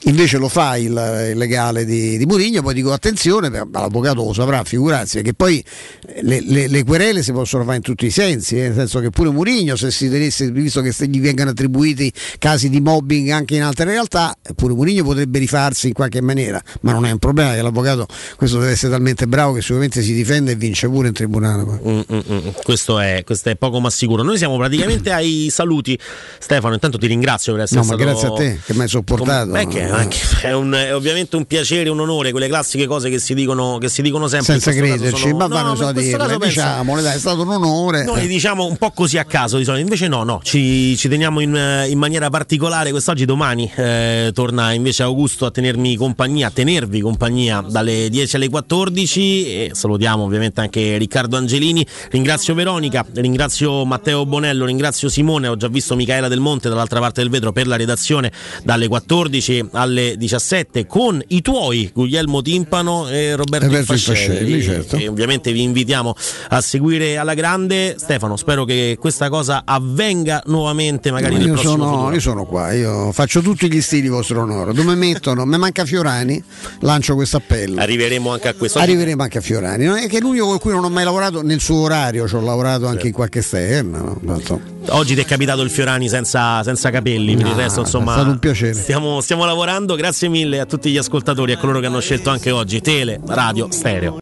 invece lo fa il, il legale di, di Murigno, poi dico attenzione, l'avvocato lo saprà, figurarsi, perché poi eh, le, le- le querele si possono fare in tutti i sensi, eh, nel senso che pure Murigno, se si tenesse, visto che gli vengano attribuiti casi di mobbing anche in altre realtà, eh, pure Murigno potrebbe rifarsi in qualche maniera, ma non è un problema che l'avvocato questo deve essere talmente bravo che sicuramente si difende e vince pure in tribunale. poi. Mm, mm, mm. Questo, è, questo è poco ma sicuro. Noi siamo praticamente ai saluti. Stefano, intanto ti ringrazio per essere No, ma stato. grazie a te che mi hai sopportato. Beh, che- anche- è, un- è ovviamente un piacere, un onore, quelle classiche cose che si dicono, che si dicono sempre. Senza crederci, sono- ma no, vanno ma so dirle, diciamole, dai, è stato un onore. Noi diciamo un po' così a caso di solito, invece no, no, ci, ci teniamo in, eh, in maniera particolare quest'oggi, domani eh, torna invece Augusto a tenermi compagnia, a tenervi compagnia dalle 10 alle 14 e salutiamo ovviamente anche Riccardo Angelini, ringrazio Veronica, ringrazio Matteo Bonello, ringrazio Simone, ho già visto Michaela Del Monte dall'altra parte del vetro per la redazione dalle 14 alle 17 con i tuoi Guglielmo Timpano e Roberto, Roberto Infascelli, certo. che ovviamente vi invitiamo a seguire alla grande. Stefano, spero che questa cosa avvenga nuovamente magari nel io, prossimo sono, futuro. io sono qua, io faccio tutti gli stili vostro onore. Dove mettono? Mi manca Fiorani, lancio questo appello. Arriveremo anche a questo. Arriveremo anche a Fiorani. Non è che è l'unico con cui non ho mai lavorato nel suo orario, ci ho lavorato anche in qualche esterna. no? Tanto- Oggi ti è capitato il Fiorani senza, senza capelli, per il No, resto insomma è stato un piacere. Stiamo, stiamo lavorando, grazie mille a tutti gli ascoltatori e a coloro che hanno scelto anche oggi Tele, Radio, Stereo.